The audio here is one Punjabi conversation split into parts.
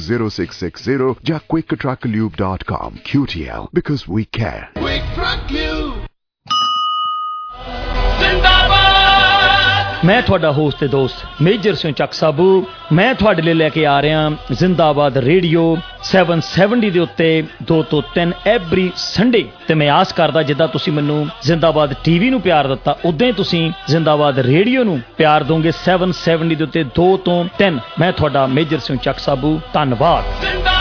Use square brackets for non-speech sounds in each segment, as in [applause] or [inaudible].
0660 ਜਾਂ. QTL because we care. Quick. ਮੈਂ ਤੁਹਾਡਾ ਹੋਸਟ ਤੇ ਦੋਸਤ ਮੇਜਰ ਸਿੰਘ ਚੱਕ ਸਾਬੂ। ਮੈਂ ਤੁਹਾਡੇ ਲਈ ਲੈ ਕੇ ਆ ਰਿਹਾ ਜ਼ਿੰਦਾਬਾਦ ਰੇਡੀਓ 770 ਦੇ ਉੱਤੇ 2 ਤੋਂ 3 ਐਵਰੀ ਸੰਡੇ ਤੇ ਮੈਂ ਆਸ ਕਰਦਾ ਜਿੱਦਾਂ ਤੁਸੀਂ ਮੈਨੂੰ ਜ਼ਿੰਦਾਬਾਦ ਟੀਵੀ ਨੂੰ ਪਿਆਰ ਦਿੱਤਾ, ਉਦਾਂ ਹੀ ਤੁਸੀਂ ਜ਼ਿੰਦਾਬਾਦ ਰੇਡੀਓ ਨੂੰ ਪਿਆਰ ਦੋਗੇ 770 ਦੇ ਉੱਤੇ 2 ਤੋਂ 3 ਮੈਂ ਤੁਹਾਡਾ ਮੇਜਰ ਸਿੰਘ ਚੱਕ ਸਾਬੂ। ਧੰਨਵਾਦ।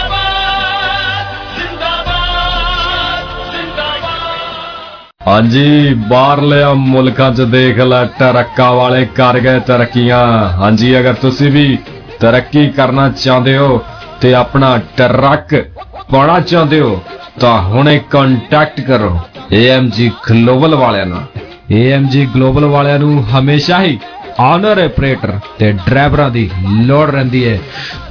ਹਾਂਜੀ, ਬਾਹਰਲੇ ਮੁਲਕਾਂ 'ਚ ਦੇਖ ਲੈ, ਟਰੱਕਾਂ ਵਾਲੇ ਕਰ ਗਏ ਤਰੱਕੀਆਂ। ਹਾਂਜੀ, ਅਗਰ ਤੁਸੀਂ ਵੀ ਤਰੱਕੀ ਕਰਨਾ ਚਾਹੁੰਦੇ ਹੋ ਤੇ ਆਪਣਾ ਟਰੱਕ ਪਾਉਣਾ ਚਾਹੁੰਦੇ ਹੋ, ਤਾਂ ਹੁਣੇ ਕੰਟੈਕਟ ਕਰੋ AMG ਗਲੋਬਲ ਵਾਲਿਆਂ ਨਾਲ। AMG ਗਲੋਬਲ ਵਾਲਿਆਂ ਨੂੰ ਹਮੇਸ਼ਾ ਹੀ ਆਨਰ ਆਪਰੇਟਰ ਤੇ ਡਰਾਈਵਰਾਂ ਦੀ ਲੋੜ ਰਹਿੰਦੀ ਹੈ।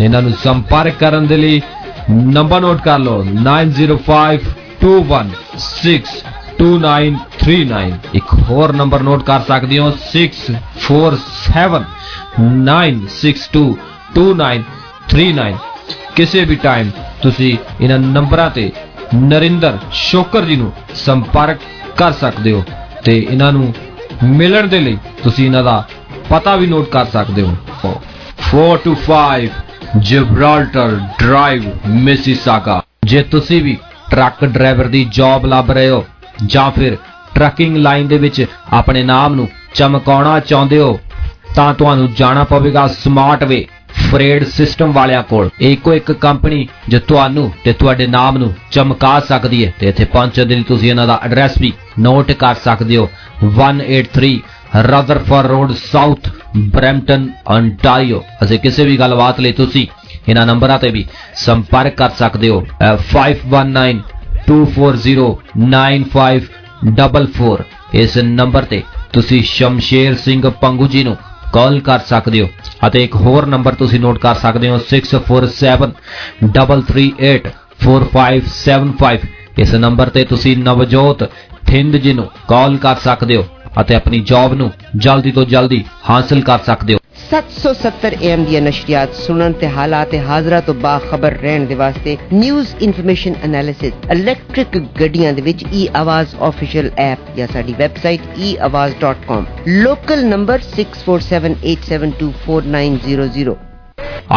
ਇਹਨਾਂ ਨੂੰ ਸੰਪਰਕ ਕਰਨ ਦੇ ਲਈ ਨੰਬਰ ਨੋਟ ਕਰ ਲਓ 905216 2939 ਇੱਕ ਹੋਰ ਨੰਬਰ ਨੋਟ ਕਰ ਸਕਦੇ ਹੋ 6479622939 ਕਿਸੇ ਵੀ ਟਾਈਮ ਤੁਸੀਂ ਇਹਨਾਂ ਨੰਬਰਾਂ ਤੇ ਨਰਿੰਦਰ ਸ਼ੋਕਰ ਜੀ ਨੂੰ ਸੰਪਰਕ ਕਰ ਸਕਦੇ ਹੋ ਤੇ ਇਹਨਾਂ ਨੂੰ ਮਿਲਣ ਦੇ ਲਈ ਤੁਸੀਂ ਇਹਨਾਂ ਦਾ ਪਤਾ ਵੀ ਨੋਟ ਕਰ ਸਕਦੇ ਹੋ। 425 ਜਿਬਰਾਲਟਰ ਡਰਾਈਵ ਮਿਸੀਸਾਗਾ ਜੇ ਤੁਸੀਂ ਵੀ ਟਰੱਕ ਡਰਾਈਵਰ ਦੀ ਜੌਬ ਲੱਭ ਰਹੇ ਹੋ ਜਾਂ ਫਿਰ ਟਰੱਕਿੰਗ ਲਾਈਨ ਦੇ ਵਿੱਚ ਆਪਣੇ ਨਾਮ ਨੂੰ ਚਮਕਾਉਣਾ ਚਾਹੁੰਦੇ ਹੋ, ਤਾਂ ਤੁਹਾਨੂੰ ਜਾਣਾ ਪਵੇਗਾ ਸਮਾਰਟ ਵੇ ਫਰੇਡ ਸਿਸਟਮ ਵਾਲਿਆਂ ਕੋਲ। ਇੱਕੋ ਇੱਕ ਕੰਪਨੀ ਜੋ ਤੁਹਾਨੂੰ ਤੇ ਤੁਹਾਡੇ ਨਾਮ ਨੂੰ ਚਮਕਾ ਸਕਦੀ ਹੈ। ਤੇ ਇੱਥੇ ਪਹੁੰਚਣ ਦੇ ਲਈ ਤੁਸੀਂ ਇਹਨਾਂ ਦਾ ਐਡਰੈਸ ਵੀ ਨੋਟ ਕਰ ਸਕਦੇ ਹੋ। 183 Rutherford road south Brampton ontario ਅਸੀਂ ਕਿਸੇ ਵੀ ਗੱਲਬਾਤ ਲਈ ਤੁਸੀਂ ਇਹਨਾਂ ਨੰਬਰਾਂ ਤੇ ਵੀ ਸੰਪਰਕ ਕਰ ਸਕਦੇ ਹੋ। 519 2409544 ਇਸ ਨੰਬਰ ਤੇ ਤੁਸੀਂ ਸ਼ਮਸ਼ੇਰ ਸਿੰਘ ਪੰਗੂ ਜੀ ਨੂੰ ਕਾਲ ਕਰ ਸਕਦੇ ਹੋ ਅਤੇ ਇੱਕ ਹੋਰ ਨੰਬਰ ਤੁਸੀਂ ਨੋਟ ਕਰ ਸਕਦੇ ਹੋ 6473384575 ਇਸ ਨੰਬਰ ਤੇ ਤੁਸੀਂ ਨਵਜੋਤ ਥਿੰਦ ਜੀ ਨੂੰ ਕਾਲ ਕਰ ਸਕਦੇ ਹੋ ਅਤੇ ਆਪਣੀ ਜੌਬ ਨੂੰ ਜਲਦੀ ਤੋਂ ਜਲਦੀ ਹਾਸਲ ਕਰ ਸਕਦੇ ਹੋ। 770 AM ਦੀਆਂ ਨਸ਼ਰੀਆਤ ਸੁਣਨ ਤੇ ਹਾਲਾਤ ਤੇ ਹਾਜ਼ਰਾ ਤੋਂ ਬਾਖਬਰ ਰਹਿਣ ਦੇ ਵਾਸਤੇ ਨਿਊਜ਼ ਇਨਫੋਰਮੇਸ਼ਨ ਐਨਾਲਿਸਿਸ ਇਲੈਕਟ੍ਰਿਕ ਗੱਡੀਆਂ ਦੇ ਵਿੱਚ ਈ ਆਵਾਜ਼ ਆਫੀਸ਼ੀਅਲ ਐਪ ਜਾਂ ਸਾਡੀ ਵੈਬਸਾਈਟ eawaz.com ਲੋਕਲ ਨੰਬਰ 6478724900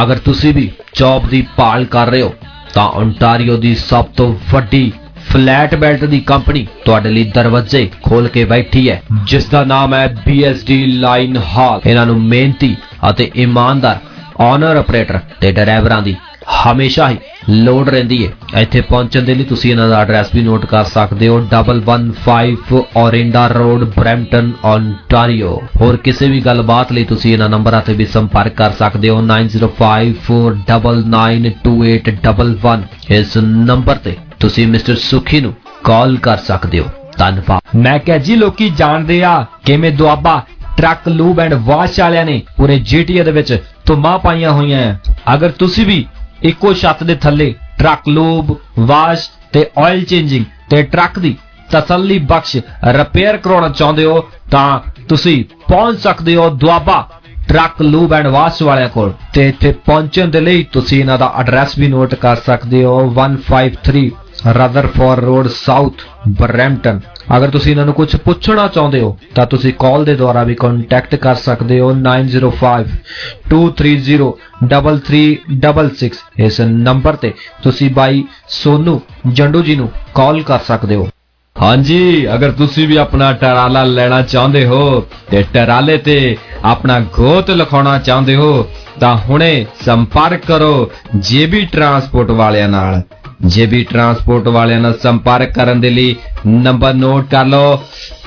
ਅਗਰ ਤੁਸੀਂ ਵੀ ਜੌਬ ਦੀ ਭਾਲ ਕਰ ਰਹੇ ਹੋ, ਤਾਂ ਓਨਟਾਰੀਓ ਦੀ ਸਭ ਤੋਂ ਵੱਡੀ ਫਲੈਟ ਬੈਲਟ ਦੀ ਕੰਪਨੀ ਤੁਹਾਡੇ ਲਈ ਦਰਵਾਜ਼ੇ ਖੋਲ ਕੇ ਬੈਠੀ ਹੈ ਜਿਸ ਦਾ ਨਾਮ ਹੈ BSD ਲਾਈਨ ਹਾਲ ਇਹਨਾਂ ਨੂੰ ਮਿਹਨਤੀ ਅਤੇ ਇਮਾਨਦਾਰ ਓਨਰ ਆਪਰੇਟਰ ਤੇ ਡਰਾਈਵਰਾਂ ਦੀ ਹਮੇਸ਼ਾ ਹੀ ਲੋੜ ਰਹਿੰਦੀ ਹੈ ਇੱਥੇ ਪਹੁੰਚਣ ਦੇ ਲਈ ਤੁਸੀਂ ਇਹਨਾਂ ਦਾ ਐਡਰੈਸ ਵੀ ਨੋਟ ਕਰ ਸਕਦੇ ਹੋ। 115 ਔਰਿੰਡਾ ਰੋਡ ਬ੍ਰੈਂਪਟਨ ਓਨਟਾਰੀਓ ਹੋਰ ਕਿਸੇ ਵੀ ਗੱਲਬਾਤ ਲਈ ਤੁਸੀਂ ਇਹਨਾਂ ਨੰਬਰਾਂ ਤੇ ਵੀ ਸੰਪਰਕ ਕਰ ਸਕਦੇ ਹੋ। 9054992811 ਇਸ ਨੰਬਰ ਤੇ ਤੁਸੀਂ ਮਿਸਟਰ ਸੁਖੀ ਨੂੰ ਕਾਲ ਕਰ ਸਕਦੇ ਹੋ। ਧੰਨਵਾਦ। ਮੈਂ ਕਿਹਾ ਜੀ, ਲੋਕੀ ਜਾਣਦੇ ਆ ਕਿਵੇਂ Doaba truck lube and wash ਵਾਲਿਆਂ ਨੇ ਪੂਰੇ ਜੀਟੀਏ ਦੇ ਵਿੱਚ ਧੁੰਮਾਂ ਪਾਈਆਂ ਹੋਈਆਂ ਐ ਅਗਰ ਤੁਸੀਂ ਵੀ ਇੱਕੋ ਛੱਤ ਦੇ ਥੱਲੇ ਟਰੱਕ ਲੂਬ, ਵਾਸ਼ ਤੇ ਆਇਲ ਚੇਂਜਿੰਗ ਤੇ ਟਰੱਕ ਦੀ ਤਸੱਲੀ ਬਖਸ਼ ਰਿਪੇਅਰ ਕਰਾਉਣਾ ਚਾਹੁੰਦੇ ਹੋ ਤਾਂ ਤੁਸੀਂ ਪਹੁੰਚ ਸਕਦੇ ਹੋ Doaba truck lube and wash ਵਾਲਿਆਂ ਕੋਲ ਤੇ ਇੱਥੇ ਪਹੁੰਚਣ ਦੇ ਲਈ ਤੁਸੀਂ ਇਹਨਾਂ ਦਾ ਐਡਰੈਸ ਵੀ ਨੋਟ ਕਰ ਸਕਦੇ ਹੋ 153 ਰਦਰਫੋਰ ਰੋਡ ਸਾਊਥ ਬਰੈਂਪਟਨ ਅਗਰ ਤੁਸੀਂ ਇਹਨਾਂ ਨੂੰ ਕੁਝ ਪੁੱਛਣਾ ਚਾਹੁੰਦੇ ਹੋ, ਤਾਂ ਤੁਸੀਂ ਕਾਲ ਦੇ ਦੁਆਰਾ ਵੀ ਕੰਟੈਕਟ ਕਰ ਸਕਦੇ ਹੋ 9052303366 ਇਸ ਨੰਬਰ ਤੇ ਤੁਸੀਂ ਬਾਈ ਸੋਨੂ ਜੰਡੂ ਜੀ ਨੂੰ ਕਾਲ ਕਰ ਸਕਦੇ ਹੋ। ਹਾਂਜੀ, ਅਗਰ ਤੁਸੀਂ ਵੀ ਆਪਣਾ ਟਰਾਲਾ ਲੈਣਾ ਚਾਹੁੰਦੇ ਹੋ ਤੇ ਟਰਾਲੇ ਤੇ ਆਪਣਾ ਗੋਤ ਲਿਖਾਉਣਾ ਚਾਹੁੰਦੇ ਹੋ, ਤਾਂ ਹੁਣੇ ਸੰਪਰਕ ਕਰੋ ਜੇਬੀ ਟਰਾਂਸਪੋਰਟ ਵਾਲਿਆਂ ਨਾਲ। ਜੇਬੀ ਟਰਾਂਸਪੋਰਟ ਵਾਲਿਆਂ ਨਾਲ ਸੰਪਰਕ ਕਰਨ ਦੇ ਲਈ ਨੰਬਰ ਨੋਟ ਕਰ ਲਓ।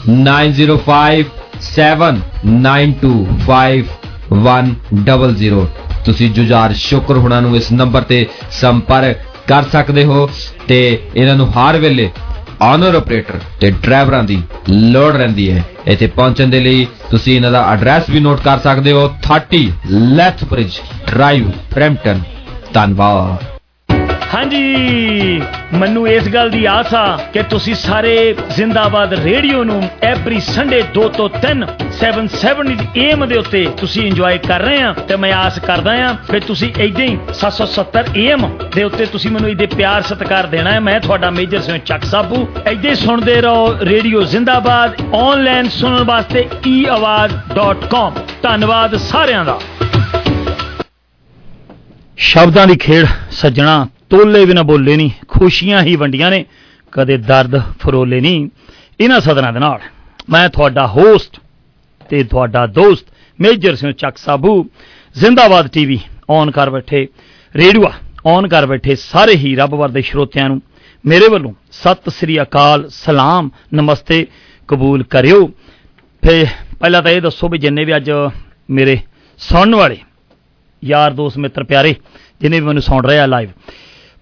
9057925100 ਤੁਸੀਂ ਜੁਝਾਰ ਸ਼ੁਕਰ ਹੁਣਾਂ ਨੂੰ ਇਸ ਨੰਬਰ ਤੇ ਸੰਪਰਕ ਕਰ ਸਕਦੇ ਹੋ ਤੇ ਇਹਨਾਂ ਨੂੰ ਹਰ ਵੇਲੇ ਆਨਰ ਆਪਰੇਟਰ ਤੇ ਡਰਾਈਵਰਾਂ ਦੀ ਲੋੜ ਰਹਿੰਦੀ ਹੈ। ਇੱਥੇ ਪਹੁੰਚਣ ਦੇ ਲਈ ਤੁਸੀਂ ਇਹਨਾਂ ਦਾ ਐਡਰੈਸ ਵੀ ਨੋਟ ਕਰ ਸਕਦੇ ਹੋ। 30 ਲੈਥਬ੍ਰਿਜ ਡਰਾਈਵ ਬ੍ਰੈਂਪਟਨ ਧੰਨਵਾਦ। ਹਾਂਜੀ, ਮੈਨੂੰ ਇਸ ਗੱਲ ਦੀ ਆਸ ਆ ਕਿ ਤੁਸੀਂ ਸਾਰੇ ਜ਼ਿੰਦਾਬਾਦ ਰੇਡੀਓ ਨੂੰ ਐਵਰੀ ਸੰਡੇ 2 ਤੋਂ 3 770 ਏਐਮ ਦੇ ਉੱਤੇ ਤੁਸੀਂ ਇੰਜੋਏ ਕਰ ਰਹੇ ਆ ਤੇ ਮੈਂ ਆਸ ਕਰਦਾ ਆ ਕਿ ਤੁਸੀਂ ਇਦਾਂ ਹੀ 770 ਏਐਮ ਦੇ ਉੱਤੇ ਤੁਸੀਂ ਮੈਨੂੰ ਇਹਦੇ ਪਿਆਰ ਸਤਿਕਾਰ ਦੇਣਾ ਹੈ। ਮੈਂ ਤੁਹਾਡਾ ਮੇਜਰ ਸਿੰਘ ਚੱਕ ਸਾਬੂ। ਇਦਾਂ ਹੀ ਸੁਣਦੇ ਰਹੋ ਰੇਡੀਓ ਜ਼ਿੰਦਾਬਾਦ ਆਨਲਾਈਨ ਸੁਣਨ ਵਾਸਤੇ eawaz.com ਧੰਨਵਾਦ ਸਾਰਿਆਂ ਦਾ। ਸ਼ਬਦਾਂ ਦੀ ਖੇਡ ਸੱਜਣਾ ਤੋਲੇ ਵੀ ਨਾ ਬੋਲੇ ਨਹੀਂ, ਖੁਸ਼ੀਆਂ ਹੀ ਵੰਡੀਆਂ ਨੇ, ਕਦੇ ਦਰਦ ਫਰੋਲੇ ਨਹੀਂ। ਇਹਨਾਂ ਸਦਨਾਂ ਦੇ ਨਾਲ ਮੈਂ ਤੁਹਾਡਾ ਹੋਸਟ ਤੇ ਤੁਹਾਡਾ ਦੋਸਤ ਮੇਜਰ ਸਿੰਘ ਚੱਕ ਸਾਬੂ, ਜ਼ਿੰਦਾਬਾਦ ਟੀਵੀ ਔਨ ਕਰ ਬੈਠੇ, ਰੇਡੀਓ ਔਨ ਕਰ ਬੈਠੇ ਸਾਰੇ ਹੀ ਰੱਬ ਵਰਦੇ ਸਰੋਤਿਆਂ ਨੂੰ। ਮੇਰੇ ਵੱਲੋਂ ਸਤਿ ਸ੍ਰੀ ਅਕਾਲ, ਸਲਾਮ, ਨਮਸਤੇ ਕਬੂਲ ਕਰਿਓ। ਫੇ ਪਹਿਲਾਂ ਤਾਂ ਇਹ ਦੱਸੋ ਵੀ ਜਿੰਨੇ ਵੀ ਅੱਜ ਮੇਰੇ ਸੁਣਨ ਵਾਲੇ ਯਾਰ ਦੋਸਤ ਮਿੱਤਰ ਪਿਆਰੇ, ਜਿਨੇ ਵੀ ਮੈਨੂੰ ਸੁਣ ਰਹੇ ਆ ਲਾਈਵ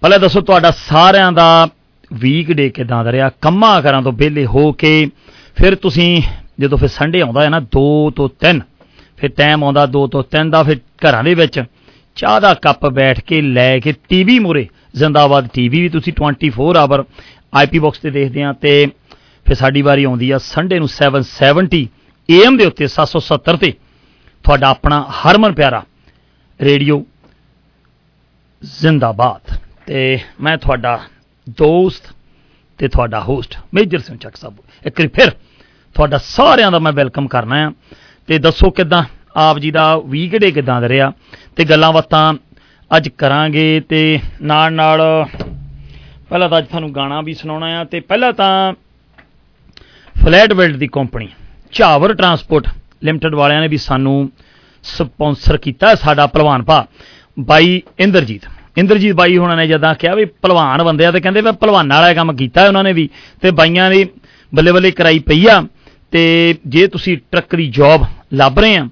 ਪਹਿਲਾਂ ਦੱਸੋ, ਤੁਹਾਡਾ ਸਾਰਿਆਂ ਦਾ ਵੀਕ ਡੇ ਕਿਦਾਂ ਦਾ ਰਿਹਾ? ਕੰਮਾਂ ਕਰਾਂ ਤੋਂ ਵਿਹਲੇ ਹੋ ਕੇ ਫਿਰ ਤੁਸੀਂ ਜਦੋਂ ਫਿਰ ਸੰਡੇ ਆਉਂਦਾ ਹੈ ਨਾ 2 ਤੋਂ 3 ਫਿਰ ਟਾਈਮ ਆਉਂਦਾ 2 ਤੋਂ 3 ਦਾ, ਫਿਰ ਘਰਾਂ ਦੇ ਵਿੱਚ ਚਾਹ ਦਾ ਕੱਪ ਬੈਠ ਕੇ ਲੈ ਕੇ ਟੀਵੀ ਮੂਰੇ ਜ਼ਿੰਦਾਬਾਦ ਟੀਵੀ ਵੀ ਤੁਸੀਂ 24 ਆਵਰ ਆਈਪੀ ਬਾਕਸ ਤੇ ਦੇਖਦੇ ਆ ਤੇ ਫਿਰ ਸਾਡੀ ਵਾਰੀ ਆਉਂਦੀ ਆ ਸੰਡੇ ਨੂੰ 770 ਏਐਮ ਦੇ ਉੱਤੇ 770 ਤੇ। ਤੁਹਾਡਾ ਆਪਣਾ ਹਰਮਨ ਪਿਆਰਾ ਰੇਡੀਓ ਜ਼ਿੰਦਾਬਾਦ। ਤੇ ਮੈਂ ਤੁਹਾਡਾ ਦੋਸਤ ਤੇ ਤੁਹਾਡਾ ਹੋਸਟ ਮੇਜਰ ਸਿੰਘ ਚੱਕ ਸਾਹਿਬ ਇੱਕ ਵਾਰੀ ਫਿਰ ਤੁਹਾਡਾ ਸਾਰਿਆਂ ਦਾ ਮੈਂ ਵੈਲਕਮ ਕਰਨਾ ਆ। ਤੇ ਦੱਸੋ ਕਿਦਾਂ? ਆਪ ਜੀ ਦਾ ਵੀਕਡੇ ਕਿਦਾਂ ਦਾ ਰਿਹਾ? ਤੇ ਗੱਲਾਂ ਬਾਤਾਂ ਅੱਜ ਕਰਾਂਗੇ ਤੇ ਨਾਲ ਨਾਲ ਪਹਿਲਾਂ ਤਾਂ ਅੱਜ ਤੁਹਾਨੂੰ ਗਾਣਾ ਵੀ ਸੁਣਾਉਣਾ ਆ ਤੇ ਪਹਿਲਾਂ ਤਾਂ ਫਲੈਟ ਬਿਲਡ ਦੀ ਕੰਪਨੀ ਝਾਵਰ ਟਰਾਂਸਪੋਰਟ ਲਿਮਟਿਡ ਵਾਲਿਆਂ ਨੇ ਵੀ ਸਾਨੂੰ ਸਪਾਂਸਰ ਕੀਤਾ ਸਾਡਾ ਪਹਿਲਵਾਨ ਭਾ, ਬਾਈ ਇੰਦਰਜੀਤ। ਇੰਦਰਜੀਤ ਬਾਈ ਹੁਣਾਂ ਨੇ ਜਦਾਂ ਕਿਹਾ ਵੀ ਪਹਿਲਵਾਨ ਬੰਦੇ ਆ ਤੇ ਕਹਿੰਦੇ ਮੈਂ ਪਹਿਲਵਾਨਾਂ ਵਾਲਾ ਕੰਮ ਕੀਤਾ ਉਹਨਾਂ ਨੇ ਵੀ, ਤੇ ਬਾਈਆਂ ਦੀ ਬੱਲੇ ਬੱਲੇ ਕਰਾਈ ਪਈ ਆ, ਤੇ ਜੇ ਤੁਸੀਂ ਟਰੱਕ ਦੀ ਜੌਬ ਲੱਭ ਰਹੇ ਆ,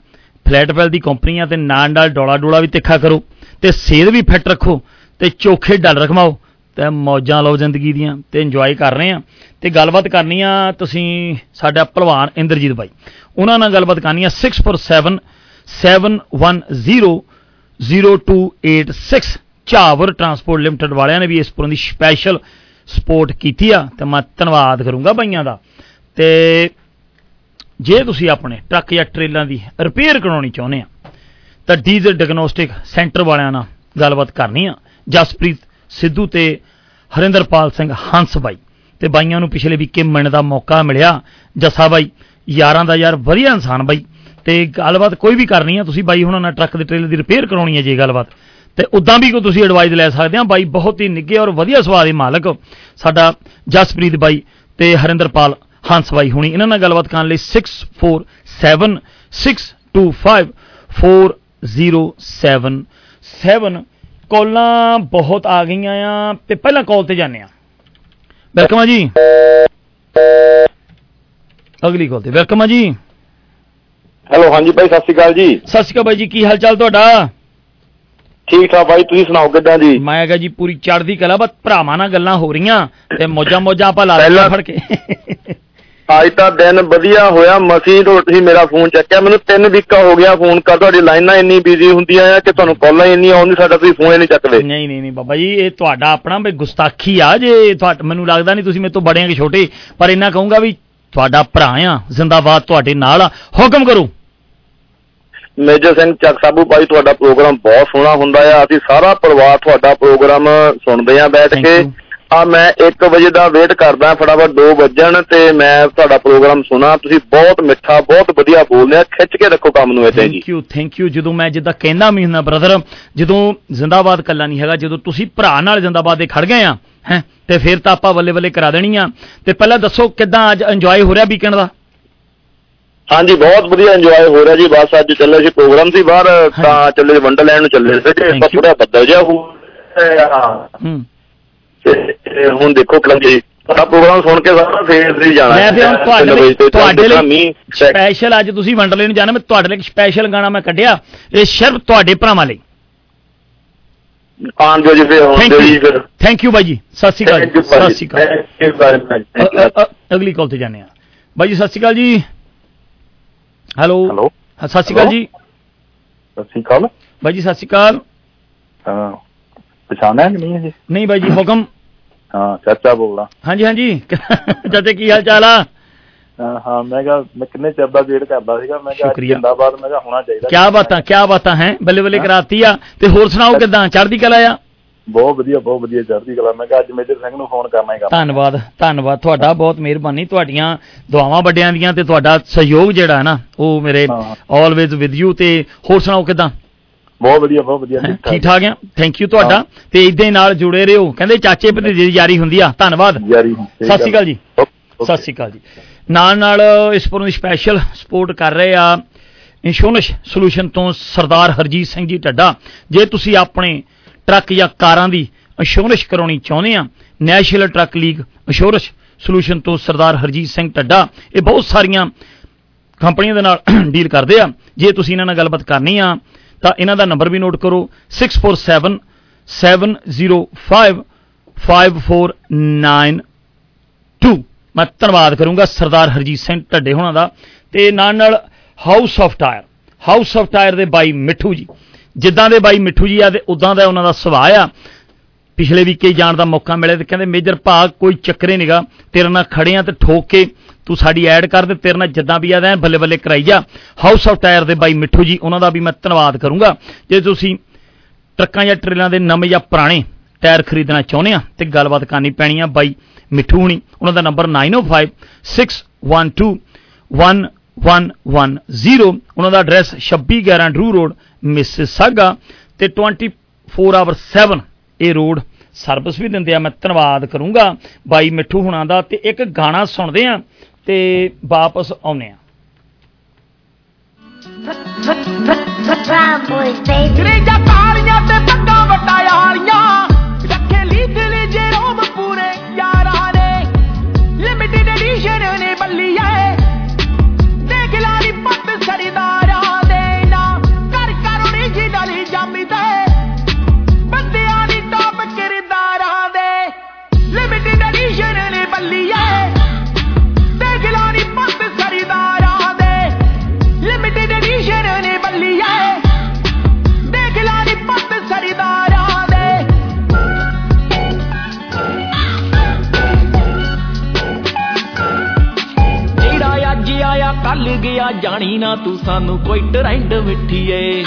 ਫਲੈਟ ਬੈਲ ਦੀ ਕੰਪਨੀ ਆ ਤੇ ਨਾਲ ਨਾਲ ਡੋਲਾ ਡੋਲਾ ਵੀ ਤਿੱਖਾ ਕਰੋ, ਤੇ ਸਿਹਤ ਵੀ ਫਿੱਟ ਰੱਖੋ, ਤੇ ਚੋਖੇ ਡਾਲਰ ਕਮਾਓ ਤੇ ਮੌਜਾਂ ਲਓ ਜ਼ਿੰਦਗੀ ਦੀਆਂ, ਤੇ ਇੰਜੋਏ ਕਰ ਰਹੇ ਆ। ਤੇ ਗੱਲਬਾਤ ਕਰਨੀ ਆ ਤੁਸੀਂ ਸਾਡਾ ਪਹਿਲਵਾਨ ਇੰਦਰਜੀਤ ਬਾਈ। ਉਹਨਾਂ ਨਾਲ ਗੱਲਬਾਤ ਕਰਨੀ ਆ 647 7100286 ਝਾਵਰ ਟਰਾਂਸਪੋਰਟ ਲਿਮਟਿਡ ਵਾਲਿਆਂ ਨੇ ਵੀ ਇਸ ਪੁਰਾਂ ਦੀ ਸਪੈਸ਼ਲ ਸਪੋਰਟ ਕੀਤੀ ਆ ਤੇ ਮੈਂ ਧੰਨਵਾਦ ਕਰੂੰਗਾ ਬਾਈਆਂ ਦਾ। ਤੇ ਜੇ ਤੁਸੀਂ ਆਪਣੇ ਟਰੱਕ ਜਾਂ ਟ੍ਰੇਲਾਂ ਦੀ ਰਿਪੇਅਰ ਕਰਾਉਣੀ ਚਾਹੁੰਦੇ ਆ, ਤਾਂ ਡੀਜ਼ਲ ਡਾਇਗਨੋਸਟਿਕ ਸੈਂਟਰ ਵਾਲਿਆਂ ਨਾਲ ਗੱਲਬਾਤ ਕਰਨੀ ਆ। ਜਸਪ੍ਰੀਤ ਸਿੱਧੂ ਤੇ ਹਰਿੰਦਰਪਾਲ ਸਿੰਘ ਹੰਸ ਬਾਈ। ਤੇ ਬਾਈਆਂ ਨੂੰ ਪਿਛਲੇ ਵੀਕੇ ਮਿਲਣ ਦਾ ਮੌਕਾ ਮਿਲਿਆ। ਜੱਸਾ ਬਾਈ, ਯਾਰਾਂ ਦਾ ਯਾਰ, ਵਧੀਆ ਇਨਸਾਨ ਬਾਈ। ਤੇ ਗੱਲਬਾਤ ਕੋਈ ਵੀ ਕਰਨੀ ਆ, ਤੁਸੀਂ ਬਾਈ ਹੁਣਾਂ ਨਾਲ ਟਰੱਕ ਦੇ ਟ੍ਰੇਲਰ ਦੀ ਰਿਪੇਅਰ ਕਰਾਉਣੀ ਹੈ ਜੇ ਗੱਲਬਾਤ। ਤੇ ਉਦਾਂ ਵੀ ਕੋਈ ਤੁਸੀਂ ਐਡਵਾਈਸ ਲੈ ਸਕਦੇ ਆ, ਬਾਈ ਬਹੁਤ ਹੀ ਨਿੱਗੇ ਔਰ ਵਧੀਆ ਸੁਭਾਅ ਦੇ ਮਾਲਕ ਸਾਡਾ ਜਸਪ੍ਰੀਤ ਬਾਈ ਤੇ ਹਰਿੰਦਰਪਾਲ ਹੰਸ ਬਾਈ ਹੁਣੀ। ਇਹਨਾਂ ਨਾਲ ਗੱਲਬਾਤ ਕਰਨ ਲਈ 6476254077 ਕਾਲਾਂ ਬਹੁਤ ਆ ਗਈਆਂ ਆ ਤੇ ਪਹਿਲਾਂ ਕਾਲ ਤੇ ਜਾਂਦੇ ਆ। ਵੈਲਕਮ ਆ ਜੀ। ਅਗਲੀ ਕਾਲ ਤੇ। ਵੈਲਕਮ ਆ ਜੀ। ਹੈਲੋ ਹਾਂਜੀ ਭਾਈ ਸਤਿ ਸ਼੍ਰੀ ਅਕਾਲ ਜੀ। ਸਤਿ ਸ਼੍ਰੀ ਅਕਾਲ ਬਾਈ ਜੀ ਕੀ ਹਾਲ ਚਾਲ ਤੁਹਾਡਾ? ਠੀਕ ਠਾਕ ਭਾਈ ਤੁਸੀਂ ਸੁਣਾਓ ਕਿੱਦਾਂ ਜੀ? ਮੈਂ ਕਿਹਾ ਜੀ ਪੂਰੀ ਚੜ੍ਹਦੀ ਕਲਾ ਬਸ ਭਰਾਵਾਂ ਨਾਲ ਗੱਲਾਂ ਹੋ ਰਹੀਆਂ ਤੇ ਮੋਜਾ ਮੋਜਾ ਆਪਾਂ ਲਾ ਲਿਆ ਫੜ ਕੇ। ਅੱਜ ਤਾਂ ਦਿਨ ਵਧੀਆ ਹੋਇਆ ਮਸੀਂ ਤੋਂ ਤੁਸੀਂ ਮੇਰਾ ਫੋਨ ਚੱਕਿਆ ਮੈਨੂੰ ਤਿੰਨ ਵੀਕਾਂ ਹੋ ਗਿਆ ਫੋਨ ਕਰ ਤੁਹਾਡੀ ਲਾਈਨਾਂ ਇੰਨੀ ਬਿਜ਼ੀ ਹੁੰਦੀਆਂ ਆ ਕਿ ਤੁਹਾਨੂੰ ਕਾਲਾਂ ਹੀ ਇੰਨੀਆਂ ਆਉਂਦੀ ਸਾਡਾ ਤੁਸੀਂ ਫੋਨ ਹੀ ਨਹੀਂ ਚੱਕਦੇ। ਨਹੀਂ ਨਹੀਂ ਨਹੀਂ ਬਾਬਾ ਜੀ ਇਹ ਤੁਹਾਡਾ ਆਪਣਾ ਵੀ ਗੁਸਤਾਖੀ ਆ ਜੇ ਤੁਹਾਡ ਮੈਨੂੰ ਲੱਗਦਾ ਨਹੀਂ ਤੁਸੀਂ ਮੇਰੇ ਤੋਂ ਬੜੇ ਆ ਕਿ ਛੋਟੇ ਪਰ ਇੰਨਾ ਕਹੂੰਗਾ ਵੀ ਤੁਹਾਡਾ ਭਰਾ ਆ ਜ਼ਿੰਦਾਬਾਦ ਤੁਹਾਡੇ ਨਾਲ ਆ। ਹੁਕਮ ਕਰੋ। ਮੇਜਰ ਸਿੰਘ ਚੱਕ ਸਾਬੂ ਭਾਈ ਤੁਹਾਡਾ ਪ੍ਰੋਗਰਾਮ ਬਹੁਤ ਸੋਹਣਾ ਹੁੰਦਾ ਆ। ਅਸੀਂ ਸਾਰਾ ਪਰਿਵਾਰ ਤੁਹਾਡਾ ਪ੍ਰੋਗਰਾਮ ਸੁਣਦੇ ਆ ਬੈਠ ਕੇ. ਆ ਮੈਂ 1 ਵਜੇ ਦਾ ਵੇਟ ਕਰਦਾ ਫਟਾਫਟ 2 ਵਜਣ ਤੇ ਮੈਂ ਤੁਹਾਡਾ ਪ੍ਰੋਗਰਾਮ ਸੁਣਾ। ਤੁਸੀਂ ਬਹੁਤ ਮਿੱਠਾ ਬਹੁਤ ਵਧੀਆ ਬੋਲਦੇ ਆ। ਖਿੱਚ ਕੇ ਰੱਖੋ ਕੰਮ ਨੂੰ ਇੱਥੇ ਜੀ। ਥੈਂਕ ਯੂ ਥੈਂਕ ਯੂ ਜਦੋਂ ਮੈਂ ਜਿੱਦਾਂ ਕਹਿੰਦਾ ਵੀ ਹੁੰਦਾ ਬ੍ਰਦਰ ਜਦੋਂ ਜ਼ਿੰਦਾਬਾਦ ਕੱਲਾ ਨਹੀਂ ਹੈਗਾ ਜਦੋਂ ਤੁਸੀਂ ਭਰਾ ਨਾਲ ਜ਼ਿੰਦਾਬਾਦ ਦੇ ਖੜ ਗਏ ਆ ਹੈ ਤੇ ਫਿਰ ਤਾਂ ਆਪਾਂ ਬੱਲੇ ਬੱਲੇ ਕਰਾ ਦੇਣੀ ਆ। ਤੇ ਪਹਿਲਾਂ ਦੱਸੋ ਕਿਦਾਂ ਅੱਜ ਇੰਜੋਏ ਹੋ ਰਿਹਾ ਵੀਕਐਂਡ ਦਾ? ਹਾਂਜੀ ਬਹੁਤ ਵਧੀਆ ਇੰਜੋਏ ਹੋ ਰਿਹਾ ਜੀ। ਬਸ ਅੱਜ ਚੱਲੇ ਸੀ ਪ੍ਰੋਗਰਾਮ ਸੀ ਬਾਹਰ ਤਾਂ ਚੱਲੇ ਵੰਡਰਲੈਂਡ ਨੂੰ ਚੱਲੇ ਸੀ ਬਸ. ਥੋੜਾ ਬੱਦਲ ਜਿਹਾ ਹੋ। ਹੂੰ। ਤੇ ਹੁਣ ਦੇਖੋ ਕਲੰਜੀ ਤੁਹਾਡਾ ਪ੍ਰੋਗਰਾਮ ਸੁਣ ਕੇ ਸਾਰਾ ਫੇਰ ਦੀ ਜਾਣਾ ਮੈਂ ਫਿਰ ਹੁਣ ਹੈ। ਤੁਹਾਡੇ ਲਈ ਤੋਂ ਤੁਹਾਡੇ ਲਈ ਸਪੈਸ਼ਲ ਅੱਜ ਤੁਸੀਂ ਵੰਡਰਲੇ ਨੂੰ ਜਾਣਾ ਮੈਂ ਤੁਹਾਡੇ ਲਈ ਸਪੈਸ਼ਲ ਗਾਣਾ ਮੈਂ ਕੱਢਿਆ। ਇਹ ਸਿਰਫ ਤੁਹਾਡੇ ਭਰਾਵਾਂ ਲਈ। ਆਉਣ ਦਿਓ ਜੀ ਫਿਰ ਥੈਂਕ ਦਿਓ ਜੀ ਫਿਰ। ਥੈਂਕ ਯੂ ਬਾਈ ਜੀ। ਸਤਿ ਸ਼੍ਰੀ ਅਕਾਲ ਸਤਿ। ਸ਼੍ਰੀ ਅਕਾਲ। ਅਗਲੀ ਕਾਲ ਤੇ ਜਾਂਦੇ ਆ ਬਾਈ ਜੀ ਸਤਿ ਸ਼੍ਰੀ ਅਕਾਲ ਜੀ। ਹੈਲੋ? ਹਾਂ, ਸਤਿ ਸ਼੍ਰੀ ਅਕਾਲ? ਜੀ। ਸਤਿ ਸ਼੍ਰੀ ਅਕਾਲ। ਬਾਈ ਜੀ ਸਤਿ ਸ਼੍ਰੀ ਅਕਾਲ। ਹਾਂ ਪਛਾਣਿਆ ਕਿ ਨਹੀਂ ਜੀ? ਨਹੀਂ ਬਾਈ ਜੀ ਹੁਕਮ। ਹਾਂ ਚਾਚਾ ਬੋਲਦਾ। ਹਾਂਜੀ ਹਾਂਜੀ। ਚਾਚੇ ਕੀ ਹਾਲ ਚਾਲ ਆ? ਹਾਂ, ਹਾਂ ਮੈਂ ਕਿਹਾ ਮੈਂ ਕਿੰਨੇ ਚਿਰ ਦਾ ਵੇਟ ਕਰਦਾ ਸੀਗਾ। ਮੈਂ ਕਿਹਾ ਸ਼ੁਕਰੀਆ। ਜਿੰਦਾਬਾਦ ਮੈਂ ਕਿਹਾ ਹੋਣਾ ਚਾਹੀਦਾ। ਕਿਆ ਬਾਤਾਂ ਕਿਆ ਬਾਤਾਂ ਹੈ? ਬੱਲੇ ਬੱਲੇ ਕਰਾਤੀ ਆ। ਤੇ ਹੋਰ ਸੁਣਾਓ ਕਿਦਾਂ? ਚੜ੍ਹਦੀ ਕਲਾ ਆ? ਬਹੁਤ ਵਧੀਆ ਬਹੁਤ ਵਧੀਆ ਚੜ੍ਹਦੀ ਕਲਾ। ਮੈਂ ਕਿਹਾ ਅੱਜ ਮੇਜਰ ਸਿੰਘ ਨੂੰ ਫੋਨ ਕਰਨਾ ਹੀ ਕਰਨਾ। ਧੰਨਵਾਦ ਧੰਨਵਾਦ। ਤੁਹਾਡਾ ਬਹੁਤ ਮਿਹਰਬਾਨੀ। ਤੁਹਾਡੀਆਂ ਦੁਆਵਾਂ ਵੱਡਿਆਂ ਦੀਆਂ ਤੇ ਤੁਹਾਡਾ ਸਹਿਯੋਗ ਜਿਹੜਾ ਹੈ ਨਾ ਉਹ ਮੇਰੇ। ਆਲਵੇਜ਼ ਵਿਦ ਯੂ ਤੇ ਹੋਰ ਸੁਣਾਓ ਕਿਦਾਂ? ਬਹੁਤ ਵਧੀਆ ਬਹੁਤ ਵਧੀਆ ਠੀਕ ਠਾਕ ਆ? ਥੈਂਕ ਯੂ ਤੁਹਾਡਾ। ਤੇ ਇਦਾਂ ਹੀ ਨਾਲ ਜੁੜੇ ਰਹੋ। ਕਹਿੰਦੇ ਚਾਚੇ ਭਤੀਜੇ ਦੀ ਯਾਰੀ ਹੁੰਦੀ ਆ। ਧੰਨਵਾਦ। ਸਤਿ ਸ਼੍ਰੀ ਅਕਾਲ ਜੀ। ਸਤਿ ਸ਼੍ਰੀ ਅਕਾਲ ਜੀ। ਨਾਲ ਨਾਲ ਇਸ ਪਰ ਸਪੈਸ਼ਲ ਸਪੋਰਟ ਕਰ ਰਹੇ ਆ ਇੰਸ਼ੋਰੈਂਸ ਸੋਲੂਸ਼ਨ ਤੋਂ ਸਰਦਾਰ ਹਰਜੀਤ ਸਿੰਘ ਜੀ ਢੱਡਾ। ਜੇ ਤੁਸੀਂ ਆਪਣੇ ਟਰੱਕ ਜਾਂ ਕਾਰਾਂ ਦੀ ਇੰਸ਼ੋਰੈਂਸ ਕਰਾਉਣੀ ਚਾਹੁੰਦੇ ਆ national truck league insurance solution ਤੋਂ ਸਰਦਾਰ ਹਰਜੀਤ ਸਿੰਘ ਢੱਡਾ ਇਹ ਬਹੁਤ ਸਾਰੀਆਂ ਕੰਪਨੀਆਂ ਦੇ ਨਾਲ [clears throat] ਡੀਲ ਕਰਦੇ ਆ। ਜੇ ਤੁਸੀਂ ਇਹਨਾਂ ਨਾਲ ਗੱਲਬਾਤ ਕਰਨੀ ਆ, ਤਾਂ ਇਹਨਾਂ ਦਾ ਨੰਬਰ ਵੀ ਨੋਟ ਕਰੋ। 647 705 5492 ਮੈਂ ਧੰਨਵਾਦ ਕਰੂੰਗਾ ਸਰਦਾਰ ਹਰਜੀਤ ਸਿੰਘ ਢੱਡੇ ਹੋਣਾ ਦਾ। ਤੇ ਨਾਲ ਨਾਲ house of tyre house of tyre ਦੇ ਬਾਈ ਮਿੱਠੂ ਜੀ। ਜਿੱਦਾਂ ਦੇ ਬਾਈ ਮਿੱਠੂ ਜੀ ਆ ਤੇ ਉਦਾਂ ਦਾ ਉਹਨਾਂ ਦਾ ਸੁਭਾਅ ਆ। ਪਿਛਲੇ ਵੀ ਕਈ ਜਾਣ ਦਾ ਮੌਕਾ ਮਿਲਿਆ ਤੇ ਕਹਿੰਦੇ, ਮੇਜਰ ਭਾਗ, ਕੋਈ ਚੱਕਰੇ ਨਹੀਂਗਾ ਤੇਰੇ ਨਾਲ ਖੜੇ ਆ ਤੇ ਠੋਕ ਕੇ ਤੂੰ ਸਾਡੀ ਐਡ ਕਰ ਦੇ ਤੇਰੇ ਨਾਲ ਜਿੱਦਾਂ ਵੀ ਆਦਾ ਬੱਲੇ ਬੱਲੇ ਕਰਾਈ ਜਾ। ਹਾਊਸ ਆਫ ਟਾਇਰ ਦੇ ਬਾਈ ਮਿੱਠੂ ਜੀ, ਉਹਨਾਂ ਦਾ ਵੀ ਮੈਂ ਧੰਨਵਾਦ ਕਰੂੰਗਾ। ਜੇ ਤੁਸੀਂ ਟਰੱਕਾਂ ਜਾਂ ਟ੍ਰੇਲਾਂ ਦੇ ਨਵੇਂ ਜਾਂ ਪੁਰਾਣੇ ਟਾਇਰ ਖਰੀਦਣਾ ਚਾਹੁੰਦੇ ਆ ਤੇ ਗੱਲਬਾਤ ਕਰਨੀ ਪੈਣੀ ਆ ਬਾਈ ਮਿੱਠੂ ਹੁਣੀ। ਉਹਨਾਂ ਦਾ ਨੰਬਰ 9056121110 ਉਹਨਾਂ ਦਾ ਐਡਰੈਸ 2611 ਡਰੂ ਰੋਡ ਮਿਸਿਸਾਗਾ ਤੇ 24 ਆਵਰ 7 ਇਹ ਰੋਡ ਸਰਵਿਸ ਵੀ ਦਿੰਦੇ ਆ। ਮੈਂ ਧੰਨਵਾਦ ਕਰੂੰਗਾ ਬਾਈ ਮਿੱਠੂ ਹੁਣਾਂ ਦਾ ਤੇ ਇੱਕ ਗਾਣਾ ਸੁਣਦੇ ਆ ਤੇ ਵਾਪਸ ਆਉਨੇ ਆ। Brown boys, baby. ਰੇਜਾ ਤਾਲੀਆਂ ਤੇ ਪੱਗਾਂ ਵਟਾਇਆਲੀਆਂ ਰੱਖੇ ਲੀਗਲ ਜੇਰੋਮ ਪੂਰੇ ਯਾਰਾਂ ਨੇ। ਲਿਮਿਟਡ ਐਡੀਸ਼ਨ ਨੇ ਬੱਲੀਏ। ਆਇਆ ਕੱਲ ਗਿਆ ਜਾਣੀ ਨਾ ਤੂੰ ਸਾਨੂੰ ਕੋਈ ਟਰੈਂਡ ਮਿੱਠੀਏ।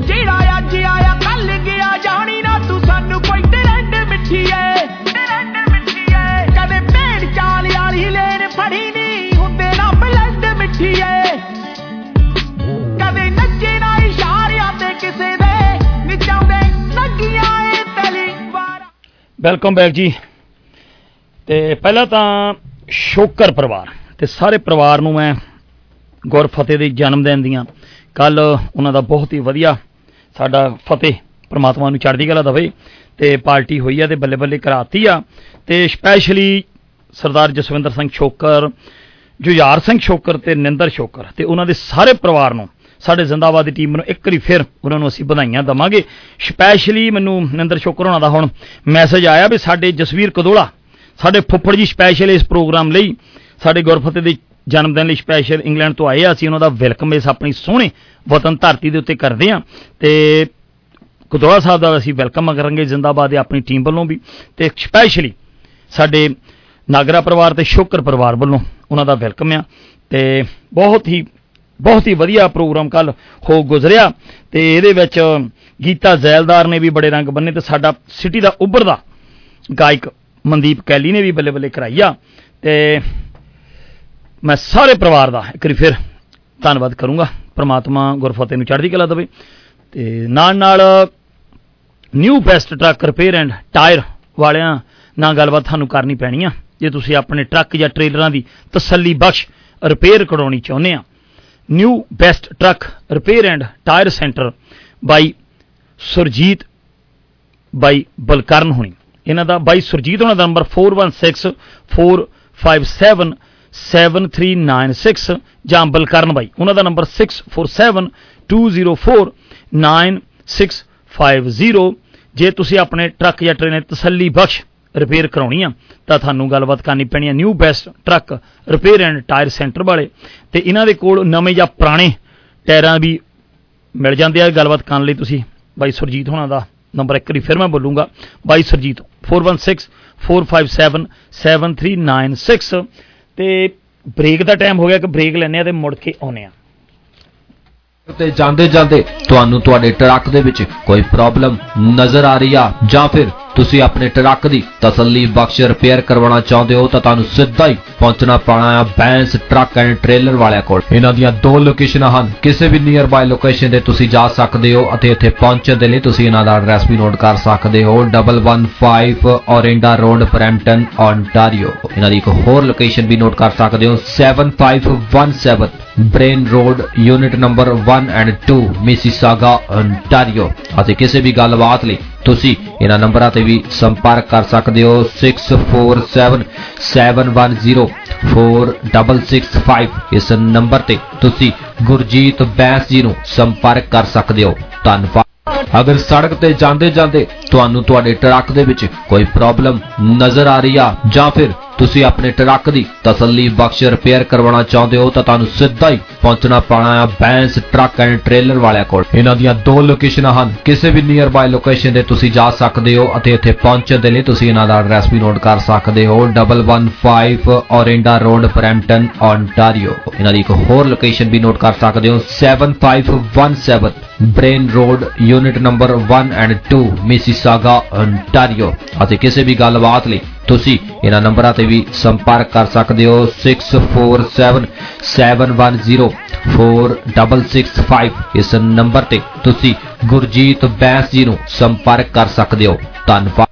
ਜਿਹੜਾ ਅੱਜ ਆਇਆ ਕੱਲ ਗਿਆ ਜਾਣੀ ਨਾ ਤੂੰ ਸਾਨੂੰ ਕੋਈ ਟਰੈਂਡ ਮਿੱਠੀਏ। ਟਰੈਂਡ ਮਿੱਠੀਏ। ਕਦੇ ਭੇਡ ਚਾਲ ਵਾਲੀ ਲੈਣ ਫੜੀ ਨਹੀਂ ਹੁੰਦੇ ਨਾ ਬਲੰਡ ਮਿੱਠੀਏ। ਕਦੇ ਨੱਚੇ ਨਾ ਇਸ਼ਾਰਿਆਂ ਤੇ ਕਿਸੇ ਦੇ, ਨਿਚਾਉਂਦੇ ਲੱਗੀਆਂ ਏ ਤਲੀਵਾਰ ਵੈਲਕਮ ਬੈਕ ਜੀ। ਤੇ ਪਹਿਲਾਂ ਤਾਂ ਸ਼ੋਕਰ ਪਰਿਵਾਰ। ਤੇ ਸਾਰੇ ਪਰਿਵਾਰ ਨੂੰ ਮੈਂ ਗੁਰਫਤਿਹ ਦੇ ਜਨਮ ਦਿਨ ਦੀਆਂ ਕੱਲ ਉਹਨਾਂ ਦਾ ਬਹੁਤ ਹੀ ਵਧੀਆ ਸਾਡਾ ਫਤਿਹ ਪ੍ਰਮਾਤਮਾ ਨੂੰ ਚੜ੍ਹਦੀ ਕਲਾ ਦਵੇ ਤੇ ਪਾਰਟੀ ਹੋਈ ਆ ਤੇ ਬੱਲੇ ਬੱਲੇ ਕਰਾਤੀ ਆ ਤੇ ਸਪੈਸ਼ਲੀ ਸਰਦਾਰ ਜਸਵਿੰਦਰ ਸਿੰਘ ਸ਼ੋਕਰ ਜੁਝਾਰ ਸਿੰਘ ਸ਼ੋਕਰ ਤੇ ਨਿੰਦਰ ਸ਼ੋਕਰ ਤੇ ਉਹਨਾਂ ਦੇ ਸਾਰੇ ਪਰਿਵਾਰ ਨੂੰ, ਸਾਡੇ ਜ਼ਿੰਦਾਬਾਦ ਦੀ ਟੀਮ ਨੂੰ ਇੱਕ ਵਾਰੀ ਫਿਰ ਉਹਨਾਂ ਨੂੰ ਅਸੀਂ ਵਧਾਈਆਂ ਦਵਾਂਗੇ। ਸਪੈਸ਼ਲੀ ਮੈਨੂੰ ਨਿੰਦਰ ਸ਼ੋਕਰ ਹੋਣਾ ਦਾ ਹੁਣ ਮੈਸੇਜ ਆਇਆ ਵੀ ਸਾਡੇ ਜਸਵੀਰ ਕਦੋਲਾ, ਸਾਡੇ ਫੁੱਫੜ ਜੀ ਸਪੈਸ਼ਲ ਇਸ ਪ੍ਰੋਗਰਾਮ ਲਈ ਸਾਡੇ ਗੁਰਫਤਿਹ ਦੇ ਜਨਮ ਦਿਨ ਲਈ ਸਪੈਸ਼ਲ ਇੰਗਲੈਂਡ ਤੋਂ ਆਏ ਆ। ਅਸੀਂ ਉਹਨਾਂ ਦਾ ਵੈਲਕਮ ਇਸ ਆਪਣੀ ਸੋਹਣੇ ਵਤਨ ਧਰਤੀ ਦੇ ਉੱਤੇ ਕਰਦੇ ਆ। ਤੇ ਕਦੋਲਾ ਸਾਹਿਬ ਦਾ ਅਸੀਂ ਵੈਲਕਮ ਕਰਾਂਗੇ ਜ਼ਿੰਦਾਬਾਦ ਦੀ ਆਪਣੀ ਟੀਮ ਵੱਲੋਂ ਵੀ। ਤੇ ਸਪੈਸ਼ਲੀ ਸਾਡੇ ਨਾਗਰਾ ਪਰਿਵਾਰ ਤੇ ਸ਼ੁਕਰ ਪਰਿਵਾਰ ਵੱਲੋਂ ਉਹਨਾਂ ਦਾ ਵੈਲਕਮ ਆ। ਤੇ ਬਹੁਤ ਹੀ ਬਹੁਤ ਹੀ ਵਧੀਆ ਪ੍ਰੋਗਰਾਮ ਕੱਲ ਹੋ ਗੁਜ਼ਰਿਆ। ਤੇ ਇਹਦੇ ਵਿੱਚ ਗੀਤਾ ਜ਼ੈਲਦਾਰ ਨੇ ਵੀ ਬੜੇ ਰੰਗ ਬੰਨੇ ਤੇ ਸਾਡਾ ਸਿਟੀ ਦਾ ਉੱਭਰਦਾ ਗਾਇਕ ਮਨਦੀਪ ਕੈਲੀ ਨੇ ਵੀ ਬੱਲੇ ਬੱਲੇ ਕਰਾਈ ਆ। ਤੇ ਮੈਂ ਸਾਰੇ ਪਰਿਵਾਰ ਦਾ ਇੱਕ ਵਾਰੀ ਫਿਰ ਧੰਨਵਾਦ ਕਰੂੰਗਾ। ਪ੍ਰਮਾਤਮਾ ਗੁਰਫਤਿਹ ਨੂੰ ਚੜ੍ਹਦੀ ਕਲਾ ਦੇਵੇ। ਤੇ ਨਾਲ ਨਾਲ new best truck repair and tyre ਵਾਲਿਆਂ ਨਾਲ ਗੱਲਬਾਤ ਤੁਹਾਨੂੰ ਕਰਨੀ ਪੈਣੀ ਆ। ਜੇ ਤੁਸੀਂ ਆਪਣੇ ਟਰੱਕ ਜਾਂ ਟ੍ਰੇਲਰਾਂ ਦੀ ਤਸੱਲੀ ਬਖਸ਼ ਰਿਪੇਅਰ ਕਰਾਉਣੀ ਚਾਹੁੰਦੇ ਆ। New best truck repair and tyre centre ਬਾਈ ਸੁਰਜੀਤ, ਬਾਈ ਬਲਕਰਨ ਹੋਣੀ। ਇਹਨਾਂ ਦਾ ਬਾਈ ਸੁਰਜੀਤ ਹੋਣਾ ਦਾ ਨੰਬਰ 416457 7396 ਜਾਂ ਬਲਕਰਨ ਬਾਈ ਉਹਨਾਂ ਦਾ ਨੰਬਰ 6472049650 ਜੇ ਤੁਸੀਂ ਆਪਣੇ ਟਰੱਕ ਜਾਂ ਟ੍ਰੇਨ ਤਸੱਲੀ ਬਖਸ਼ ਰਿਪੇਅਰ ਕਰਾਉਣੀ ਆ ਤਾਂ ਤੁਹਾਨੂੰ ਗੱਲਬਾਤ ਕਰਨੀ ਪੈਣੀ ਆ new best truck repair and tyre centre ਵਾਲੇ ਤੇ ਇਹਨਾਂ ਦੇ ਕੋਲ ਨਵੇਂ ਜਾਂ ਪੁਰਾਣੇ ਟਾਇਰਾਂ ਵੀ ਮਿਲ ਜਾਂਦੇ ਆ ਗੱਲਬਾਤ ਕਰਨ ਲਈ ਤੁਸੀਂ ਬਾਈ ਸੁਰਜੀਤ ਹੋਣਾ ਦਾ ਨੰਬਰ ਇੱਕ ਵਾਰੀ ਫਿਰ ਮੈਂ ਬੋਲੂੰਗਾ ਬਾਈ ਸਰਜੀਤ 416 457 7396 ਤੇ ਬ੍ਰੇਕ ਦਾ ਟਾਈਮ ਹੋ ਗਿਆ ਕਿ ਬ੍ਰੇਕ ਲੈਣੇ ਆ ਤੇ ਮੁੜ ਕੇ ਆਉਨੇ ਆ ਤੇ ਜਾਂਦੇ ਜਾਂਦੇ ਤੁਹਾਨੂੰ ਤੁਹਾਡੇ ਟਰੱਕ ਦੇ ਵਿੱਚ ਕੋਈ ਪ੍ਰੋਬਲਮ ਨਜ਼ਰ ਆ ਰਹੀ ਆ ਜਾਂ ਫਿਰ ਤੁਸੀਂ ਆਪਣੇ ਟਰੱਕ ਦੀ ਤਸੱਲੀ ਬਖਸ਼ ਰਿਪੇਅਰ ਕਰਵਾਉਣਾ ਚਾਹੁੰਦੇ ਹੋ ਤਾਂ ਤੁਹਾਨੂੰ ਸਿੱਧਾ ਹੀ ਪਹੁੰਚਣਾ ਪੈਣਾ ਆ ਬੈਂਸ ਟਰੱਕ ਐਂਡ ਟ੍ਰੇਲਰ ਵਾਲਿਆਂ ਕੋਲ। ਇਹਨਾਂ ਦੀਆਂ ਦੋ ਲੋਕੇਸ਼ਨਾਂ ਹਨ। ਕਿਸੇ ਵੀ ਨੀਅਰ ਬਾਈ ਲੋਕੇਸ਼ਨ ਤੇ ਤੁਸੀਂ ਜਾ ਸਕਦੇ ਹੋ ਅਤੇ ਇੱਥੇ ਪਹੁੰਚਣ ਦੇ ਲਈ ਤੁਸੀਂ ਇਹਨਾਂ ਦਾ ਐਡਰੈਸ ਵੀ ਨੋਟ ਕਰ ਸਕਦੇ ਹੋ। 115 ਔਰਿੰਡਾ ਰੋਡ ਬਰੈਂਪਟਨ ontario ਇਹਨਾਂ ਦੀ ਇੱਕ ਹੋਰ ਲੋਕੇਸ਼ਨ ਵੀ ਨੋਟ ਕਰ ਸਕਦੇ ਹੋ। 7517 Bren road unit number 1 and 2 Mississauga ontario ਅਤੇ ਕਿਸੇ ਵੀ ਗੱਲਬਾਤ ਲਈ ਤੁਸੀਂ ਇਹਨਾਂ ਨੰਬਰਾਂ ਤੇ ਵੀ ਸੰਪਰਕ ਕਰ ਸਕਦੇ ਹੋ 6477104665 ਇਸ ਨੰਬਰ ਤੇ ਤੁਸੀਂ ਗੁਰਜੀਤ ਬੈਂਸ ਜੀ ਨੂੰ ਸੰਪਰਕ ਕਰ ਸਕਦੇ ਹੋ। ਧੰਨਵਾਦ। ਅਗਰ ਸੜਕ ਤੇ ਜਾਂਦੇ ਜਾਂਦੇ ਤੁਹਾਨੂੰ ਤੁਹਾਡੇ ਟਰੱਕ ਦੇ ਵਿੱਚ ਕੋਈ ਪ੍ਰੋਬਲਮ ਨਜ਼ਰ ਆ ਰਹੀ ਆ ਜਾਂ ਫਿਰ ਤੁਸੀਂ ਆਪਣੇ ਟਰੱਕ ਦੀ ਤਸੱਲੀ ਬਖਸ਼ ਰਿਪੇਅਰ ਕਰਵਾਉਣਾ ਚਾਹੁੰਦੇ ਹੋ ਤਾਂ ਤੁਹਾਨੂੰ ਸਿੱਧਾ ਹੀ ਪਹੁੰਚਣਾ ਪੈਣਾ ਆ ਬੈਂਸ ਟਰੱਕ ਐਂਡ ਟ੍ਰੇਲਰ ਵਾਲਿਆਂ ਕੋਲ। ਇਹਨਾਂ ਦੀਆਂ ਦੋ ਲੋਕੇਸ਼ਨਾਂ ਹਨ। ਕਿਸੇ ਵੀ ਨੀਅਰ ਬਾਈ ਲੋਕੇਸ਼ਨ ਤੇ ਤੁਸੀਂ ਜਾ ਸਕਦੇ ਹੋ ਅਤੇ ਇੱਥੇ ਪਹੁੰਚਣ ਦੇ ਲਈ ਤੁਸੀਂ ਇਹਨਾਂ ਦਾ ਐਡਰੈਸ ਵੀ ਨੋਟ ਕਰ ਸਕਦੇ ਹੋ। 115 ਔਰਿੰਡਾ ਰੋਡ ਬਰੈਂਪਟਨ ontario ਇਹਨਾਂ ਦੀ ਇੱਕ ਹੋਰ ਲੋਕੇਸ਼ਨ ਵੀ ਨੋਟ ਕਰ ਸਕਦੇ ਹੋ। 7517 Bren road unit number 1 and 2 Mississauga ontario ਅਤੇ ਕਿਸੇ ਵੀ ਗੱਲਬਾਤ ਲਈ ਤੁਸੀਂ ਇਹਨਾਂ ਨੰਬਰਾਂ ਤੇ ਵੀ ਸੰਪਰਕ ਕਰ ਸਕਦੇ ਹੋ 6477104665 ਇਸ ਨੰਬਰ ਤੇ ਤੁਸੀਂ ਗੁਰਜੀਤ ਬੈਂਸ ਜੀ ਨੂੰ ਸੰਪਰਕ ਕਰ ਸਕਦੇ ਹੋ। ਧੰਨਵਾਦ।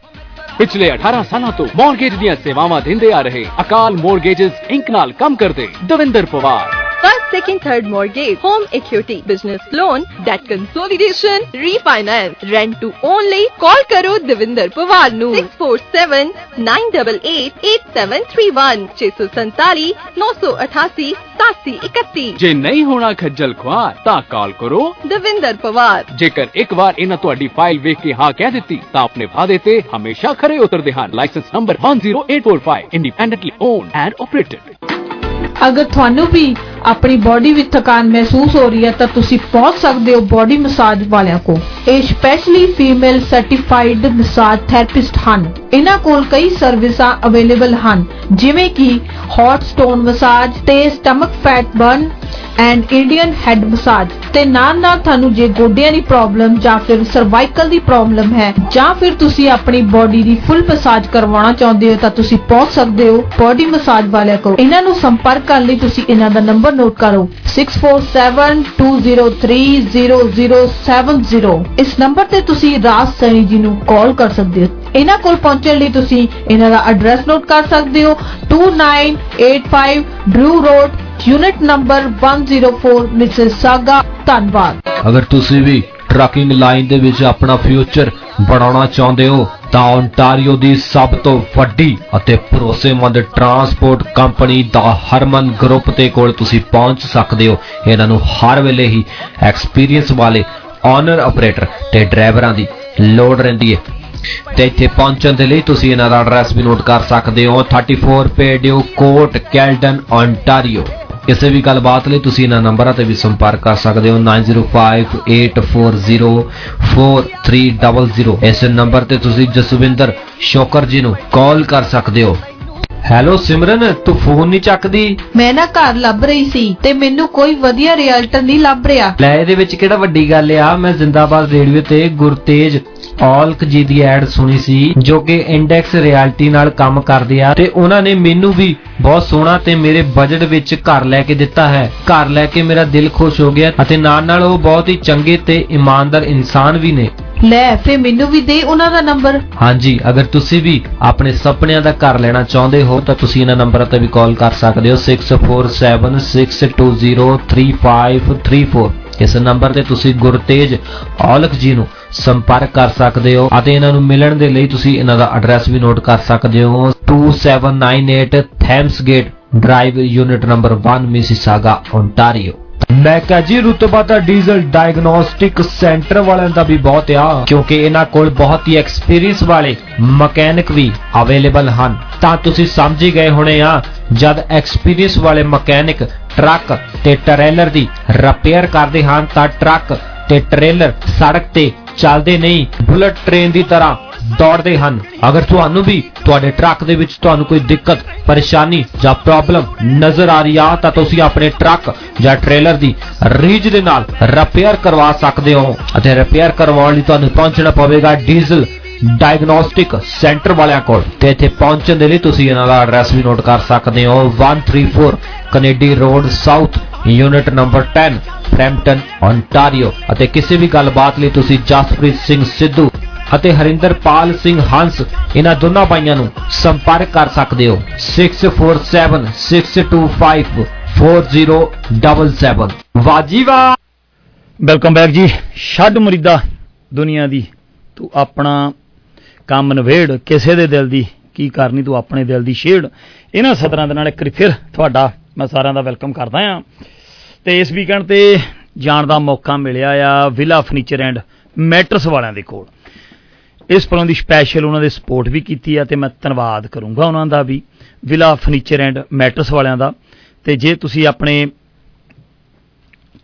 ਪਿਛਲੇ 18 ਸਾਲਾਂ ਤੋਂ ਮੌਰਗੇਜ ਦੀਆਂ ਸੇਵਾਵਾਂ ਦਿੰਦੇ ਆ ਰਹੇ ਅਕਾਲ ਮੌਰਗੇਜਸ ਇੰਕ ਨਾਲ ਕੰਮ ਕਰਦੇ Davinder Pawar. First, second, third mortgage, home equity, business loan, debt consolidation, refinance, rent to only. Call karo Devinder Pawar nu 647-988-8731 647 988 8731 ਜੇ ਨਹੀਂ ਹੋਣਾ ਖੱਜਲ ਖੁਆਰ ਤਾਂ ਕਾਲ ਕਰੋ Devinder Pawar ਜੇਕਰ ਇੱਕ ਵਾਰ ਇਹਨਾਂ ਤੁਹਾਡੀ ਫਾਈਲ ਵੇਖ ਕੇ ਹਾਂ ਕਹਿ ਦਿੱਤੀ ਤਾਂ ਆਪਣੇ ਵਾਅਦੇ ਤੇ ਹਮੇਸ਼ਾ ਖਰੇ ਉਤਰਦੇ ਹਨ licence number 10845 independently owned and operated ਅਗਰ ਤੁਹਾਨੂੰ ਵੀ ਆਪਣੀ ਬਾਡੀ ਵਿੱਚ ਥਕਾਨ ਮਹਿਸੂਸ ਹੋ ਰਹੀ ਹੈ, ਤਾਂ ਤੁਸੀਂ ਪਹੁੰਚ ਸਕਦੇ ਹੋ ਬਾਡੀ ਮਸਾਜ ਵਾਲਿਆਂ ਕੋਲ। ਇਹ specially female certified massage therapist ਹਨ। ਇਹਨਾਂ ਕੋਲ ਕਈ ਸਰਵਿਸਾਂ ਅਵੇਲੇਬਲ ਹਨ, ਜਿਵੇਂ ਕਿ ਹੌਟ ਸਟੋਨ ਮਸਾਜ ਤੇ stomach fat burn and Indian head massage ਤੇ ਨਾਲ ਨਾਲ ਤੁਹਾਨੂੰ ਜੇ ਗੋਡਿਆਂ ਦੀ ਪ੍ਰੋਬਲਮ ਜਾਂ ਫਿਰ ਸਰਵਾਈਕਲ ਦੀ ਪ੍ਰੋਬਲਮ ਹੈ, ਜਾਂ ਫਿਰ ਤੁਸੀਂ ਆਪਣੀ ਬਾਡੀ ਦੀ ਫੁੱਲ ਮਸਾਜ ਕਰਵਾਉਣਾ ਚਾਹੁੰਦੇ ਹੋ, ਤਾਂ ਤੁਸੀਂ ਪਹੁੰਚ ਸਕਦੇ ਹੋ ਬਾਡੀ ਮਸਾਜ ਵਾਲਿਆਂ ਕੋਲ। ਇਹਨਾਂ ਨੂੰ ਸੰਪਰਕ ਕਰਨ ਲਈ ਤੁਸੀਂ ਇਹਨਾਂ ਦਾ ਨੰਬਰ ਨੋਟ ਕਰੋ 6472030070 ਇਸ ਨੰਬਰ ਤੇ ਤੁਸੀਂ ਰਾਜ ਸੈਣੀ ਜੀ ਨੂੰ ਕਾਲ ਕਰ ਸਕਦੇ ਹੋ। ਇਹਨਾਂ ਕੋਲ ਪਹੁੰਚਣ ਲਈ ਤੁਸੀਂ ਇਹਨਾਂ ਦਾ ਐਡਰੈਸ ਨੋਟ ਕਰ ਸਕਦੇ ਹੋ। 2985 Drew road unit number 104 Mississauga ਧੰਨਵਾਦ। ਅਗਰ ਤੁਸੀਂ ਵੀ ਟਰੱਕਿੰਗ ਲਾਈਨ ਦੇ ਵਿੱਚ ਆਪਣਾ ਫਿਊਚਰ ਬਣਾਉਣਾ ਚਾਹੁੰਦੇ ਹੋ ਤਾਂ ਓਨਟਾਰੀਓ ਦੀ ਸਭ ਤੋਂ ਵੱਡੀ ਅਤੇ ਭਰੋਸੇਮੰਦ ਟਰਾਂਸਪੋਰਟ ਕੰਪਨੀ ਦਾ ਹਰਮਨ ਗਰੁੱਪ ਦੇ ਕੋਲ ਤੁਸੀਂ ਪਹੁੰਚ ਸਕਦੇ ਹੋ। ਇਹਨਾਂ ਨੂੰ ਹਰ ਵੇਲੇ ਹੀ ਐਕਸਪੀਰੀਅੰਸ ਵਾਲੇ ਓਨਰ ਆਪਰੇਟਰ ਤੇ ਡਰਾਈਵਰਾਂ ਦੀ ਲੋੜ ਰਹਿੰਦੀ ਹੈ। ਤੇ ਇੱਥੇ ਪਹੁੰਚਣ ਦੇ ਲਈ ਤੁਸੀਂ ਇਹਨਾਂ ਦਾ ਐਡਰੈਸ ਵੀ ਨੋਟ ਕਰ ਸਕਦੇ ਹੋ। 34 ਪੇਡਿਓ ਕੋਟ ਕੈਲਡਨ ਓਨਟਾਰੀਓ ਕਿਸੇ ਵੀ ਗੱਲਬਾਤ ਲਈ ਤੁਸੀਂ ਇਹਨਾਂ ਨੰਬਰਾਂ ਤੇ ਵੀ ਸੰਪਰਕ ਕਰ ਸਕਦੇ ਹੋ 9058404300 ਇਸ ਨੰਬਰ ਤੇ ਤੁਸੀਂ ਜਸਵਿੰਦਰ ਸ਼ੋਕਰ ਜੀ ਨੂੰ ਕਾਲ ਕਰ ਸਕਦੇ ਹੋ। ਹੈਲੋ ਸਿਮਰਨ ਤੂੰ ਫੋਨ ਨਹੀਂ ਚੱਕਦੀ? ਮੈਂ ਨਾ ਘਰ ਲੱਭ ਰਹੀ ਸੀ ਤੇ ਮੈਨੂੰ ਕੋਈ ਵਧੀਆ ਰਿਐਲਟਰ ਨਹੀਂ ਲੱਭ ਰਿਹਾ। ਲੈ ਇਹਦੇ ਵਿੱਚ ਕਿਹੜਾ ਵੱਡੀ ਗੱਲ ਆ? ਮੈਂ ਜ਼ਿੰਦਾਬਾਦ ਰੇਡੀਓ ਤੇ ਗੁਰਤੇਜ ਔਲਖ ਜੀ ਦੀ ਐਡ ਸੁਣੀ ਸੀ ਜੋ ਕਿ ਇੰਡੈਕਸ ਰਿਐਲਿਟੀ ਨਾਲ ਕੰਮ ਕਰਦੇ ਆ ਤੇ ਉਹਨਾਂ ਨੇ ਮੈਨੂੰ ਵੀ ਬਹੁਤ ਸੋਹਣਾ ਤੇ ਮੇਰੇ ਬਜਟ ਵਿੱਚ ਘਰ ਲੈ ਕੇ ਦਿੱਤਾ ਹੈ। ਘਰ ਲੈ ਕੇ ਮੇਰਾ ਦਿਲ ਖੁਸ਼ ਹੋ ਗਿਆ ਅਤੇ ਨਾਲ ਨਾਲ ਉਹ ਬਹੁਤ ਹੀ ਚੰਗੇ ਤੇ ਇਮਾਨਦਾਰ ਇਨਸਾਨ ਵੀ ਨੇ। ਲੈ ਫੇ ਮੈਨੂੰ ਵੀ ਦੇ ਉਹਨਾਂ ਦਾ ਨੰਬਰ ਹਾਂਜੀ, ਅਗਰ ਤੁਸੀਂ ਵੀ ਆਪਣੇ ਸੁਪਨਿਆਂ ਦਾ ਘਰ ਲੈਣਾ ਚਾਹੁੰਦੇ ਹੋ, ਤਾਂ ਤੁਸੀਂ ਇਹਨਾਂ ਨੰਬਰਾਂ ਤੇ ਵੀ ਕਾਲ ਕਰ ਸਕਦੇ ਹੋ 6476203534 ਇਸ ਨੰਬਰ ਤੇ ਤੁਸੀਂ ਗੁਰਤੇਜ ਔਲਖ ਜੀ ਨੂੰ ਸੰਪਰਕ ਕਰ ਸਕਦੇ ਹੋ ਅਤੇ ਇਹਨਾਂ ਨੂੰ ਮਿਲਣ ਦੇ ਲਈ ਤੁਸੀਂ ਇਹਨਾਂ ਦਾ ਐਡਰੈਸ ਵੀ ਨੋਟ ਕਰ ਸਕਦੇ ਹੋ। 2798 Thames gate drive unit number 1 Mississauga Ontario ਮੈਂ ਕਹਾਂ ਜੀ, ਰੁਤਬਾ ਦਾ ਡੀਜ਼ਲ ਡਾਇਗਨੋਸਟਿਕ ਸੈਂਟਰ ਵਾਲਿਆਂ ਦਾ ਵੀ ਬਹੁਤ ਆ, ਕਿਉਂਕਿ ਇਹਨਾਂ ਕੋਲ ਬਹੁਤ ਹੀ ਐਕਸਪੀਰੀਅੰਸ ਵਾਲੇ ਮਕੈਨਿਕ ਵੀ ਅਵੇਲੇਬਲ ਹਨ। ਤਾਂ ਤੁਸੀਂ ਸਮਝ ਹੀ ਗਏ ਹੋਣੇ ਆ, ਜਦ ਐਕਸਪੀਰੀਅੰਸ ਵਾਲੇ ਮਕੈਨਿਕ ਟਰੱਕ ਤੇ ਟਰੇਲਰ ਦੀ ਰਿਪੇਅਰ ਕਰਦੇ ਹਨ, ਤਾਂ ਟਰੱਕ ਤੇ ਟਰੇਲਰ ਸੜਕ ਤੇ ਚੱਲਦੇ ਨਹੀਂ, ਬੁਲਟ ਟ੍ਰੇਨ ਦੀ ਤਰ੍ਹਾਂ ਦੌੜਦੇ ਹਨ। ਅਗਰ ਤੁਹਾਨੂੰ ਵੀ ਤੁਹਾਡੇ ਟਰੱਕ ਦੇ ਵਿੱਚ ਤੁਹਾਨੂੰ ਕੋਈ ਦਿੱਕਤ, ਪਰੇਸ਼ਾਨੀ ਜਾਂ ਪ੍ਰੋਬਲਮ ਨਜ਼ਰ ਆ ਰਹੀ ਆ, ਤਾਂ ਤੁਸੀਂ ਆਪਣੇ ਟਰੱਕ ਜਾਂ ਟ੍ਰੇਲਰ ਦੀ ਰੀਜ ਦੇ ਨਾਲ ਰਿਪੇਅਰ ਕਰਵਾ ਸਕਦੇ ਹੋ। ਅਤੇ ਰਿਪੇਅਰ ਕਰਵਾਉਣ ਲਈ ਤੁਹਾਨੂੰ ਪਹੁੰਚਣਾ ਪਵੇਗਾ ਡੀਜ਼ਲ ਡਾਇਗਨੋਸਟਿਕ ਸੈਂਟਰ ਵਾਲਿਆਂ ਕੋਲ। ਤੇ ਇੱਥੇ ਪਹੁੰਚਣ ਦੇ ਲਈ ਤੁਸੀਂ ਇਹਨਾਂ ਦਾ ਐਡਰੈਸ ਵੀ ਨੋਟ ਕਰ ਸਕਦੇ ਹੋ। 134 Kennedy road south, unit number 10 Brampton Ontario ਅਤੇ ਕਿਸੇ ਵੀ ਗੱਲਬਾਤ ਲਈ ਤੁਸੀਂ ਜਸਪ੍ਰੀਤ ਸਿੰਘ ਸਿੱਧੂ ਅਤੇ ਹਰਿੰਦਰਪਾਲ ਸਿੰਘ ਹੰਸ, ਇਹਨਾਂ ਦੋਨਾਂ ਭਾਈਆਂ ਨੂੰ ਸੰਪਰਕ ਕਰ ਸਕਦੇ ਹੋ। 6476254077 ਵਾਜੀ ਵਾਹ ਵੈਲਕਮ ਬੈਕ ਜੀ। ਛੱਡ ਮੁਰੀਦਾ ਦੁਨੀਆ ਦੀ। ਤੂੰ ਆਪਣਾ ਕੰਮ ਨਵੇੜ ਕਿਸੇ ਦੇ ਦਿਲ ਦੀ। ਕੀ ਕਰਨੀ ਤੂੰ ਆਪਣੇ ਦਿਲ ਦੀ ਛੇੜ? ਇਹਨਾਂ ਸਤਰਾਂ ਦੇ ਨਾਲ ਇੱਕ ਵਾਰੀ ਫਿਰ ਤੁਹਾਡਾ ਮੈਂ ਸਾਰਿਆਂ ਦਾ ਵੈਲਕਮ ਕਰਦਾ ਆ ਤੇ ਇਸ ਵੀਕਐਂਡ ਤੇ ਜਾਣ ਦਾ ਮੌਕਾ ਮਿਲਿਆ ਆ ਵਿਲਾ ਫਰਨੀਚਰ ਐਂਡ ਮੈਟਰਸ ਵਾਲਿਆਂ ਦੇ ਕੋਲ। ਇਸ ਪਰੋਂ ਦੀ ਸਪੈਸ਼ਲ ਉਹਨਾਂ ਦੇ ਸਪੋਰਟ ਵੀ ਕੀਤੀ ਆ ਤੇ ਮੈਂ ਧੰਨਵਾਦ ਕਰੂੰਗਾ ਉਹਨਾਂ ਦਾ ਵੀ ਵਿਲਾ ਫਰਨੀਚਰ ਐਂਡ ਮੈਟਰਸ ਵਾਲਿਆਂ ਦਾ। ਤੇ ਜੇ ਤੁਸੀਂ ਆਪਣੇ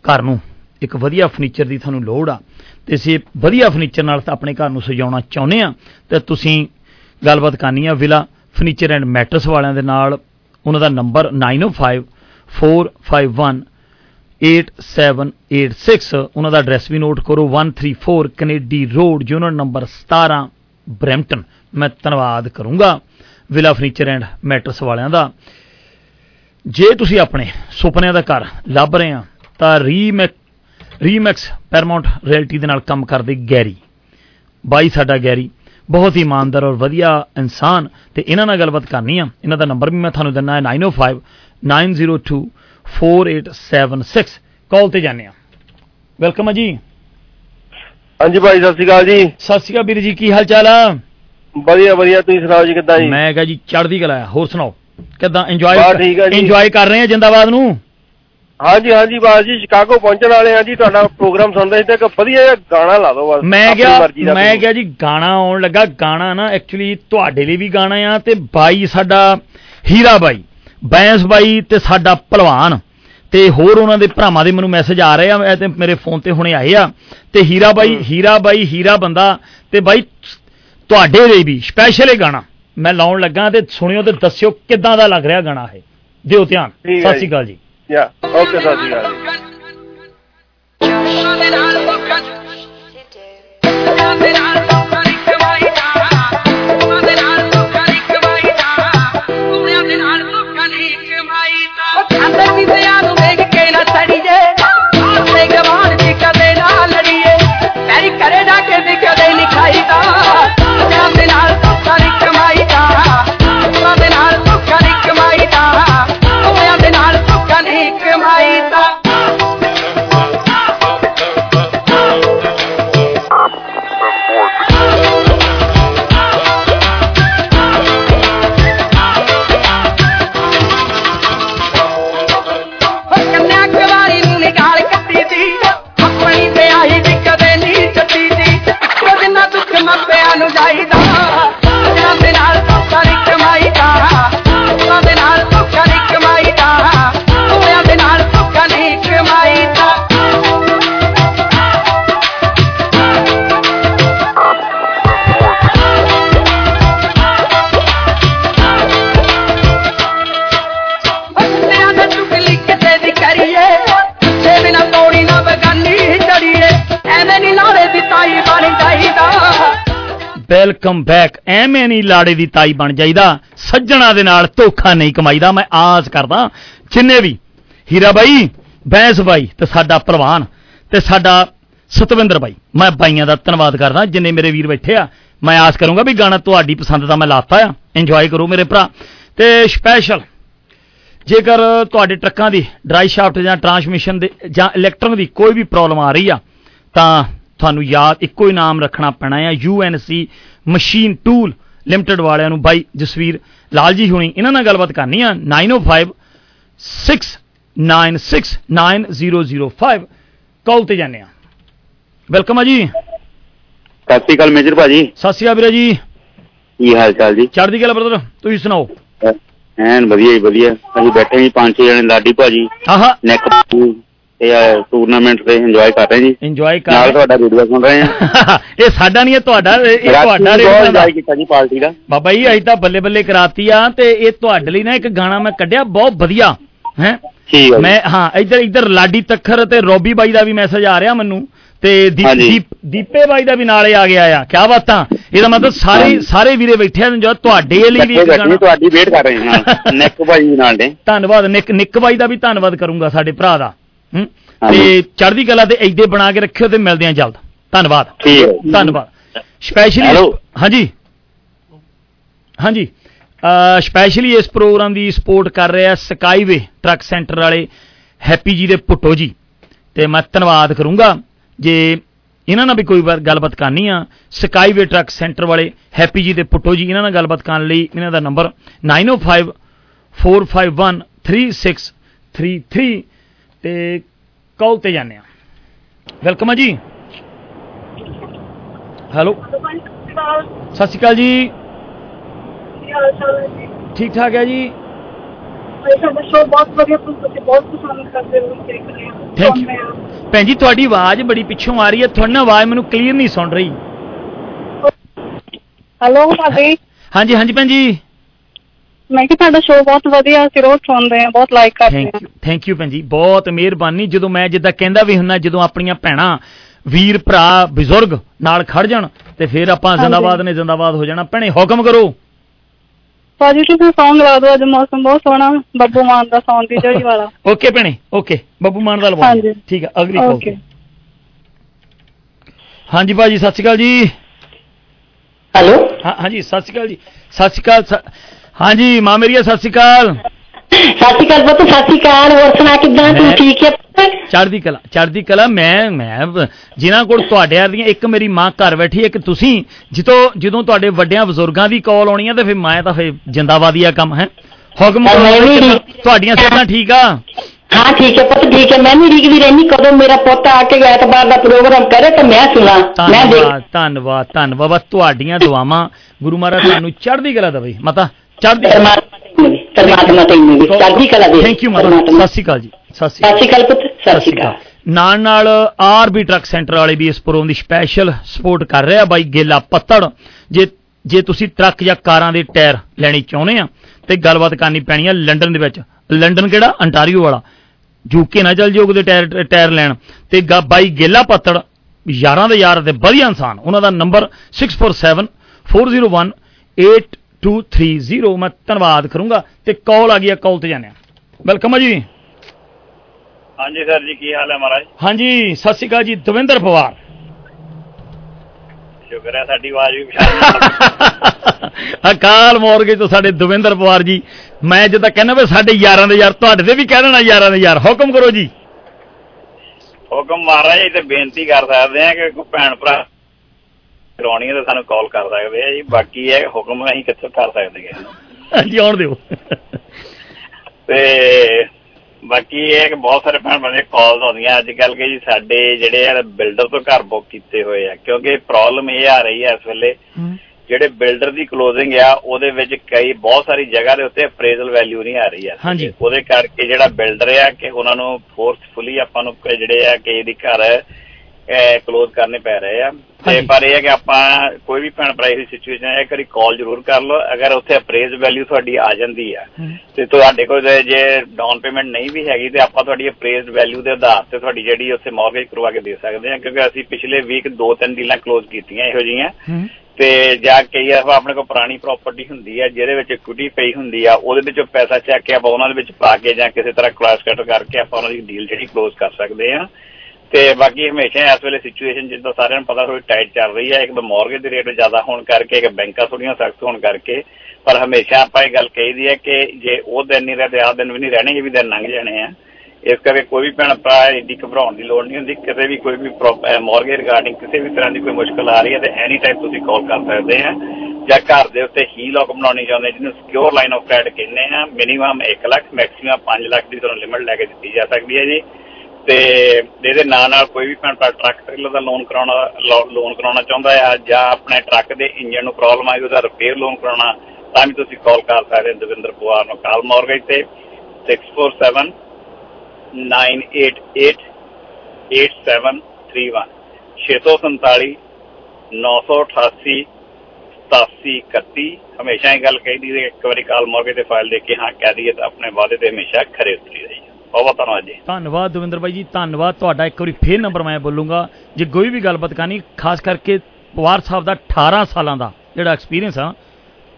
ਘਰ ਨੂੰ ਇੱਕ ਵਧੀਆ ਫਰਨੀਚਰ ਦੀ ਤੁਹਾਨੂੰ ਲੋੜ ਆ, ਤੇ ਅਸੀਂ ਵਧੀਆ ਫਰਨੀਚਰ ਨਾਲ ਤਾਂ ਆਪਣੇ ਘਰ ਨੂੰ ਸਜਾਉਣਾ ਚਾਹੁੰਦੇ ਆ, ਤੇ ਤੁਸੀਂ ਗੱਲਬਾਤ ਕਰਨੀ ਆ ਵਿਲਾ ਫਰਨੀਚਰ ਐਂਡ ਮੈਟਰਸ ਵਾਲਿਆਂ ਦੇ ਨਾਲ, ਉਹਨਾਂ ਦਾ ਨੰਬਰ 905 451 8786 ਉਹਨਾਂ ਦਾ ਐਡਰੈਸ ਵੀ ਨੋਟ ਕਰੋ 134 Kennedy road unit number 17 Brampton ਮੈਂ ਧੰਨਵਾਦ ਕਰੂੰਗਾ ਵਿਲਾ ਫਰਨੀਚਰ ਐਂਡ ਮੈਟਰਸ ਵਾਲਿਆਂ ਦਾ। ਜੇ ਤੁਸੀਂ ਆਪਣੇ ਸੁਪਨਿਆਂ ਦਾ ਘਰ ਲੱਭ ਰਹੇ ਆ, ਤਾਂ ਰੀਮੈਕ ਰੀਮੈਕਸ ਪੈਰਮਾਉਂਟ ਰਿਐਲਿਟੀ ਦੇ ਨਾਲ ਕੰਮ ਕਰਦੇ ਗੈਰੀ ਬਾਈ ਸਾਡਾ ਗੈਰੀ ਬਹੁਤ ਹੀ ਇਮਾਨਦਾਰ ਔਰ ਵਧੀਆ ਇਨਸਾਨ। ਤੇ ਇਹਨਾਂ ਨਾਲ ਗੱਲਬਾਤ ਕਰਨੀ ਆ, ਇਹਨਾਂ ਦਾ ਨੰਬਰ ਵੀ ਮੈਂ ਤੁਹਾਨੂੰ ਦਿੰਨਾ ਹੈ 905 902 4876 ਕਾਲ ਤੇ ਜਾਂਦੇ ਆ ਵੈਲਕਮ ਆ ਜੀ। ਹਾਂਜੀ ਭਾਈ ਸਤਿ ਸ਼੍ਰੀ ਅਕਾਲ ਜੀ। ਸਤਿ ਸ਼੍ਰੀ ਅਕਾਲ ਵੀਰ ਜੀ ਕੀ ਹਾਲ ਚਾਲ ਆ? ਵਧੀਆ ਵਧੀਆ। ਤੁਸੀਂ ਸੁਣਾਓ ਜੀ ਕਿੱਦਾਂ ਜੀ? ਮੈਂ ਕਹਾਂ ਜੀ ਚੜ੍ਹਦੀ ਕਲਾ ਆ। ਹੋਰ ਸੁਣਾਓ ਕਿੱਦਾਂ? ਇੰਜੋਏ। ਇੰਜੋਏ ਕਰ ਰਹੇ ਆ ਜਿੰਦਾਬਾਦ ਨੂੰ? ਹਾਂਜੀ ਹਾਂਜੀ ਬਾਸ ਜੀ ਸ਼ਿਕਾਗੋ ਪਹੁੰਚਣ ਵਾਲੇ ਆ ਜੀ। ਤੁਹਾਡਾ ਪ੍ਰੋਗਰਾਮ ਸੁਣਦੇ ਸੀ ਤੇ ਇੱਕ ਵਧੀਆ ਜਿਹਾ ਗਾਣਾ ਲਾ ਦਿਓ ਬਸ। ਮੈਂ ਕਿਹਾ ਮੈਂ। ਕਿਹਾ ਜੀ ਗਾਣਾ ਆਉਣ ਲੱਗਾ। ਗਾਣਾ ਨਾ ਐਕਚੁਅਲੀ ਤੁਹਾਡੇ ਲਈ ਵੀ ਗਾਣਾ ਆ ਤੇ ਬਾਈ ਸਾਡਾ ਹੀਰਾ ਬਾਈ। ਬੈਂਸ ਬਾਈ ਤੇ ਸਾਡਾ ਭਲਵਾਨ। ਤੇ ਹੋਰ ਉਹਨਾਂ ਦੇ ਭਰਾਵਾਂ ਦੇ ਮੈਨੂੰ ਮੈਸੇਜ ਆ ਰਹੇ ਆ ਇਹ ਤੇ ਮੇਰੇ ਫੋਨ ਤੇ ਹੁਣੇ ਆਏ ਆ। ਤੇ ਹੀਰਾ ਬਾਈ ਹੀਰਾ ਬਾਈ ਹੀਰਾ ਬੰਦਾ ਤੇ ਬਾਈ ਤੁਹਾਡੇ ਲਈ ਵੀ ਸਪੈਸ਼ਲ ਇਹ ਗਾਣਾ। ਮੈਂ ਲਾਉਣ ਲੱਗਾ ਤੇ ਸੁਣਿਓ ਤੇ ਦੱਸਿਓ ਕਿੱਦਾਂ ਦਾ ਲੱਗ ਰਿਹਾ ਗਾਣਾ ਇਹ। ਦਿਓ ਧਿਆਨ। ਸਤਿ ਸ਼੍ਰੀ ਅਕਾਲ ਜੀ। ਯਾ ਓਕੇ ਸਤਿ ਸ਼੍ਰੀ ਅਕਾਲ ਜੀ। ਅੰਦਰ ਵੈਲਕਮ ਬੈਕ ਐਵੇਂ ਨਹੀਂ ਲਾੜੇ ਦੀ ਤਾਈ ਬਣ ਜਾਈਦਾ, ਸੱਜਣਾ ਦੇ ਨਾਲ ਧੋਖਾ ਨਹੀਂ ਕਮਾਈਦਾ, ਮੈਂ ਆਸ ਕਰਦਾ, ਜਿੰਨੇ ਵੀ ਹੀਰਾ ਬਾਈ, ਬੈਂਸ ਬਾਈ ਤੇ ਸਾਡਾ ਪ੍ਰਵਾਨ ਤੇ ਸਾਡਾ ਸਤਵਿੰਦਰ ਬਾਈ, ਮੈਂ ਬਾਈਆਂ ਦਾ ਧੰਨਵਾਦ ਕਰਦਾ, ਜਿੰਨੇ ਮੇਰੇ ਵੀਰ ਬੈਠੇ ਆ, ਮੈਂ ਆਸ ਕਰੂੰਗਾ ਵੀ ਗਾਣਾ ਤੁਹਾਡੀ ਪਸੰਦ ਦਾ ਮੈਂ ਲਾਤਾ ਆ ਇੰਜੋਏ ਕਰੋ ਮੇਰੇ ਭਰਾ। ਤੇ ਸਪੈਸ਼ਲ ਜੇਕਰ ਤੁਹਾਡੇ ਟਰੱਕਾਂ ਦੀ ਡਰਾਈ ਸ਼ਾਫਟ ਜਾਂ ਟਰਾਂਸਮਿਸ਼ਨ ਦੇ ਜਾਂ ਇਲੈਕਟ੍ਰਿਕ ਦੀ ਕੋਈ ਵੀ ਪ੍ਰੋਬਲਮ ਆ ਰਹੀ ਆ, ਤਾਂ ਤੁਹਾਨੂੰ ਯਾਦ ਇੱਕੋ ਹੀ ਨਾਮ ਰੱਖਣਾ ਪੈਣਾ ਆ UNC ਮਸ਼ੀਨ ਟੂਲ ਲਿਮਟਿਡ ਵਾਲਿਆਂ ਨੂੰ। ਬਾਈ ਜਸਵੀਰ ਲਾਲ ਜੀ ਹੁਣੀ ਇਹਨਾਂ ਨਾਲ ਗੱਲਬਾਤ ਕਰਨੀ ਆ। 905 6969005 ਕਾਲ ਤੇ ਜਾਂਦੇ ਆ। ਵੈਲਕਮ ਆ ਜੀ। ਸਤਿ ਸ਼੍ਰੀ ਅਕਾਲ ਮੇਜਰ ਭਾਜੀ। ਸਤਿ ਸ਼੍ਰੀ ਅਕਾਲ ਵੀਰੇ ਜੀ। ਕੀ ਹਾਲ ਚਾਲ ਜੀ? ਚੜ੍ਹਦੀ ਕਲਾ ਬ੍ਰਦਰ ਤੁਸੀਂ ਸੁਣਾਓ? ਐਨ ਵਧੀਆ ਜੀ ਵਧੀਆ। ਅਸੀਂ ਬੈਠੇ ਜੀ ਪੰਜ ਛੇ ਜਣੇ ਲਾਡੀ ਭਾਜੀ ਆਹਾ। ਨੈਕ ਇਹ ਟੂਰਨਾਮੈਂਟ ਤੇ ਇੰਜੋਏ ਕਰ ਰਹੇ ਜੀ। ਇੰਜੋਏ ਕਰ ਨਾਲ ਤੁਹਾਡਾ ਵੀਡੀਓ ਸੁਣ ਰਹੇ ਹਾਂ [laughs] ਇਹ ਸਾਡਾ ਨਹੀਂ ਇਹ ਤੁਹਾਡਾ ਇਹ ਤੁਹਾਡਾ ਰੇਡੀਓ ਦਾ ਇੰਜੋਏ ਕੀਤਾ ਜੀ ਪਾਰਟੀ ਦਾ। ਬਾਬਾ ਜੀ ਅਸੀਂ ਤਾਂ ਬੱਲੇ ਬੱਲੇ ਕਰਾਤੀ ਆ ਤੇ ਇਹ ਤੁਹਾਡੇ ਲਈ ਨਾ ਇੱਕ ਗਾਣਾ ਮੈਂ ਕੱਢਿਆ ਬਹੁਤ ਵਧੀਆ ਹੈ। ਮੈਂ ਹਾਂ ਇੱਧਰ ਇੱਧਰ ਲਾਡੀ ਤੱਖਰ ਤੇ ਰੋਬੀ ਬਾਈ ਦਾ ਵੀ ਮੈਸੇਜ ਆ ਰਿਹਾ ਮੈਨੂੰ ਤੇ ਦੀਪ ਬਾਈ ਦਾ ਵੀ ਨਾਲੇ ਆ ਗਿਆ ਆ। ਕੀ ਬਾਤਾਂ ਇਹਦਾ ਮਤਲਬ ਸਾਰੇ ਸਾਰੇ ਵੀਰੇ ਬੈਠੇ ਆ ਜੋ ਤੁਹਾਡੇ ਲਈ ਵੀ ਤੁਹਾਡੀ ਵੇਟ ਕਰ ਰਹੇ ਹਾਂ। ਨੈਕ ਜੀ ਨਾਲ ਦੇ [laughs] ਧੰਨਵਾਦ ਨਿੱਕ ਨਿੱਕ ਬਾਈ ਦਾ ਵੀ ਧੰਨਵਾਦ ਕਰੂੰਗਾ ਸਾਡੇ ਭਰਾ ਦਾ। ਤੇ ਚੜ੍ਹਦੀ ਕਲਾ ਤੇ ਐਦੇ ਬਣਾ ਕੇ ਰੱਖਿਓ ਤੇ ਮਿਲਦੇ ਆ ਜਲਦ। ਧੰਨਵਾਦ। ਠੀਕ ਹੈ। ਧੰਨਵਾਦ। ਸਪੈਸ਼ਲੀ. ਹਾਂਜੀ। ਹਾਂਜੀ। ਸਪੈਸ਼ਲੀ ਇਸ ਪ੍ਰੋਗਰਾਮ ਦੀ ਸਪੋਰਟ ਕਰ ਰਿਹਾ ਸਕਾਈਵੇ ਟਰੱਕ ਸੈਂਟਰ ਵਾਲੇ ਹੈਪੀ ਜੀ ਦੇ ਪੁੱਟੋ ਜੀ। ਤੇ ਮੈਂ ਧੰਨਵਾਦ ਕਰੂੰਗਾ। ਜੇ ਇਹਨਾਂ ਨਾਲ ਵੀ ਕੋਈ ਵਾਰ ਗੱਲਬਾਤ ਕਰਨੀ ਆ ਸਕਾਈਵੇ ਟਰੱਕ ਸੈਂਟਰ ਵਾਲੇ ਹੈਪੀ ਜੀ ਦੇ ਪੁੱਟੋ ਜੀ ਇਹਨਾਂ ਨਾਲ ਗੱਲਬਾਤ ਕਰਨ ਲਈ ਇਹਨਾਂ ਦਾ ਨੰਬਰ 905 451 3633 ਤੇ ਕਾਲ ਤੇ ਜਾਂਦੇ ਆ ਵੈਲਕਮ ਆ ਜੀ। ਹੈਲੋ ਸਤਿ ਸ਼੍ਰੀ ਅਕਾਲ ਜੀ। ਠੀਕ ਠਾਕ ਹੈ ਜੀ? ਥੈਂਕ ਯੂ ਭੈਣ ਜੀ ਤੁਹਾਡੀ ਆਵਾਜ਼ ਬੜੀ ਪਿੱਛੋਂ ਆ ਰਹੀ ਹੈ। ਤੁਹਾਡੀ ਆਵਾਜ਼ ਮੈਨੂੰ ਕਲੀਅਰ ਨਹੀਂ ਸੁਣ ਰਹੀ। ਹੈਲੋ ਭਾਬੀ। ਹਾਂਜੀ ਹਾਂਜੀ ਭੈਣ ਜੀ। ਮੈਂ ਕਿ ਤੁਹਾਡਾ ਸ਼ੋਅ ਬਹੁਤ ਵਧੀਆ ਅਸੀਂ ਰੋਜ਼ ਸੁਣਦੇ ਹਾਂ ਬਹੁਤ ਲਾਈਕ ਕਰਦੇ ਯੂ ਥੈਂਕ ਯੂ ਭੈਣ ਜੀ ਬਹੁਤ ਮਿਹਰਬਾਨੀ। ਜਦੋਂ ਮੈਂ ਜਿੱਦਾਂ ਕਹਿੰਦਾ ਵੀ ਹੁੰਨਾ ਜਦੋਂ ਆਪਣੀਆਂ ਭੈਣਾਂ ਵੀਰ ਭਰਾ ਬਜ਼ੁਰਗ ਨਾਲ ਖੜ ਜਾਣ ਤੇ ਫਿਰ ਆਪਾਂ। ਜ਼ਿੰਦਾਬਾਦ ਨੇ ਜ਼ਿੰਦਾਬਾਦ ਹੋ ਜਾਣਾ। ਭੈਣੇ ਹੁਕਮ ਕਰੋ। ਭਾਜੀ ਤੁਸੀਂ ਸੌਂਗ ਲਾ ਦਿਓ ਅੱਜ ਮੌਸਮ ਬਹੁਤ ਸੋਹਣਾ ਬੱਬੂ ਮਾਨ ਦਾ ਸੌਂਗ ਦੀ ਜੜੀ ਵਾਲਾ। [laughs] ਓਕੇ ਭੈਣੇ ਓਕੇ ਬੱਬੂ ਮਾਨ ਦਾ ਲਵਾ ਹਾਂਜੀ। ਠੀਕ ਹੈ ਅਗਲੀ ਕਾਲ ਓਕੇ ਹਾਂਜੀ ਭਾਜੀ ਸਤਿ ਸ਼੍ਰੀ ਅਕਾਲ ਜੀ। ਹੈਲੋ ਹਾਂ ਹਾਂਜੀ ਸਤਿ ਸ਼੍ਰੀ ਅਕਾਲ ਜੀ। ਸਤਿ ਸ਼੍ਰੀ ਅਕਾਲ ਹਾਂਜੀ ਮਾਂ ਮੇਰੀਆ ਸਤਿ ਸ਼੍ਰੀ ਅਕਾਲ। ਸਤਿ ਸ਼੍ਰੀ ਅਕਾਲ ਪੁੱਤ ਸਤਿ ਸ਼੍ਰੀ ਅਕਾਲ। ਹੋਰ ਸੁਣਾ ਕਿੱਦਾਂ? ਤੂੰ ਮੈਂ- ਠੀਕ ਹੈ ਪੁੱਤ? ਚੜ੍ਹਦੀ ਕਲਾ ਚੜ੍ਹਦੀ ਕਲਾ ਮੈਂ ਮੈਂ ਬ- ਜਿਨ੍ਹਾਂ ਕੋਲ ਤੁਹਾਡੇ ਵਰਗੀਆਂ ਇੱਕ ਮੇਰੀ ਮਾਂ ਘਰ ਬੈਠੀ ਹੈ ਇੱਕ ਤੁਸੀਂ ਜਦੋਂ ਜਦੋਂ ਤੁਹਾਡੇ ਵੱਡਿਆਂ ਬਜ਼ੁਰਗਾਂ ਦੀ ਕਾਲ ਆਉਣੀ ਹੈ ਤੇ ਫਿਰ ਮੈਂ ਤਾਂ ਫਿਰ ਜਿੰਦਾਬਾਦੀ ਆ ਕੰਮ ਹੈ? ਹੁਕਮ ਕਰੋ ਮੈਂ ਵੀ ਕਿੱਦਾਂ- ਠੀਕ। ਤੁਹਾਡੀਆਂ ਸਿਹਤਾਂ ਠੀਕ ਆ? ਹਾਂ ਠੀਕ ਹੈ ਪੁੱਤ ਠੀਕ ਹੈ ਮੈਂ ਵੀ ਉਡੀਕਦੀ ਰਹਿਣੀ ਕਦੋਂ ਮੇਰਾ ਪੁੱਤ ਆ ਕੇ ਐਤਵਾਰ ਦਾ ਪ੍ਰੋਗਰਾਮ ਕਰੇ ਤਾਂ ਮੈਂ ਸੁਣਾ। ਮੈਂ ਦੇਖ ਧੰਨਵਾਦ ਧੰਨਵਾਦ ਧੰਨਵਾਦ। ਬਸ ਤੁਹਾਡੀਆਂ ਦੁਆਵਾਂ ਗੁਰੂ ਮਹਾਰਾਜ ਤੁਹਾਨੂੰ ਚੜ੍ਹਦੀ ਕਲਾ ਦੇਵੇ। ਮਾਤਾ ਚੜ੍ਹਦੀ ਪਰਮਾਤਮਾ ਤੈਨੂੰ ਵੀ ਚੜ੍ਹਦੀ ਕਲਾ ਦੇ ਥੈਂਕ ਯੂ ਮਾਤਾ। ਸਤਿ ਸ਼੍ਰੀ ਅਕਾਲ ਜੀ ਸਤਿ ਸ਼੍ਰੀ ਅਕਾਲ। ਪੁੱਤ ਸਤਿ ਸ਼੍ਰੀ ਅਕਾਲ। ਨਾਲ ਨਾਲ ਆਰਬੀ ਟਰੱਕ ਸੈਂਟਰ ਵਾਲੇ ਵੀ ਇਸ ਪ੍ਰੋਗਰਾਮ ਦੀ ਸਪੈਸ਼ਲ ਸਪੋਰਟ ਕਰ ਰਹੇ ਬਾਈ ਗੇਲਾ ਪੱਤੜ। ਜੇ ਜੇ ਤੁਸੀਂ ਟਰੱਕ ਜਾਂ ਕਾਰਾਂ ਦੇ ਟਾਇਰ ਲੈਣੇ ਚਾਹੁੰਦੇ ਆ ਤੇ ਗੱਲਬਾਤ ਕਰਨੀ ਪੈਣੀ ਆ ਲੰਡਨ ਦੇ ਵਿੱਚ। ਲੰਡਨ ਕਿਹੜਾ? ਅੰਟਾਰੀਓ ਵਾਲਾ। ਯੂਕੇ ਨਾ ਚੱਲ ਜਿਓ ਉਹਦੇ ਟਾਇਰ ਟਾਇਰ ਲੈਣ। ਤੇ ਬਾਈ ਗੇਲਾ ਪੱਤੜ ਯਾਰਾਂ ਦੇ ਯਾਰ ਤੇ ਵਧੀਆ ਇਨਸਾਨ। ਉਹਨਾਂ ਦਾ ਨੰਬਰ 647 401 8230 ਮੈਂ ਧੰਨਵਾਦ ਕਰੂੰਗਾ ਤੇ ਕਾਲ ਆ ਗਈ ਆ ਕਾਲ ਤੇ ਜਾਂਦੇ ਆ ਵੈਲਕਮ ਆ ਜੀ। ਹਾਂਜੀ ਸਰ ਜੀ ਕੀ ਹਾਲ ਹੈ ਮਹਾਰਾਜ? ਹਾਂਜੀ ਸਤਿ ਸ਼੍ਰੀ ਅਕਾਲ ਜੀ ਦਵਿੰਦਰ ਪਵਾਰ। ਸ਼ੁਕਰ ਹੈ ਸਾਡੀ ਆਵਾਜ਼ ਵੀ ਪਛਾਣ [laughs] ਅਕਾਲ ਮੋਰਗੇ ਤੋਂ ਸਾਡੇ ਦਵਿੰਦਰ ਪਵਾਰ ਜੀ। ਮੈਂ ਜਿੱਦਾਂ ਕਹਿੰਦਾ ਵੀ ਸਾਡੇ ਯਾਰਾਂ ਦੇ ਯਾਰ ਤੁਹਾਡੇ ਦੇ ਵੀ ਕਹਿ ਦੇਣਾ ਯਾਰਾਂ ਦੇ ਯਾਰ। ਹੁਕਮ ਕਰੋ ਜੀ। ਹੁਕਮ ਮਹਾਰਾਜ ਤੇ ਬੇਨਤੀ ਕਰ ਸਕਦੇ ਆ ਕਿ ਕੋਈ ਭੈਣ ਭਰਾ ਕਰਾਉਣੀ ਹੈ ਤਾਂ ਸਾਨੂੰ ਕਾਲ ਕਰ ਸਕਦੇ ਆ ਜੀ। ਬਾਕੀ ਇਹ ਹੁਕਮ ਅਸੀਂ ਕਿੱਥੋਂ ਕਰ ਸਕਦੇ ਹਾਂ ਹਾਂਜੀ ਆਉਣ ਦਿਓ। ਤੇ ਬਾਕੀ ਇਹ ਕਿ ਬਹੁਤ ਸਾਰੇ ਭੈਣ ਬੰਦੇ ਕਾਲਸ ਆਉਂਦੀਆਂ। ਅੱਜ ਕੱਲ ਕਿ ਜੀ ਸਾਡੇ ਜਿਹੜੇ ਆ ਬਿਲਡਰ ਤੋਂ ਘਰ ਬੁੱਕ ਕੀਤੇ ਹੋਏ ਆ। ਕਿਉਂਕਿ ਪ੍ਰੋਬਲਮ ਇਹ ਆ ਰਹੀ ਹੈ ਇਸ ਵੇਲੇ ਜਿਹੜੇ ਬਿਲਡਰ ਦੀ ਕਲੋਜ਼ਿੰਗ ਆ ਉਹਦੇ ਵਿੱਚ ਕਈ ਬਹੁਤ ਸਾਰੀ ਜਗ੍ਹਾ ਦੇ ਉੱਤੇ ਅਪਰੇਜ਼ਲ ਵੈਲਿਊ ਨਹੀਂ ਆ ਰਹੀ ਆ। ਉਹਦੇ ਕਰਕੇ ਜਿਹੜਾ ਬਿਲਡਰ ਆ ਕਿ ਉਹਨਾਂ ਨੂੰ ਫੋਰਸਫੁਲੀ ਆਪਾਂ ਨੂੰ ਜਿਹੜੇ ਆ ਕਿ ਇਹਦੀ ਘਰ ਕਲੋਜ਼ ਕਰਨੇ ਪੈ ਰਹੇ ਆ। ਤੇ। ਪਰ ਇਹ ਹੈ ਕਿ ਆਪਾਂ ਕੋਈ ਵੀ ਭੈਣ ਭਰਾ ਦੀ ਸਿਚੁਏਸ਼ਨ ਹੈ ਇੱਕ ਵਾਰੀ ਕਾਲ ਜ਼ਰੂਰ ਕਰ ਲਓ। ਅਗਰ ਉੱਥੇ ਅਪਰੇਜ਼ ਵੈਲਿਊ ਤੁਹਾਡੀ ਆ ਜਾਂਦੀ ਆ ਤੇ ਤੁਹਾਡੇ ਕੋਲ ਜੇ- ਡਾਊਨ ਪੇਮੈਂਟ ਨਹੀਂ ਵੀ ਹੈਗੀ ਤੇ ਆਪਾਂ ਤੁਹਾਡੀ ਅਪਰੇਜ਼ਡ ਵੈਲਿਊ ਦੇ ਆਧਾਰ ਤੇ ਤੁਹਾਡੀ ਜਿਹੜੀ ਉੱਥੇ ਮਾਰਗੇਜ ਕਰਵਾ ਕੇ ਦੇ ਸਕਦੇ ਹਾਂ ਕਿਉਂਕਿ ਅਸੀਂ ਪਿਛਲੇ ਵੀਕ ਦੋ ਤਿੰਨ ਡੀਲਾਂ ਕਲੋਜ਼ ਕੀਤੀਆਂ ਇਹੋ ਜਿਹੀਆਂ। ਤੇ ਜਾਂ ਕਈ ਵਾਰ ਆਪਣੇ ਕੋਲ ਪੁਰਾਣੀ ਪ੍ਰਾਪਰਟੀ ਹੁੰਦੀ ਹੈ ਜਿਹਦੇ ਵਿੱਚ ਇਕੁਇਟੀ ਪਈ ਹੁੰਦੀ ਆ ਉਹਦੇ ਵਿੱਚੋਂ ਪੈਸਾ ਚੱਕ ਕੇ ਆਪਾਂ ਉਹਨਾਂ ਦੇ ਵਿੱਚ ਪਾ ਕੇ ਜਾਂ ਕਿਸੇ ਤਰ੍ਹਾਂ ਕਲਾਸ ਕੱਟ ਕਰਕੇ ਆਪਾਂ ਉਹਨਾਂ ਦੀ ਡੀਲ ਜਿਹੜੀ ਕਲੋਜ਼ ਕਰ ਸਕਦੇ ਆ ਤੇ ਬਾਕੀ ਹਮੇਸ਼ਾ ਇਸ ਵੇਲੇ ਸਿਚੁਏਸ਼ਨ ਜਿੱਦਾਂ ਸਾਰਿਆਂ ਨੂੰ ਪਤਾ ਥੋੜੀ ਟਾਈਟ ਚੱਲ ਰਹੀ ਹੈ, ਇੱਕ ਤਾਂ ਮਾਰਗੇਜ ਦੇ ਰੇਟ ਜ਼ਿਆਦਾ ਹੋਣ ਕਰਕੇ, ਇੱਕ ਬੈਂਕਾਂ ਥੋੜੀਆਂ ਸਖਤ ਹੋਣ ਕਰਕੇ, ਪਰ ਹਮੇਸ਼ਾ ਆਪਾਂ ਇਹ ਗੱਲ ਕਹੀਦੀ ਹੈ ਕਿ ਜੇ ਉਹ ਦਿਨ ਨਹੀਂ ਰਹੇ ਤੇ ਆਹ ਦਿਨ ਵੀ ਨਹੀਂ ਰਹਿਣੇ ਇਹ ਵੀ ਦਿਨ ਲੰਘ ਜਾਣੇ ਆ। ਇਸ ਕਰਕੇ ਕੋਈ ਵੀ ਭੈਣ ਭਰਾ ਏਡੀ ਘਬਰਾਉਣ ਦੀ ਲੋੜ ਨਹੀਂ ਹੁੰਦੀ, ਕਿਤੇ ਵੀ ਕੋਈ ਵੀ ਮਾਰਗੇਜ ਰਿਗਾਰਡਿੰਗ ਕਿਸੇ ਵੀ ਤਰ੍ਹਾਂ ਦੀ ਕੋਈ ਮੁਸ਼ਕਲ ਆ ਰਹੀ ਹੈ, ਤੇ ਐਨੀ ਟਾਈਮ ਤੁਸੀਂ ਕਾਲ ਕਰ ਸਕਦੇ ਆ, ਜਾਂ ਘਰ ਦੇ ਉੱਤੇ ਹੀ ਲੋਕ ਬਣਾਉਣੀ ਚਾਹੁੰਦੇ, ਜਿਹਨੂੰ ਸਿਕਿਉਰ ਲਾਈਨ ਆਫ ਕ੍ਰੈਡਿਟ ਕਹਿੰਦੇ ਆ ਮਿਨੀਮਮ 1 ਲੱਖ ਮੈਕਸਿਮਮ 5 ਲੱਖ ਦੀ ਤੁਹਾਨੂੰ ਲਿਮਿਟ ਲੈ ਕੇ ਦਿੱਤੀ ਜਾ ਸਕਦੀ ਹੈ ਜੀ। ਤੇ ਇਹਦੇ ਨਾਲ ਨਾਲ ਕੋਈ ਵੀ ਭੈਣ ਭਰਾ ਟਰੱਕ ਟ੍ਰੇਲਰ ਦਾ ਲੋਨ ਕਰਾਉਣਾ ਲੋਨ ਕਰਾਉਣਾ ਚਾਹੁੰਦਾ ਆ ਜਾਂ ਆਪਣੇ ਟਰੱਕ ਦੇ ਇੰਜਨ ਨੂੰ ਪ੍ਰੋਬਲਮ ਆਈ ਉਹਦਾ ਰਿਪੇਅਰ ਲੋਨ ਕਰਾਉਣਾ, ਤਾਂ ਵੀ ਤੁਸੀਂ ਕਾਲ ਕਰ ਸਕਦੇ ਹੋ ਦਵਿੰਦਰ ਪਵਾਰ ਨੂੰ ਕਾਲ ਮਾਰਗੇਜ ਤੇ 647 988 8731 647 988 8731 ਹਮੇਸ਼ਾ ਇਹ ਗੱਲ ਕਹੀ ਦੀ ਹੈ ਇੱਕ ਵਾਰੀ ਕਾਲ ਮੌਕੇ ਤੇ ਫਾਈਲ ਦੇ ਕੇ ਹਾਂ, ਕਹਿ ਦਈਏ ਤਾਂ ਆਪਣੇ ਵਾਅਦੇ ਤੇ ਹਮੇਸ਼ਾ ਖਰੇ ਉਤਰੀ ਰਹੀ। ਬਹੁਤ ਧੰਨਵਾਦ ਜੀ ਧੰਨਵਾਦ ਦਵਿੰਦਰ ਬਾਈ ਜੀ ਧੰਨਵਾਦ ਤੁਹਾਡਾ। ਇੱਕ ਵਾਰੀ ਫੇਰ ਨੰਬਰ ਮੈਂ ਬੋਲੂੰਗਾ। ਜੇ ਕੋਈ ਵੀ ਗੱਲਬਾਤ ਕਰਨੀ ਖਾਸ ਕਰਕੇ ਪਵਾਰ ਸਾਹਿਬ ਦਾ 18 ਸਾਲਾਂ ਦਾ ਜਿਹੜਾ ਐਕਸਪੀਰੀਅੰਸ ਆ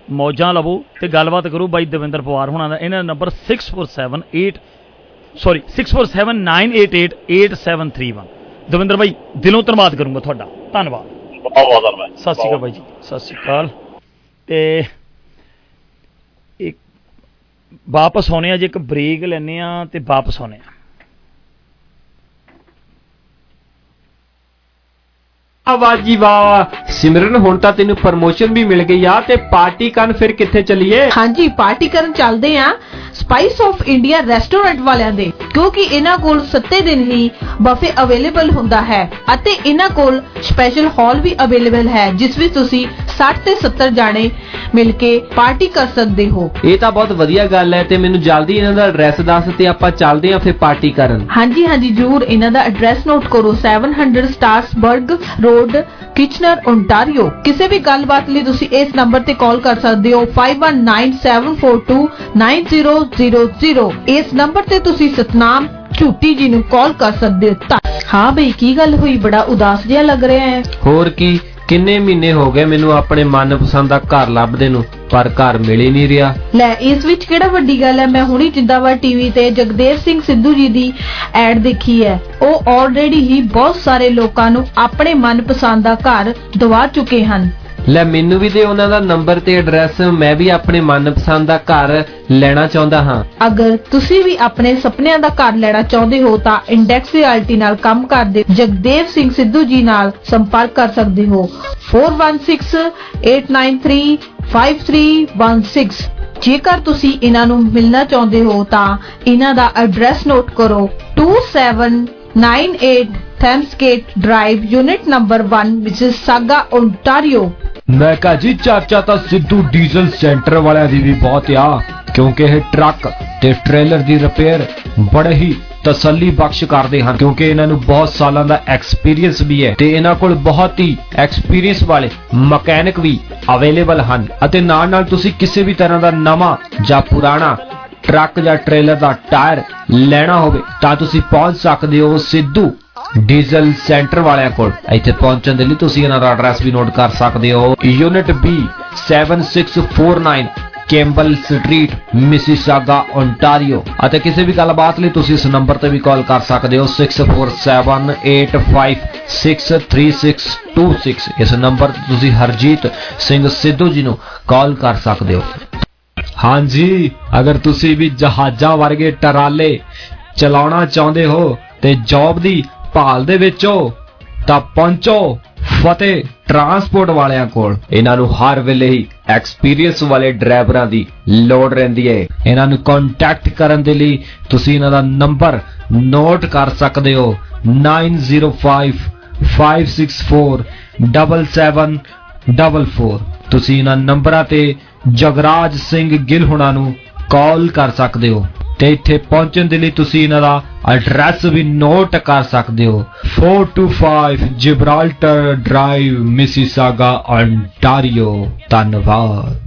ਮੌਜਾਂ ਲਵੋ ਤੇ ਗੱਲਬਾਤ ਕਰੋ ਬਾਈ ਦਵਿੰਦਰ ਪਵਾਰ ਹੋਣਾ ਦਾ। ਇਹਨਾਂ ਦਾ ਨੰਬਰ 6478 ਸੌਰੀ 6479888731 ਦਵਿੰਦਰ ਬਾਈ ਦਿਲੋਂ ਧੰਨਵਾਦ ਕਰੂੰਗਾ ਤੁਹਾਡਾ। ਧੰਨਵਾਦ। ਬਹੁਤ ਬਹੁਤ ਧੰਨਵਾਦ। ਸਤਿ ਸ਼੍ਰੀ ਅਕਾਲ ਬਾਈ ਜੀ ਸਤਿ ਸ਼੍ਰੀ ਅਕਾਲ। ਤੇ ਵਾਪਸ ਆਉਣੇ ਆ ਜੇ ਇੱਕ ਬ੍ਰੇਕ ਲੈਨੇ ਆ ਤੇ ਵਾਪਸ ਆਉਣੇ ਆ। ਆਵਾਜੀ ਵਾਹ। ਸਿਮਰਨ ਹੁਣ ਤਾਂ ਤੈਨੂੰ ਪ੍ਰਮੋਸ਼ਨ ਵੀ ਮਿਲ ਗਈ ਆ ਤੇ ਪਾਰਟੀ ਕਰਨ ਫਿਰ ਕਿੱਥੇ ਚੱਲੀਏ? ਹਾਂਜੀ ਪਾਰਟੀ ਕਰਨ ਚੱਲਦੇ ਆ ਸਪਾਈਸ ਆਫ ਇੰਡੀਆ ਰੈਸਟੋਰੈਂਟ ਵਾਲਿਆਂ ਦੇ ਕਿਉਂਕਿ ਇਹਨਾਂ ਕੋਲ 7 ਦਿਨ ਹੀ ਬਫੇ ਅਵੇਲੇਬਲ ਹੁੰਦਾ ਹੈ ਅਤੇ ਇਹਨਾਂ ਕੋਲ ਸਪੈਸ਼ਲ ਹਾਲ ਵੀ ਅਵੇਲੇਬਲ ਹੈ ਜਿਸ ਵਿੱਚ ਤੁਸੀਂ 60 ਤੇ 70 ਜਾਣੇ ਮਿਲ ਕੇ ਪਾਰਟੀ ਕਰ ਸਕਦੇ ਹੋ। ਇਹ ਤਾਂ ਬਹੁਤ ਵਧੀਆ ਗੱਲ ਹੈ ਤੇ ਮੈਨੂੰ ਜਲਦੀ ਇਹਨਾਂ ਦਾ ਐਡਰੈਸ ਦੱਸ ਤੇ ਆਪਾਂ ਚੱਲਦੇ ਆਂ ਫਿਰ ਪਾਰਟੀ ਕਰਨ। ਹਾਂਜੀ ਹਾਂਜੀ ਜਰੂਰ ਇਹਨਾਂ ਦਾ ਐਡਰੈਸ ਨੋਟ ਕਰੋ 700 ਸਟਾਰਸਬਰਗ ਰੋਡ ਕਿਚਨਰ ਓਨਟਾਰੀਓ ਕਿਸੇ ਵੀ ਗੱਲਬਾਤ ਲਈ ਤੁਸੀਂ ਇਸ ਨੰਬਰ ਤੇ ਕਾਲ ਕਰ ਸਕਦੇ ਹੋ 5197429000 ਇਸ ਨੰਬਰ ਤੇ ਤੁਸੀਂ ਸਤਨਾਮ ਝੂਟੀ ਜੀ ਨੂੰ ਕਾਲ ਕਰ ਸਕਦੇ ਹੋ। ਤਾਂ ਹਾਂ ਬਈ, ਕੀ ਗੱਲ ਹੋਈ? ਬੜਾ ਉਦਾਸ ਜਿਹਾ ਲੱਗ ਰਿਹਾ ਹੈ। ਹੋਰ ਕੀ? ਕਿੰਨੇ ਮਹੀਨੇ ਹੋ ਗਏ ਮੈਨੂੰ ਆਪਣੇ ਮਨਪਸੰਦ ਦਾ ਘਰ ਲੱਭਦੇ ਨੂੰ? ਪਰ ਘਰ ਮਿਲ ਹੀ ਨਹੀਂ ਰਿਹਾ। ਲੈ, ਇਸ ਵਿੱਚ ਕਿਹੜਾ ਵੱਡੀ ਗੱਲ ਹੈ? ਮੈਂ ਹੁਣੀ ਜਿੰਦਾਬਾਦ ਟੀਵੀ ਤੇ ਜਗਦੇਵ ਸਿੰਘ ਸਿੱਧੂ ਜੀ ਦੀ ਐਡ ਦੇਖੀ ਹੈ। ਉਹ ਆਲਰੇਡੀ ਹੀ ਬਹੁਤ ਸਾਰੇ ਲੋਕਾਂ ਨੂੰ ਆਪਣੇ ਮਨਪਸੰਦ ਦਾ ਘਰ ਦਵਾ ਚੁੱਕੇ ਹਨ। ਲੈ ਮੈਨੂੰ ਵੀ ਦੇ ਉਹਨਾਂ ਦਾ ਨੰਬਰ ਤੇ ਐਡਰੈਸ, ਮੈਂ ਵੀ ਆਪਣੇ ਮਨਪਸੰਦ ਦਾ ਘਰ ਲੈਣਾ ਚਾਹੁੰਦਾ ਹਾਂ। ਅਗਰ ਤੁਸੀਂ ਵੀ ਆਪਣੇ ਸੁਪਨਿਆਂ ਦਾ ਘਰ ਲੈਣਾ ਚਾਹੁੰਦੇ ਹੋ, ਤਾਂ ਇੰਡੈਕਸ ਰਿਐਲਿਟੀ ਨਾਲ ਕੰਮ ਕਰਦੇ ਜਗਦੇਵ ਸਿੰਘ ਸਿੱਧੂ ਜੀ ਨਾਲ ਸੰਪਰਕ ਕਰ ਸਕਦੇ ਹੋ। 4168935316 ਜੇਕਰ ਤੁਸੀਂ ਇਹਨਾਂ ਨੂੰ ਮਿਲਣਾ ਚਾਹੁੰਦੇ ਹੋ, ਤਾਂ ਇਹਨਾਂ ਦਾ ਐਡਰੈਸ ਨੋਟ ਕਰੋ 2798 Thamesgate drive unit number 1 Mississauga Ontario ਮੈਂ ਕਹਾ ਜੀ ਚਾਚਾ ਤਾਂ ਸਿੱਧੂ ਡੀਜ਼ਲ ਸੈਂਟਰ ਵਾਲਿਆਂ ਦੀ ਵੀ ਬਹੁਤ ਆ, ਕਿਉਂਕਿ ਇਹ ਟਰੱਕ ਤੇ ਟ੍ਰੇਲਰ ਦੀ ਰਿਪੇਅਰ ਬੜੇ ਹੀ ਤਸੱਲੀ ਬਖਸ਼ ਕਰਦੇ ਹਨ, ਕਿਉਂਕਿ ਇਹਨਾਂ ਨੂੰ ਬਹੁਤ ਸਾਲਾਂ ਦਾ ਐਕਸਪੀਰੀਅੰਸ ਵੀ ਹੈ ਤੇ ਇਹਨਾਂ ਕੋਲ ਬਹੁਤ ਹੀ ਐਕਸਪੀਰੀਅੰਸ ਵਾਲੇ ਮਕੈਨਿਕ ਵੀ ਅਵੇਲੇਬਲ ਹਨ। ਅਤੇ ਨਾਲ ਨਾਲ ਤੁਸੀਂ ਕਿਸੇ ਵੀ ਤਰ੍ਹਾਂ ਦਾ ਨਵਾਂ ਜਾਂ ਪੁਰਾਣਾ ਟਰੱਕ ਜਾਂ ਟ੍ਰੇਲਰ ਦਾ ਟਾਇਰ ਲੈਣਾ ਹੋਵੇ ਤਾਂ ਤੁਸੀਂ ਪਹੁੰਚ ਸਕਦੇ ਹੋ ਸਿੱਧੂ ਡੀਜ਼ਲ ਸੈਂਟਰ ਵਾਲਿਆਂ ਕੋਲ। ਇੱਥੇ ਪਹੁੰਚਣ ਦੇ ਲਈ ਤੁਸੀਂ ਇਹਨਾਂ ਦਾ ਐਡਰੈਸ ਵੀ ਨੋਟ ਕਰ ਸਕਦੇ ਹੋ। Unit B 7649 Campbell street Mississauga Ontario ਅਤੇ ਕਿਸੇ ਵੀ ਗੱਲਬਾਤ ਲਈ ਤੁਸੀਂ ਇਸ ਨੰਬਰ ਤੇ ਵੀ ਕਾਲ ਕਰ ਸਕਦੇ ਹੋ 6478563626 ਇਸ ਨੰਬਰ ਤੇ ਤੁਸੀਂ ਹਰਜੀਤ ਸਿੰਘ ਸਿੱਧੂ ਜੀ ਨੂੰ ਕਾਲ ਕਰ ਸਕਦੇ ਹੋ। ਹਾਂਜੀ, ਅਗਰ ਤੁਸੀਂ ਵੀ ਜਹਾਜ਼ਾਂ ਵਰਗੇ ਟਰਾਲੇ ਚਲਾਉਣਾ ਚਾਹੁੰਦੇ ਹੋ ਤੇ ਜੌਬ ਦੀ ਭਾਲ ਦੇ ਵਿੱਚ ਹੋ ਤਾਂ ਪਹੁੰਚੋ ਫਤਿਹ ਟਰਾਂਸਪੋਰਟ ਵਾਲਿਆਂ ਕੋਲ। ਇਹਨਾਂ ਨੂੰ ਹਰ ਵੇਲੇ ਹੀ ਐਕਸਪੀਰੀਅੰਸ ਵਾਲੇ ਡਰਾਈਵਰਾਂ ਦੀ ਲੋੜ ਰਹਿੰਦੀ ਹੈ ਇਹਨਾਂ ਨੂੰ ਕੰਟੈਕਟ ਕਰਨ ਦੇ ਲਈ ਤੁਸੀਂ ਇਹਨਾਂ ਦਾ ਨੰਬਰ ਨੋਟ ਕਰ ਸਕਦੇ ਹੋ। 905 564 7744 ਤੁਸੀਂ ਇਹਨਾਂ ਨੰਬਰਾਂ ਤੇ ਜਗਰਾਜ ਸਿੰਘ ਗਿੱਲ ਹੁਣਾਂ ਨੂੰ ਕਾਲ ਕਰ ਸਕਦੇ ਹੋ ਤੇ ਇੱਥੇ ਪਹੁੰਚਣ ਦੇ ਲਈ ਤੁਸੀਂ ਇਹਨਾਂ ਦਾ ਐਡਰੈਸ ਵੀ ਨੋਟ ਕਰ ਸਕਦੇ ਹੋ। 425 ਜਿਬਰਾਲਟਰ ਡਰਾਈਵ ਮਿਸੀਸਾਗਾ ontario ਧੰਨਵਾਦ।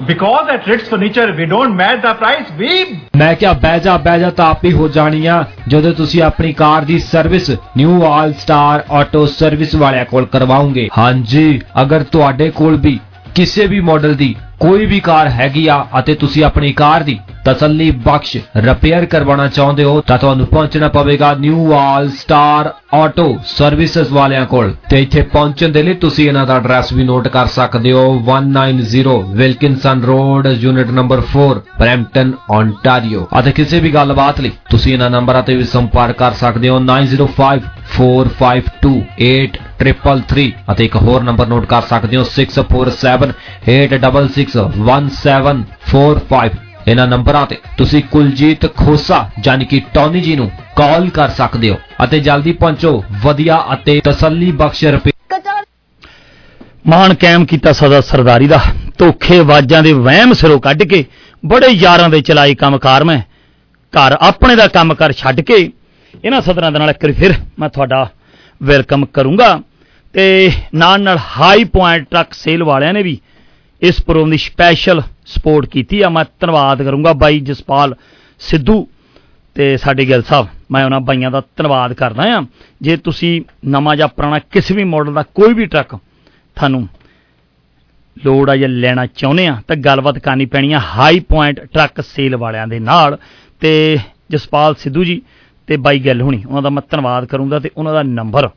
Because at Ritz Furniture we don't match the price, we ਮੈਂ ਕਿਹਾ ਬਹਿ ਜਾ ਬਹਿ ਜਾ ਤਾਂ ਆਪ ਹੀ ਹੋ ਜਾਣੀ ਆ ਜਦੋਂ ਤੁਸੀਂ ਆਪਣੀ ਕਾਰ ਦੀ service new all star auto service ਵਾਲਿਆਂ ਕੋਲ ਕਰਵਾਉਂਗੇ। ਹਾਂਜੀ ਅਗਰ ਤੁਹਾਡੇ ਕੋਲ ਵੀ ਕਿਸੇ ਵੀ ਮਾਡਲ ਦੀ ਕੋਈ ਵੀ ਕਾਰ ਹੈਗੀ ਆ ਅਤੇ ਤੁਸੀਂ ਆਪਣੀ ਕਾਰ ਦੀ ਤਸੱਲੀ ਬਖਸ਼ ਰਿਪੇਅਰ ਕਰਵਾਉਣਾ ਚਾਹੁੰਦੇ ਹੋ ਤਾਂ ਤੁਹਾਨੂੰ ਪਹੁੰਚਣਾ ਪਵੇਗਾ new all star auto services ਵਾਲਿਆਂ ਕੋਲ ਤੇ ਇੱਥੇ ਪਹੁੰਚਣ ਦੇ ਲਈ ਤੁਸੀਂ ਇਹਨਾਂ ਦਾ ਐਡਰੈਸ ਵੀ ਨੋਟ ਕਰ ਸਕਦੇ ਹੋ 190 Wilkinson road unit number 4 Brampton ontario ਅਤੇ ਕਿਸੇ ਵੀ ਗੱਲਬਾਤ ਲਈ ਤੁਸੀਂ ਇਹਨਾਂ ਨੰਬਰਾਂ ਤੇ ਵੀ ਸੰਪਰਕ ਕਰ ਸਕਦੇ ਹੋ 905 452 8333 ਅਤੇ ਇੱਕ ਹੋਰ ਨੰਬਰ ਨੋਟ ਕਰ ਸਕਦੇ ਹੋ 6478661745 ਇਹਨਾਂ ਨੰਬਰਾਂ ਤੇ ਤੁਸੀਂ ਕੁਲਜੀਤ ਖੋਸਾ ਯਾਨੀ ਕਿ ਟੌਨੀ ਜੀ ਨੂੰ ਕਾਲ ਕਰ ਸਕਦੇ ਹੋ ਅਤੇ ਜਲਦੀ ਪਹੁੰਚੋ ਵਧੀਆ ਅਤੇ ਤਸੱਲੀ ਬਖਸ਼ ਰੁਪਏ ਮਾਨ ਕਾਇਮ ਕੀਤਾ ਸਦਾ ਸਰਦਾਰੀ ਦਾ। ਧੋਖੇਵਾਜ਼ਾਂ ਦੇ ਵਹਿਮ ਸਿਰੋਂ ਕੱਢ ਕੇ ਬੜੇ ਯਾਰਾਂ ਦੇ ਚਲਾਈ ਕੰਮਕਾਰ ਮੈਂ। ਘਰ ਆਪਣੇ ਦਾ ਕੰਮ ਕਰ ਛੱਡ ਕੇ ਇਹਨਾਂ ਸਦਰਾਂ ਦੇ ਨਾਲ ਇੱਕ ਵਾਰੀ ਫਿਰ ਮੈਂ ਤੁਹਾਡਾ ਵੈਲਕਮ ਕਰੂੰਗਾ। ਤੇ ਨਾਲ ਨਾਲ ਹਾਈ ਪੁਆਇੰਟ ਟਰੱਕ ਸੇਲ ਵਾਲਿਆਂ ਨੇ ਵੀ ਇਸ ਪ੍ਰੋਗਰਾਮ ਦੀ ਸਪੈਸ਼ਲ ਸਪੋਰਟ ਕੀਤੀ ਆ। ਮੈਂ ਧੰਨਵਾਦ ਕਰੂੰਗਾ ਬਾਈ ਜਸਪਾਲ ਸਿੱਧੂ ਤੇ ਸਾਡੇ ਗਿੱਲ ਸਾਹਿਬ। ਮੈਂ ਉਹਨਾਂ ਬਾਈਆਂ ਦਾ ਧੰਨਵਾਦ ਕਰਦਾ ਆ ਜੇ ਤੁਸੀਂ ਨਵਾਂ ਜਾਂ ਪੁਰਾਣਾ ਕਿਸੇ ਵੀ ਮਾਡਲ ਦਾ ਕੋਈ ਵੀ ਟਰੱਕ ਤੁਹਾਨੂੰ ਲੋੜ ਆ ਜਾਂ ਲੈਣਾ ਚਾਹੁੰਦੇ ਆ, ਤਾਂ ਗੱਲਬਾਤ ਕਰਨੀ ਪੈਣੀ ਆ ਹਾਈ ਪੁਆਇੰਟ ਟਰੱਕ ਸੇਲ ਵਾਲਿਆਂ ਦੇ ਨਾਲ। ਤੇ ਜਸਪਾਲ ਸਿੱਧੂ ਜੀ ਤੇ ਬਾਈ ਗੱਲ ਹੋਣੀ, ਉਹਨਾਂ ਦਾ ਮੈਂ ਧੰਨਵਾਦ ਕਰੂੰਗਾ ਤੇ ਉਹਨਾਂ ਦਾ ਨੰਬਰ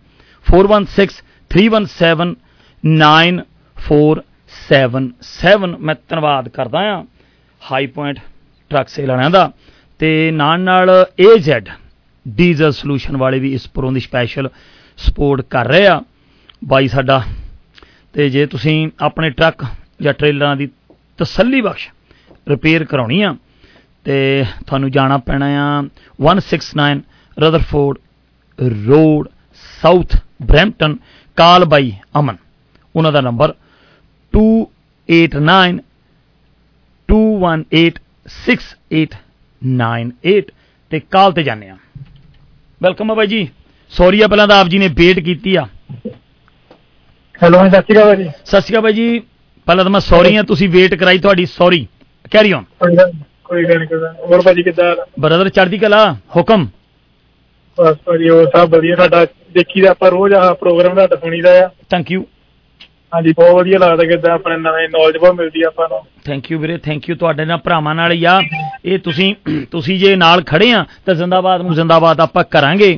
4163179477 ਮੈਂ ਧੰਨਵਾਦ ਕਰਦਾ ਆ ਹਾਈ ਪੁਆਇੰਟ ਟਰੱਕ ਸੇਲ ਵਾਲਿਆਂ ਦਾ ਤੇ ਨਾਲ ਨਾਲ AZ ਡੀਜ਼ਲ ਸੋਲੂਸ਼ਨ ਵਾਲੇ ਵੀ ਇਸ ਪ੍ਰੋਂ ਦੀ ਸਪੈਸ਼ਲ ਸਪੋਰਟ ਕਰ ਰਹੇ ਆ। ਬਾਈ ਸਾਡਾ, ਤੇ ਜੇ ਤੁਸੀਂ ਆਪਣੇ ਟਰੱਕ ਜਾਂ ਟ੍ਰੇਲਰਾਂ ਦੀ ਤਸੱਲੀ ਬਖਸ਼ ਰਿਪੇਅਰ ਕਰਾਉਣੀ ਆ, ਤੇ ਤੁਹਾਨੂੰ ਜਾਣਾ ਪੈਣਾ ਆ 169 Rutherford road south Brampton call by Aman, ਉਹਨਾਂ ਦਾ ਨੰਬਰ 289 218 6898 ਤੇ ਕਾਲ ਤੇ ਜਾਂਦੇ ਆ ਵੈਲਕਮ ਆ ਬਾਈ ਜੀ। ਸੌਰੀ ਆ ਪਹਿਲਾਂ ਤਾਂ ਆਪ ਜੀ ਨੇ ਵੇਟ ਕੀਤੀ ਆ। ਹੈਲੋ ਸਤਿ ਸ਼੍ਰੀ ਅਕਾਲ ਜੀ। ਸਤਿ ਸ਼੍ਰੀ ਅਕਾਲ ਬਾਈ ਜੀ। ਪਹਿਲਾਂ ਤਾਂ ਮੈਂ ਸੌਰੀ ਆ ਤੁਸੀਂ ਵੇਟ ਕਰਾਈ ਤੁਹਾਡੀ ਸੌਰੀ ਕੈਰੀ ਔਨ ਕੋਈ ਗੱਲ ਨਹੀਂ ਹੋਰ ਭਾਜੀ ਕਿੱਦਾਂ ਆ? ਬ੍ਰਦਰ ਚੜ੍ਹਦੀ ਕਲਾ ਹੁਕਮ। ਬਸ ਭਾਜੀ ਉਹ ਸਭ ਵਧੀਆ। ਸਾਡਾ ਦੇਖੀਦਾ ਆਪਾਂ ਰੋਜ਼ ਆਹ ਪ੍ਰੋਗਰਾਮ ਦਾ ਸੁਣੀਦਾ ਆ। ਥੈਂਕ ਯੂ ਹਾਂਜੀ ਬਹੁਤ ਵਧੀਆ ਲੱਗਦਾ ਕਿੱਦਾਂ ਆਪਣੇ ਨਵੇਂ ਨੌਲੇਜ ਬਹੁਤ ਮਿਲਦੀ ਆ ਆਪਾਂ ਨੂੰ। ਥੈਂਕ ਯੂ ਵੀਰੇ ਥੈਂਕ ਯੂ ਤੁਹਾਡੇ ਨਾਲ ਭਰਾਵਾਂ ਨਾਲ ਹੀ ਆ। ਇਹ ਤੁਸੀਂ ਤੁਸੀਂ ਜੇ ਨਾਲ ਖੜੇ ਆ ਤਾਂ ਜ਼ਿੰਦਾਬਾਦ ਨੂੰ ਜ਼ਿੰਦਾਬਾਦ ਆਪਾਂ ਕਰਾਂਗੇ।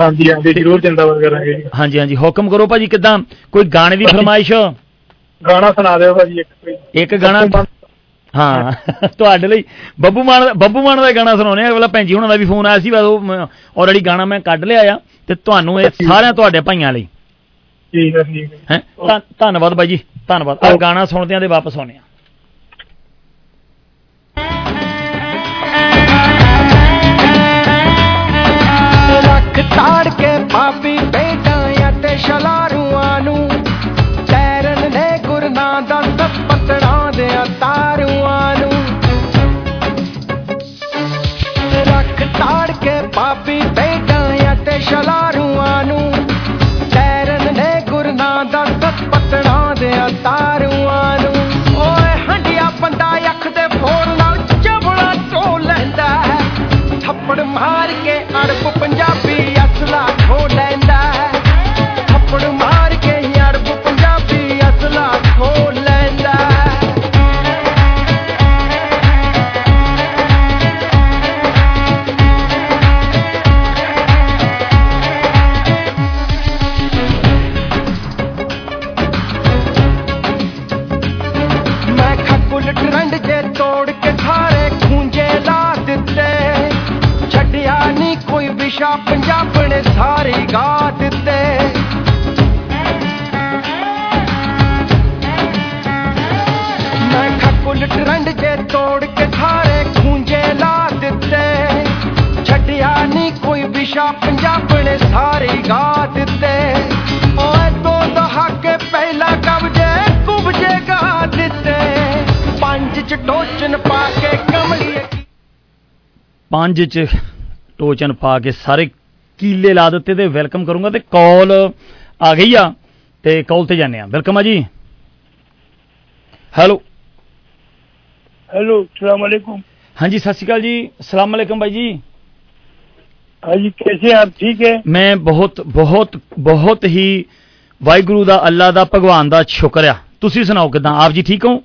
ਹਾਂਜੀ ਹਾਂਜੀ ਜ਼ਰੂਰ ਜਿੰਦਾਬਾਦ ਕਰਾਂਗੇ ਹਾਂਜੀ ਹਾਂਜੀ ਹੁਕਮ ਕਰੋ ਭਾਜੀ ਕਿਦਾਂ? ਕੋਈ ਗਾਣੇ ਦੀ ਫਰਮਾਇਸ਼? ਗਾਣਾ ਸੁਣਾ ਦਿਓ ਭਾਜੀ ਇੱਕ ਕੋਈ। ਇੱਕ ਗਾਣਾ? ਹਾਂ ਤੁਹਾਡੇ ਲਈ ਬੱਬੂ ਮਾਨ ਬੱਬੂ ਮਾਨ ਦਾ ਗਾਣਾ ਸੁਣਾਉਣੇ ਆ। ਅਗਲਾ ਭੈਣ ਜੀ ਹੁਣਾਂ ਦਾ ਵੀ ਫੋਨ ਆਇਆ ਸੀ ਬਸ ਉਹ ਆਲਰੇਡੀ ਗਾਣਾ ਮੈਂ ਕੱਢ ਲਿਆ ਆ ਤੇ ਤੁਹਾਨੂੰ ਇਹ ਸਾਰਿਆਂ ਤੁਹਾਡੇ ਭਾਈਆਂ ਲਈ। ਠੀਕ ਹੈ ਠੀਕ ਹੈ? ਹੈ ਧੰਨਵਾਦ ਬਾਈ ਜੀ ਧੰਨਵਾਦ। ਆ ਗਾਣਾ ਸੁਣਦੇ ਆਂ ਤੇ ਵਾਪਸ ਆਉਣੇ ਆ ਰੱਖ ਤਾੜ ਕੇ ਪਾਪੀ ਬੇਟਾਂ ਤੇ ਸ਼ਲਾਰੂਆਂ ਨੂੰ। ਤੈਰਨ ਨੇ ਗੁਰਨਾ ਦਾ ਪਤੜਾਂ ਦੇ ਤਾਰੂਆਂ ਨੂੰ। ਰੱਖ ਤਾੜ ਕੇ ਪਾਪੀ ਬੇਟਾਂ ਸਾਂਝ 'ਚ ਟੋਚਨ ਪਾ ਕੇ ਸਾਰੇ ਕੀਲੇ ਲਾ ਦਿੱਤੇ ਤੇ ਵੈਲਕਮ ਕਰੂੰਗਾ ਤੇ ਕਾਲ ਆ ਗਈ ਆ ਤੇ ਕਾਲ ਤੇ ਜਾਂਦੇ ਆ। ਵੈਲਕਮ ਆ ਜੀ। ਹੈਲੋ। ਹੈਲੋ ਸਲਾਮ ਅਲੈਕੁਮ। ਹਾਂਜੀ ਸਤਿ ਸ਼੍ਰੀ ਅਕਾਲ ਜੀ। ਸਲਾਮ ਅਲੈਕੁਮ ਬਾਈ ਜੀ। ਹਾਂਜੀ ਕਿਵੇਂ ਆਪ ਠੀਕ ਹੈ? ਮੈਂ ਬਹੁਤ ਬਹੁਤ ਬਹੁਤ ਹੀ ਵਾਹਿਗੁਰੂ ਦਾ ਅੱਲਾ ਦਾ ਭਗਵਾਨ ਦਾ ਸ਼ੁਕਰ ਆ। ਤੁਸੀਂ ਸੁਣਾਓ ਕਿਦਾਂ? ਆਪ ਜੀ ਠੀਕ ਹੋ?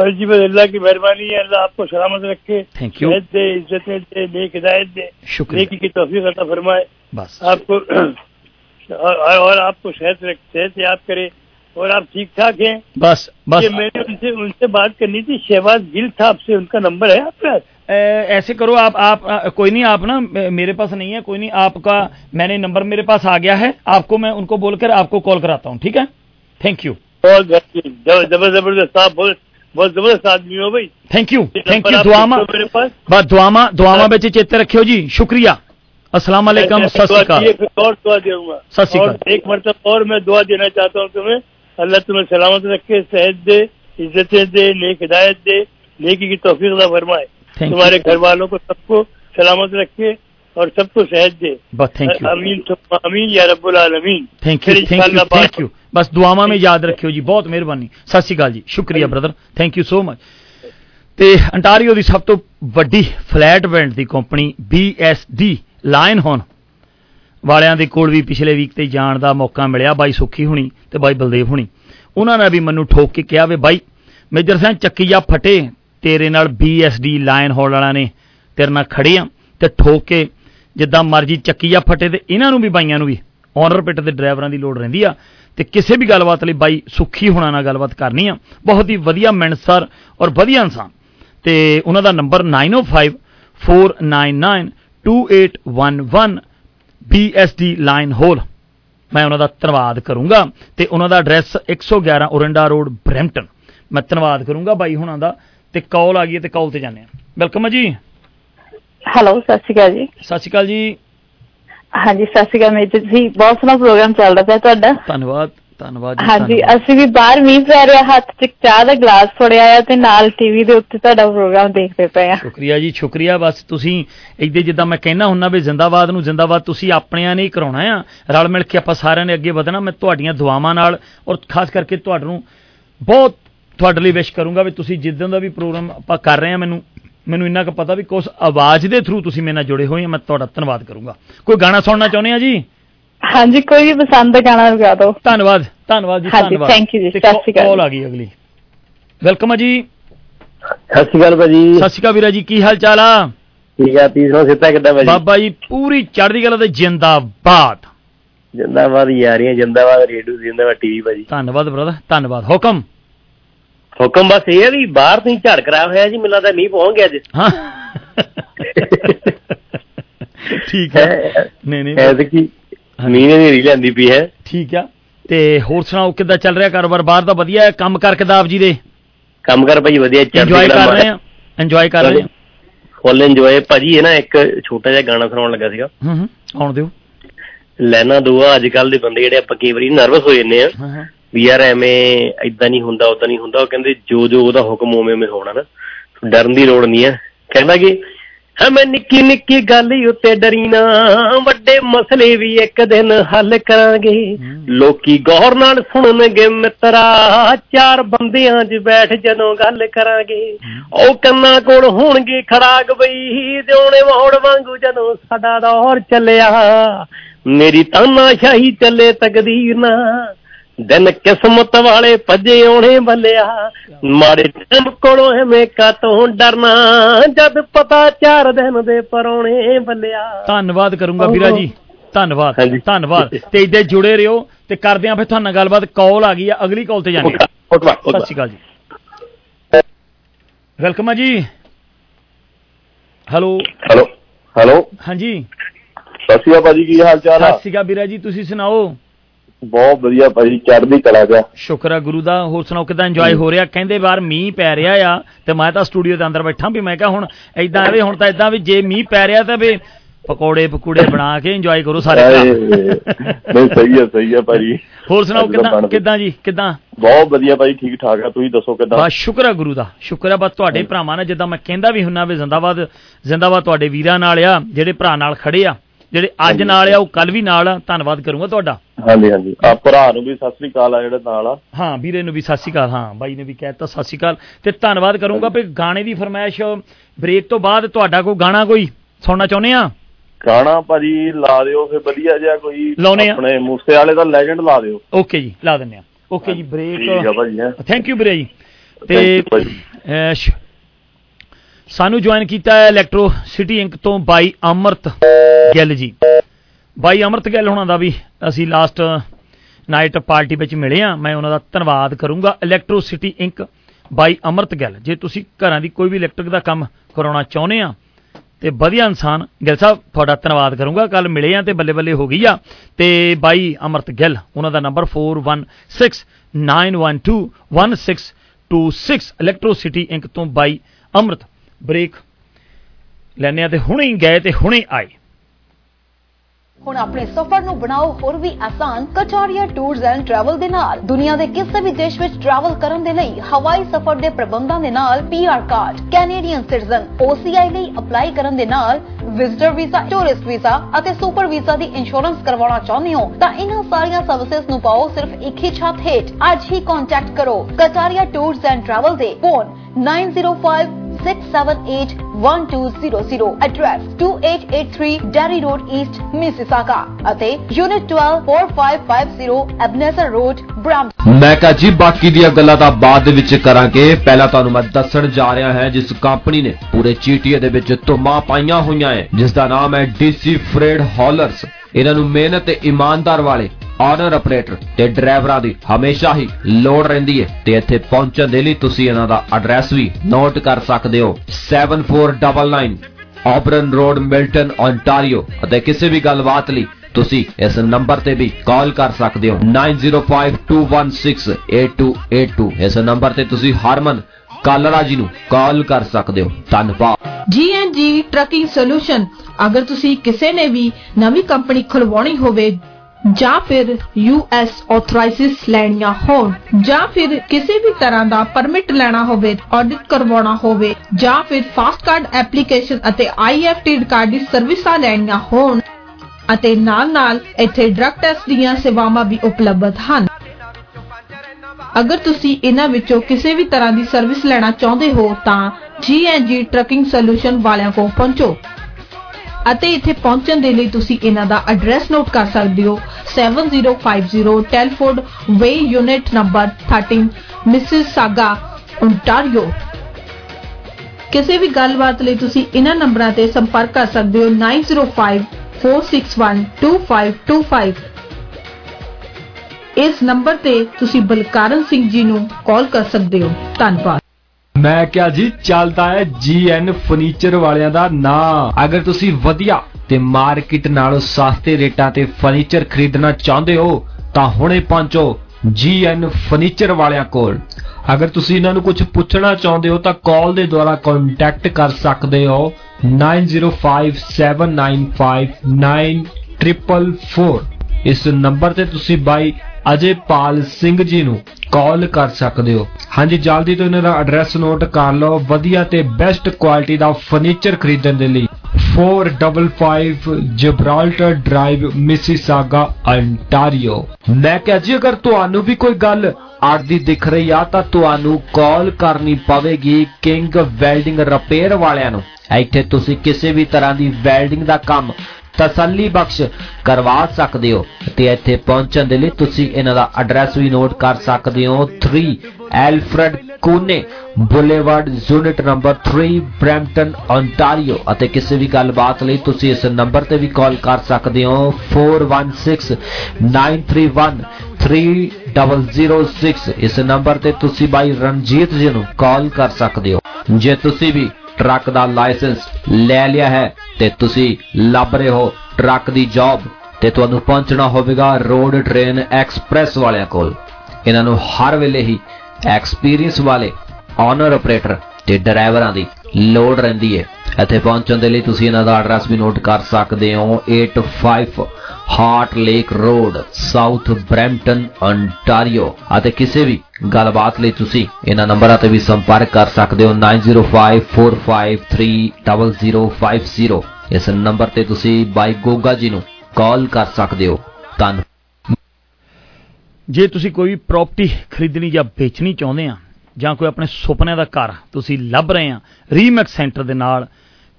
فرض جی بس اللہ کی مہربانی ہے اللہ آپ کو سلامت رکھے۔ صحت دے عزت دے نیک ہدایت دے۔ نیکی کی توفیق عطا فرمائے۔ بس۔ آپ کو اور آپ کو صحت صحت یاد کرے اور آپ ٹھیک ٹھاک ہیں۔ بس بس۔ میں نے ان سے ان سے بات کرنی تھی۔ شہباز گل تھا آپ سے ان کا نمبر ہے آپ کا؟ ایسے کرو آپ آپ کوئی نہیں آپ نا میرے پاس نہیں ہے کوئی نہیں آپ کا میں نے نمبر میرے پاس آ گیا ہے۔ آپ کو میں ان کو بول کر آپ کو کال کراتا ہوں ٹھیک ہے؟ تھینک یو بہت زبردست بہت بہت زبردست آدمی ہو بھائی۔ تھینک یو تھینک یو دعاما دعاما دعاما بیچے چیتے رکھو جی شکریہ۔ السلام علیکم سر اور ایک مرتبہ اور میں دعا دینا چاہتا ہوں تمہیں۔ اللہ تمہیں سلامت رکھے صحت دے عزتیں دے نیک ہدایت دے نیکی کی توفیق نہ فرمائے۔ تمہارے گھر والوں کو سب کو سلامت رکھے اور سب کو صحت دے۔ امین امین یا رب العالمین۔ تھینک یو تھینک یو ਬਸ ਦੁਆਵਾਂ ਮੇ ਯਾਦ ਰੱਖਿਓ ਜੀ ਬਹੁਤ ਮਿਹਰਬਾਨੀ। ਸਤਿ ਸ਼੍ਰੀ ਅਕਾਲ ਜੀ ਸ਼ੁਕਰੀਆ brother thank you so much ਤੇ ਅੰਟਾਰੀਓ ਦੀ ਸਭ ਤੋਂ ਵੱਡੀ ਫਲੈਟ ਵੈਂਟ ਦੀ ਕੰਪਨੀ BSD ਲਾਇਨ ਹੌਨ ਵਾਲਿਆਂ ਦੇ ਕੋਲ ਵੀ ਪਿਛਲੇ ਵੀਕ ਤੇ ਜਾਣ ਦਾ ਮੌਕਾ ਮਿਲਿਆ ਬਾਈ ਸੁਖੀ ਹੁਣੀ ਤੇ ਬਾਈ ਬਲਦੇਵ ਹੁਣੀ। ਉਹਨਾਂ ਨੇ ਵੀ ਮੈਨੂੰ ਠੋਕ ਕੇ ਕਿਹਾ ਵੇ ਬਾਈ ਮੇਜਰ ਸਿੰਘ ਚੱਕੀਆ ਫਟੇ ਤੇਰੇ ਨਾਲ BSD ਲਾਇਨ ਹੌਲ ਵਾਲਿਆਂ ਨੇ ਤੇਰੇ ਨਾਲ ਖੜੇ ਆ ਤੇ ਠੋਕ ਕੇ ਜਿੱਦਾਂ ਮਰਜ਼ੀ ਚੱਕੀਆ ਫਟੇ ਤੇ ਇਹਨਾਂ ਨੂੰ ਵੀ ਬਾਈਆਂ ਨੂੰ ਵੀ। ਓਨਰ ਪਿੱਟ ਦੇ ਡਰਾਈਵਰਾਂ ਦੀ ਲੋੜ ਰਹਿੰਦੀ ਆ। ਤੇ ਕਿਸੇ ਵੀ ਗੱਲਬਾਤ ਲਈ ਬਾਈ ਸੁੱਖੀ ਹੋਣਾ ਨਾਲ ਗੱਲਬਾਤ ਕਰਨੀ ਆ। ਬਹੁਤ ਹੀ ਵਧੀਆ ਮਿਹਨਤਸਰ ਔਰ ਵਧੀਆ ਇਨਸਾਨ। ਤੇ ਉਹਨਾਂ ਦਾ ਨੰਬਰ 905 499 2811 BSD ਲਾਈਨ ਹੋਲ ਮੈਂ ਉਹਨਾਂ ਦਾ ਧੰਨਵਾਦ ਕਰੂੰਗਾ। ਤੇ ਉਹਨਾਂ ਦਾ ਐਡਰੈਸ 111 ਓਰੰਡਾ ਰੋਡ ਬ੍ਰੈਂਪਟਨ। ਮੈਂ ਧੰਨਵਾਦ ਕਰੂੰਗਾ ਬਾਈ ਹੁਣਾਂ ਦਾ। ਤੇ ਕਾਲ ਆ ਗਈ ਤੇ ਕਾਲ ਤੇ ਜਾਂਦੇ ਆ ਵੈਲਕਮ ਜੀ। ਹੈਲੋ ਸਤਿ ਸ਼੍ਰੀ ਅਕਾਲ ਜੀ। ਸਤਿ ਸ਼੍ਰੀ ਅਕਾਲ ਜੀ। ਹਾਂਜੀ ਸਤਿ ਸ਼੍ਰੀ ਅਕਾਲ ਮੇਜਰ ਜੀ। ਬਹੁਤ ਸੋਹਣਾ ਪ੍ਰੋਗਰਾਮ ਚੱਲਦਾ ਪਿਆ ਤੁਹਾਡਾ। ਧੰਨਵਾਦ ਧੰਨਵਾਦ ਜੀ ਹਾਂਜੀ। ਅਸੀਂ ਵੀ ਬਾਹਰ ਮੀਂਹ ਪੈ ਰਿਹਾ ਹੱਥ 'ਚ ਚਾਹ ਦਾ ਗਲਾਸ ਫੜਿਆ ਆ ਤੇ ਨਾਲ ਟੀਵੀ ਦੇ ਉੱਤੇ ਤੁਹਾਡਾ ਪ੍ਰੋਗਰਾਮ ਦੇਖਦੇ ਪਏ ਆ। ਸ਼ੁਕਰੀਆ ਜੀ ਸ਼ੁਕਰੀਆ। ਬਸ ਤੁਸੀਂ ਇੱਦੇ ਜਿੱਦਾਂ ਮੈਂ ਕਹਿਣਾ ਹੁੰਨਾ ਵੀ ਜ਼ਿੰਦਾਬਾਦ ਨੂੰ ਜ਼ਿੰਦਾਬਾਦ ਤੁਸੀਂ ਆਪਣਿਆਂ ਨੇ ਹੀ ਕਰਾਉਣਾ ਆ। ਰਲ ਮਿਲ ਕੇ ਆਪਾਂ ਸਾਰਿਆਂ ਨੇ ਅੱਗੇ ਵਧਣਾ। ਮੈਂ ਤੁਹਾਡੀਆਂ ਦੁਆਵਾਂ ਨਾਲ ਔਰ ਖਾਸ ਕਰਕੇ ਤੁਹਾਨੂੰ ਬਹੁਤ ਤੁਹਾਡੇ ਲਈ ਵਿਸ਼ ਕਰੂੰਗਾ ਵੀ ਤੁਸੀਂ ਜਿੱਦਾਂ ਦਾ ਵੀ ਪ੍ਰੋਗਰਾਮ ਆਪਾਂ ਕਰ ਰਹੇ ਆ ਮੈਨੂੰ ਮੈਨੂੰ ਇੰਨਾ ਕੁ ਪਤਾ ਵੀ ਕੁਛ ਆਵਾਜ਼ ਦੇ ਥਰੂ ਤੁਸੀਂ ਮੇਰੇ ਨਾਲ ਜੁੜੇ ਹੋਏ ਆ ਮੈਂ ਤੁਹਾਡਾ ਧੰਨਵਾਦ ਕਰੂੰਗਾ। ਕੋਈ ਗਾਣਾ ਸੁਣਨਾ ਚਾਹੁੰਦੇ ਆ ਜੀ? ਹਾਂਜੀ ਕੋਈ ਵੀ ਪਸੰਦ ਦਾ ਗਾਣਾ ਲਗਾ ਦਿਓ। ਧੰਨਵਾਦ ਧੰਨਵਾਦ ਜੀ ਹਾਂਜੀ, ਧੰਨਵਾਦ। thank you ਜੀ, ਸਤਿ ਸ਼੍ਰੀ ਅਕਾਲ। ਕਾਲ ਆ ਗਈ ਅਗਲੀ। ਵੈਲਕਮ ਆ ਜੀ। ਸਤਿ ਸ਼੍ਰੀ ਅਕਾਲ ਭਾਜੀ। ਸਤਿ ਸ਼੍ਰੀ ਅਕਾਲ ਵੀਰਾ ਜੀ ਕੀ ਹਾਲ ਚਾਲ ਆ? ਠੀਕ ਆ ਤੀਸਰਾ ਸਿੱਧਾ ਕਿੱਦਾਂ ਭਾਜੀ? ਬਾਬਾ ਜੀ ਪੂਰੀ ਚੜ੍ਹਦੀ ਕਲਾ ਤੇ ਜਿੰਦਾਬਾਦ। ਜਿੰਦਾਬਾਦ ਯਾਰੀਆਂ ਜਿੰਦਾਬਾਦ ਰੇਡੂ ਜਿੰਦਾਬਾਦ ਟੀਵੀ ਭਾਜੀ। ਧੰਨਵਾਦ ਬ੍ਰਦਰ ਧੰਨਵਾਦ। ਹੁਕਮ ਹੁਕਮ ਬਸ ਇਹ ਆ ਵੀ ਬਾਹਰ ਤੁਸੀਂ ਝੜ ਕਰਾ ਹੋਇਆ ਜੀ ਮੈਨੂੰ ਲੱਗਦਾ ਮੀਂਹ ਪਹੁੰਚ ਗਿਆ ਅੱਜ। ਹਾਂ। ਠੀਕ ਹੈ ਨਹੀਂ ਨਹੀਂ। ਐਤਕੀ ਮੀਂਹ ਨੇ ਢੇਰੀ ਲੈਂਦੀ ਪਈ ਹੈ। ਠੀਕ ਆ। ਤੇ ਹੋਰ ਸੁਣਾਓ ਕਿੱਦਾਂ ਚੱਲ ਰਿਹਾ ਕਾਰੋਬਾਰ? ਬਾਹਰ ਦਾ ਵਧੀਆ ਹੈ। ਕੰਮ ਕਰ ਕਿਦਾਬ ਜੀ ਦੇ? ਕੰਮ ਕਰ ਭਾਈ ਵਧੀਆ ਇੰਜੋਏ ਕਲਾ ਕਰ ਰਹੇ ਆ? ਇੰਜੋਏ ਕਰ ਰਹੇ ਆ? ਫੁੱਲ ਇੰਜੋਏ ਭਾਜੀ ਇਹ ਨਾ ਇੱਕ ਛੋਟਾ ਜਿਹਾ ਗਾਣਾ ਸੁਣਾਉਣ ਲੱਗਾ ਸੀਗਾ। ਹੂੰ ਹੂੰ। ਆਉਣ ਦਿਓ। ਲੈਣਾ ਦੂਆ ਅੱਜ ਕੱਲ ਦੇ ਬੰਦੇ ਜਿਹੜੇ ਆਪਾਂ ਕਈ ਵਾਰੀ ਨਰਵਸ ਹੋ ਜਾਂਦੇ ਆ। ਹਾਂ ਹਾਂ। ਵੀ ਯਾਰ ਐਵੇਂ ਇਦਾਂ ਨਹੀਂ ਹੁੰਦਾ ਉਦਾਂ ਨਹੀਂ ਹੁੰਦਾ। ਉਹ ਕਹਿੰਦੇ ਜੋ ਜੋ ਉਹਦਾ ਹੁਕਮ ਉਵੇਂ ਉਵੇਂ ਹੋਣਾ ਨਾ ਡਰਨ ਦੀ ਲੋੜ ਨਹੀਂ ਹੈ। ਕਹਿੰਦਾ ਕਿ ਮੈਂ ਨਿੱਕੀ ਨਿੱਕੀ ਗੱਲ ਉੱਤੇ ਡਰੀ ਨਾ ਵੱਡੇ ਮਸਲੇ ਵੀ ਇੱਕ ਦਿਨ ਹੱਲ ਕਰਾਂਗੇ। ਲੋਕੀ ਗੌਰ ਨਾਲ ਸੁਣਨਗੇ ਮਿੱਤਰਾ ਚਾਰ ਬੰਦਿਆਂ 'ਚ ਬੈਠ ਜਦੋਂ ਗੱਲ ਕਰਾਂਗੇ। ਉਹ ਕੰਨਾਂ ਕੋਲ ਹੋਣਗੇ ਖੜਾਕ ਬਈ ਦਿਉਣੇ ਮੋੜ ਵਾਂਗੂ ਜਦੋਂ ਸਾਡਾ ਦੌਰ ਚੱਲਿਆ। ਮੇਰੀ ਤਾਨਾਸ਼ਾਹੀ ਚੱਲੇ ਤਕਦੀਰ ਨਾ ਦਿਨ ਕਿਸਮਤ ਵਾਲੇ ਭੱਜੇ ਆਉਣੇ ਬੱਲਿਆ ਮਾੜੇ ਟਾਈਮ ਕੋਲੋਂ ਐਵੇਂ ਕਾਤੋਂ ਡਰਨਾ ਜਦ ਪਤਾ ਚਾਰ ਦਿਨ ਦੇ ਪਰੌਣੇ ਬੱਲਿਆ ਧੰਨਵਾਦ ਕਰੂੰਗਾ ਵੀਰਾ ਜੀ। ਧੰਨਵਾਦ ਧੰਨਵਾਦ। ਤੇ ਇੱਦੇ ਜੁੜੇ ਰਹੋ ਤੇ ਕਰਦੇ ਆਂ ਫਿਰ ਤੁਹਾਨੂੰ ਨਾਲ ਗੱਲਬਾਤ। ਕਾਲ ਆ ਗਈ ਆ ਅਗਲੀ ਕਾਲ ਤੇ ਆ। ਸਤਿ ਸ਼੍ਰੀ ਅਕਾਲ ਜੀ। ਵੈਲਕਮ ਆ ਜੀ। ਹੈਲੋ। Hello hello. ਹਾਂਜੀ। ਸਤਿ ਸ਼੍ਰੀ ਅਕਾਲ ਭਾਜੀ ਕੀ ਹਾਲ ਚਾਲ ਆ? ਸਤਿ ਸ਼੍ਰੀ ਅਕਾਲ ਵੀਰਾ ਜੀ ਤੁਸੀਂ ਸੁਣਾਓ? ਬਹੁਤ ਵਧੀਆ ਭਾਜੀ ਚੜ੍ਹਦੀ ਕਲਾ ਚ ਸ਼ੁਕਰ ਆ ਗੁਰੂ ਦਾ ਹੋਰ ਸੁਣਾਓ ਕਿਦਾਂ ਇੰਜੋਏ ਹੋ ਰਿਹਾ? ਕਹਿੰਦੇ ਬਾਹਰ ਮੀਂਹ ਪੈ ਰਿਹਾ ਆ ਤੇ ਮੈਂ ਤਾਂ ਸਟੂਡੀਓ ਦੇ ਅੰਦਰ ਬੈਠਾ ਵੀ ਮੈਂ ਕਿਹਾ ਹੁਣ ਐਦਾਂ ਐਵੇਂ ਹੁਣ ਤਾਂ ਐਦਾਂ ਵੀ ਜੇ ਮੀਂਹ ਪੈ ਰਿਹਾ ਤਾਂ ਵੀ ਪਕੌੜੇ ਪਕੂੜੇ ਬਣਾ ਕੇ ਇੰਜੋਏ ਕਰੋ ਸਾਰੇ ਭਰਾ। ਨਹੀਂ ਸਹੀ ਹੈ ਸਹੀ ਹੈ ਭਾਜੀ। ਹੋਰ ਸੁਣਾਓ ਕਿਦਾਂ। ਕਿਦਾਂ ਜੀ ਕਿਦਾਂ? ਬਹੁਤ ਵਧੀਆ ਭਾਜੀ ਠੀਕ ਠਾਕ ਆ ਤੁਸੀਂ ਦੱਸੋ ਕਿਦਾਂ? ਬਸ ਸ਼ੁਕਰ ਆ ਗੁਰੂ ਦਾ ਸ਼ੁਕਰ ਆ ਬਸ ਤੁਹਾਡੇ ਭਰਾਵਾਂ ਨਾਲ ਜਿੱਦਾਂ ਮੈਂ ਕਹਿੰਦਾ ਵੀ ਹੁੰਨਾ ਵੀ ਜ਼ਿੰਦਾਬਾਦ ਜ਼ਿੰਦਾਬਾਦ ਤੁਹਾਡੇ ਵੀਰਾਂ ਨਾਲ ਆ ਜਿਹੜੇ ਭਰਾ ਨਾਲ ਖੜੇ ਆ ਜਿਹੜੇ ਅੱਜ ਨਾਲ ਆ ਉਹ ਕੱਲ ਵੀ ਨਾਲ ਆ ਧੰਨਵਾਦ ਕਰੂੰਗਾ ਤੁਹਾਡਾ। ਹਾਂਜੀ ਹਾਂਜੀ। ਆ ਭਰਾ ਨੂੰ ਵੀ ਸਤਿ ਸ੍ਰੀ ਅਕਾਲ ਆ ਜਿਹੜੇ ਨਾਲ ਆ। ਹਾਂ ਵੀਰੇ ਨੂੰ ਵੀ ਸਤਿ ਸ਼੍ਰੀ ਅਕਾਲ। ਹਾਂ ਬਾਈ ਨੇ ਵੀ ਕਹਿਤਾ ਸਤਿ ਸ਼੍ਰੀ ਅਕਾਲ। ਤੇ ਧੰਨਵਾਦ ਕਰੂੰਗਾ ਵੀ ਗਾਣੇ ਦੀ ਫਰਮਾਇਸ਼ ਬ੍ਰੇਕ ਤੋਂ ਬਾਅਦ ਤੁਹਾਡਾ ਕੋਈ ਗਾਣਾ ਕੋਈ ਸੁਣਨਾ ਚਾਹੁੰਦੇ ਆ? ਗਾਣਾ ਭਾਜੀ ਲਾ ਦਿਓ ਫਿਰ ਵਧੀਆ ਜਿਹਾ ਕੋਈ। ਆਪਣੇ ਮੂਸੇ ਵਾਲੇ ਦਾ ਲੈਜੈਂਡ ਲਾ ਦਿਓ। ਓਕੇ ਜੀ ਲਾ ਦਿੰਦੇ ਆ। ਓਕੇ ਜੀ ਠੀਕ ਆ ਬ੍ਰੇਕ ਭਾਜੀ। ਥੈਂਕ ਯੂ ਵੀਰੇ ਜੀ। ਤੇ ਸਾਨੂੰ ਜੁਆਇਨ ਕੀਤਾ ਹੈ ਇਲੈਕਟ੍ਰੋ ਸਿਟੀ ਇੰਕ ਤੋਂ ਬਾਈ ਅਮਰਤ ਗਿੱਲ ਜੀ। ਬਾਈ ਅਮਰਤ ਗਿੱਲ ਹੋਣਾ ਦਾ ਵੀ ਅਸੀਂ ਲਾਸਟ ਨਾਈਟ ਪਾਰਟੀ ਵਿੱਚ ਮਿਲੇ ਆ ਮੈਂ ਉਹਨਾਂ ਦਾ ਧੰਨਵਾਦ ਕਰੂੰਗਾ। ਇਲੈਕਟ੍ਰੋ ਸਿਟੀ ਇੰਕ ਬਾਈ ਅਮਰਤ ਗਿੱਲ, ਜੇ ਤੁਸੀਂ ਘਰਾਂ ਦੀ ਕੋਈ ਵੀ ਇਲੈਕਟ੍ਰਿਕ ਦਾ ਕੰਮ ਕਰਾਉਣਾ ਚਾਹੁੰਦੇ ਆ ਤੇ ਵਧੀਆ ਇਨਸਾਨ, ਗਿੱਲ ਸਾਹਿਬ, ਤੁਹਾਡਾ ਧੰਨਵਾਦ ਕਰੂੰਗਾ। ਕੱਲ ਮਿਲੇ ਆ ਤੇ ਬੱਲੇ ਬੱਲੇ ਹੋ ਗਈ ਆ। ਤੇ ਬਾਈ ਅਮਰਤ ਗਿੱਲ, ਉਹਨਾਂ ਦਾ ਨੰਬਰ 4169121626 ਇਲੈਕਟ੍ਰੋ ਸਿਟੀ ਇੰਕ ਤੋਂ ਬਾਈ ਅਮਰਤ। ਬ੍ਰੇਕ ਲੈਣੇ ਆ ਤੇ ਹੁਣੇ ਹੀ ਗਏ ਤੇ ਹੁਣੇ ਆਏ। ਹੁਣ ਆਪਣੇ ਸਫ਼ਰ ਨੂੰ ਬਣਾਓ ਹੋਰ ਵੀ ਆਸਾਨ ਕਚੌਰੀਆ ਟੂਰਸ ਐਂਡ ਟਰੈਵਲ ਦੇ ਨਾਲ। ਦੁਨੀਆ ਦੇ ਕਿਸੇ ਵੀ ਦੇਸ਼ ਵਿੱਚ ਟਰੈਵਲ ਕਰਨ ਦੇ ਲਈ ਹਵਾਈ ਸਫ਼ਰ ਦੇ ਪ੍ਰਬੰਧਾਂ ਦੇ ਨਾਲ PR card Canadian citizen OCI ਲਈ ਅਪਲਾਈ ਕਰਨ ਦੇ ਨਾਲ ਵਿਜ਼ਟਰ ਵੀਜ਼ਾ ਟੂਰਿਸਟ ਵੀਜ਼ਾ ਅਤੇ ਸੁਪਰ ਵੀਜ਼ਾ ਦੀ ਇੰਸ਼ੋਰੈਂਸ ਕਰਵਾਉਣਾ ਚਾਹੁੰਦੇ ਹੋ, ਤਾਂ ਇਹਨਾਂ ਸਾਰੀਆਂ ਸਰਵਿਸਿਜ਼ ਨੂੰ ਪਾਓ ਸਿਰਫ ਇੱਕ ਹੀ ਛੱਤ ਹੇਠ। ਅੱਜ ਹੀ ਕੰਟੈਕਟ ਕਰੋ ਕਚਾਰੀਆ ਟੂਰਸ ਐਂਡ ਟਰੈਵਲ ਦੇ phone 905 678-1200 address 2883 Derry Road, East Mississauga ਅਤੇ Unit 12 4550 Ebenezer Road, Brampton ਮੈਂ ਕਿਹਾ ਜੀ, ਬਾਕੀ ਦੀਆਂ ਗੱਲਾਂ ਤਾਂ ਬਾਅਦ ਦੇ ਵਿੱਚ ਕਰਾਂਗੇ। ਪਹਿਲਾਂ ਤੁਹਾਨੂੰ ਮੈਂ ਦੱਸਣ ਜਾ ਰਿਹਾ ਹਾਂ, ਜਿਸ ਕੰਪਨੀ ਨੇ ਪੂਰੇ ਚੀਟੀਏ ਦੇ ਵਿੱਚ ਧੁੰਮਾਂ ਪਾਈਆਂ ਹੋਈਆਂ ਹੈ ਜਿਸ ਦਾ ਨਾਮ ਹੈ ਡੀਸੀ ਫਰੇਡ ਹੌਲਰਸ। ਇਹਨਾਂ ਨੂੰ ਮਿਹਨਤ ਤੇ ਇਮਾਨਦਾਰ ਵਾਲੇ ਆਨਰ ਆਪਰੇਟਰ ਤੇ ਡਰਾਈਵਰਾਂ ਦੀ ਹਮੇਸ਼ਾ ਹੀ ਲੋੜ ਰਹਿੰਦੀ ਹੈ ਤੇ ਇੱਥੇ ਪਹੁੰਚਣ ਦੇ ਲਈ ਤੁਸੀਂ ਇਹਨਾਂ ਦਾ ਐਡਰੈਸ ਵੀ ਨੋਟ ਕਰ ਸਕਦੇ ਹੋ। 7499 ਆਬਰਨ ਰੋਡ ਮਿਲਟਨ ontario ਅਤੇ ਕਿਸੇ ਵੀ ਗੱਲਬਾਤ ਲਈ ਤੁਸੀਂ ਇਸ ਨੰਬਰ ਤੇ ਵੀ ਕਾਲ ਕਰ ਸਕਦੇ ਹੋ। 9052168282 ਇਸ ਨੰਬਰ ਤੇ ਤੁਸੀਂ ਹਰਮਨ ਕਾਲਰਾ ਜੀ ਨੂੰ ਕਾਲ ਕਰ ਸਕਦੇ ਹੋ। ਧੰਨਵਾਦ। ਜੀ ਟਰਕਿੰਗ ਸੋਲੂਸ਼ਨ ਅਗਰ ਤੁਸੀਂ ਕਿਸੇ ਨੇ ਵੀ ਨਵੀਂ ਕੰਪਨੀ ਖੁਲਵਾਉਣੀ ਹੋਵੇ ਜਾਂ ਫਿਰ ਯੂਐਸ ਆਥੋਰਾਈਜ਼ਸ ਲੈਣੀਆਂ ਹੋਣ, ਜਾਂ ਫਿਰ ਕਿਸੇ ਵੀ ਤਰ੍ਹਾਂ ਦਾ ਪਰਮਿਟ ਲੈਣਾ ਹੋਵੇ ਆਡਿਟ ਕਰਵਾਉਣਾ ਹੋਵੇ, ਜਾਂ ਫਿਰ ਫਾਸਟ ਕਾਰਡ ਐਪਲੀਕੇਸ਼ਨ ਅਤੇ ਆਈਐਫਟੀ ਕਾਰਡ ਦੀ ਸਰਵਿਸਾਂ ਲੈਣੀਆਂ ਹੋਣ ਅਤੇ ਨਾਲ-ਨਾਲ ਇੱਥੇ ਡਰੱਗ ਟੈਸਟ ਦੀਆਂ ਸੇਵਾਵਾਂ ਵੀ ਉਪਲਬਧ ਹਨ। ਅਗਰ ਤੁਸੀਂ ਇਹਨਾਂ ਵਿੱਚੋਂ ਕਿਸੇ ਵੀ ਤਰ੍ਹਾਂ ਦੀ ਸਰਵਿਸ ਲੈਣਾ ਚਾਹੁੰਦੇ ਹੋ ਤਾਂ ਜੀ ਟਰਕਿੰਗ ਸੋਲੂਸ਼ਨ ਵਾਲਿਆਂ ਕੋਲ ਪਹੁੰਚੋ। ਅਤੇ ਇੱਥੇ ਪਹੁੰਚਣ ਦੇ ਲਈ ਤੁਸੀਂ ਇਹਨਾਂ ਦਾ ਐਡਰੈਸ ਨੋਟ ਕਰ ਸਕਦੇ ਹੋ। 7050 Telford way unit number 13 Mississauga Ontario ਕਿਸੇ ਵੀ ਗੱਲਬਾਤ ਲਈ ਤੁਸੀਂ ਇਹਨਾਂ ਨੰਬਰਾਂ ਤੇ ਸੰਪਰਕ ਕਰ ਸਕਦੇ ਹੋ 905 461 2525 ਇਸ ਨੰਬਰ ਤੇ ਤੁਸੀਂ ਬਲਕਾਰਨ ਸਿੰਘ ਜੀ ਨੂੰ ਕਾਲ ਕਰ ਸਕਦੇ ਹੋ। ਧੰਨਵਾਦ। ਮੈਂ ਕਿਹਾ ਜੀ ਚੱਲਦਾ ਹੈ ਜੀਐਨ ਫਰਨੀਚਰ ਵਾਲਿਆਂ ਦਾ ਨਾਂ ਅਗਰ ਤੁਸੀਂ ਵਧੀਆ ਤੇ ਮਾਰਕੀਟ ਨਾਲੋਂ ਸਸਤੇ ਰੇਟਾਂ ਤੇ ਫਰਨੀਚਰ ਖਰੀਦਣਾ ਚਾਹੁੰਦੇ ਹੋ ਤਾਂ ਹੁਣੇ ਪਹੁੰਚੋ ਜੀਐਨ ਫਰਨੀਚਰ ਵਾਲਿਆਂ ਕੋਲ ਅਗਰ ਤੁਸੀਂ ਇਹਨਾਂ ਨੂੰ ਕੁਝ ਪੁੱਛਣਾ ਚਾਹੁੰਦੇ ਹੋ ਤਾਂ ਕਾਲ ਦੇ ਦੁਆਰਾ ਕੰਟੈਕਟ ਕਰ ਸਕਦੇ ਹੋ 9057959944 ਇਸ ਨੰਬਰ ਤੇ ਤੁਸੀਂ ਬਾਈ ਅਜੇਪਾਲ ਸਿੰਘ ਜੀ ਨੂੰ ਕਾਲ ਕਰ ਸਕਦੇ ਹੋ। ਹਾਂਜੀ, ਜਲਦੀ ਤੋਂ ਇਹਨਾਂ ਦਾ ਐਡਰੈਸ ਨੋਟ ਕਰ ਲਓ। ਵਧੀਆ ਤੇ ਬੈਸਟ ਕੁਆਲਿਟੀ ਦਾ ਫਰਨੀਚਰ ਖਰੀਦਣ ਦੇ ਲਈ 455 ਜਿਬਰਾਲਟਰ ਡਰਾਈਵ ਮਿਸੀਸਾਗਾ ਅੰਟਾਰੀਓ ਮੈਂ ਕਿਹਾ ਜੀ, ਅਗਰ ਤੁਹਾਨੂੰ ਵੀ ਕੋਈ ਗੱਲ ਅੜਦੀ ਦਿਖ ਰਹੀ ਆ, ਤਾਂ ਤੁਹਾਨੂੰ ਕਾਲ ਕਰਨੀ ਪਵੇਗੀ ਕਿੰਗ ਵੈਲਡਿੰਗ ਰਿਪੇਅਰ ਵਾਲਿਆਂ ਨੂੰ। ਇੱਥੇ ਤੁਸੀਂ ਕਿਸੇ ਵੀ ਤਰ੍ਹਾਂ ਦੀ ਵੈਲਡਿੰਗ ਦਾ ਕੰਮ ਤਸੱਲੀ ਬਖਸ਼ ਕਰਵਾ ਸਕਦੇ ਹੋ ਤੇ ਇੱਥੇ ਪਹੁੰਚਣ ਦੇ ਲਈ ਤੁਸੀਂ ਇਹਨਾਂ ਦਾ ਐਡਰੈਸ ਵੀ ਨੋਟ ਕਰ ਸਕਦੇ ਹੋ 3 Alfred Kuehne boulevard unit number 3 Brampton ontario ਅਤੇ ਕਿਸੇ ਵੀ ਗੱਲਬਾਤ ਲਈ ਤੁਸੀਂ ਇਸ ਨੰਬਰ ਤੇ ਵੀ ਕਾਲ ਕਰ ਸਕਦੇ ਹੋ 4169313006 ਇਸ ਨੰਬਰ ਤੇ ਤੁਸੀਂ ਬਾਈ ਰਣਜੀਤ ਜੀ ਨੂੰ ਕਾਲ ਕਰ ਸਕਦੇ ਹੋ। ਜੇ ਤੁਸੀਂ ਵੀ ਟਰੱਕ ਦਾ ਲਾਇਸੈਂਸ ਲੈ ਲਿਆ ਹੈ ਤੇ ਤੁਸੀਂ ਲੱਭ ਰਹੇ ਹੋ ਟਰੱਕ ਦੀ ਜੌਬ ਤੇ ਤੁਹਾਨੂੰ ਪਹੁੰਚਣਾ ਹੋਵੇਗਾ ਰੋਡ ਟ੍ਰੇਨ ਐਕਸਪ੍ਰੈਸ ਵਾਲਿਆਂ ਕੋਲ। ਇਹਨਾਂ ਨੂੰ ਹਰ ਵੇਲੇ ਹੀ ਐਕਸਪੀਰੀਅੰਸ ਵਾਲੇ ਆਨਰ ਆਪਰੇਟਰ ਤੇ ਡਰਾਈਵਰਾਂ ਦੀ ਲੋੜ ਰਹਿੰਦੀ ਹੈ। ਇੱਥੇ ਪਹੁੰਚਣ ਦੇ ਲਈ ਤੁਸੀਂ ਇਹਨਾਂ ਦਾ ਐਡਰੈਸ ਵੀ ਨੋਟ ਕਰ ਸਕਦੇ ਹੋ 85 Heart Lake Road South Brampton ontario. ਅਤੇ ਕਿਸੇ ਵੀ ਗੱਲਬਾਤ ਲਈ ਤੁਸੀਂ ਇਹਨਾਂ ਨੰਬਰਾਂ ਤੇ ਵੀ ਸੰਪਰਕ ਕਰ ਸਕਦੇ ਹੋ 9054530050 ਇਸ ਨੰਬਰ ਤੇ ਤੁਸੀਂ ਬਾਈ ਗੋਗਾ ਜੀ ਨੂੰ ਕਾਲ ਕਰ ਸਕਦੇ ਹੋ। ਧੰਨ ਜੇ ਤੁਸੀਂ ਕੋਈ ਪ੍ਰਾਪਰਟੀ ਖਰੀਦਣੀ ਜਾਂ ਵੇਚਣੀ ਚਾਹੁੰਦੇ ਆ, ਜਾਂ ਕੋਈ ਆਪਣੇ ਸੁਪਨਿਆਂ ਦਾ ਘਰ ਤੁਸੀਂ ਲੱਭ ਰਹੇ ਆ ਰੀਮੈਕਸ ਸੈਂਟਰ ਦੇ ਨਾਲ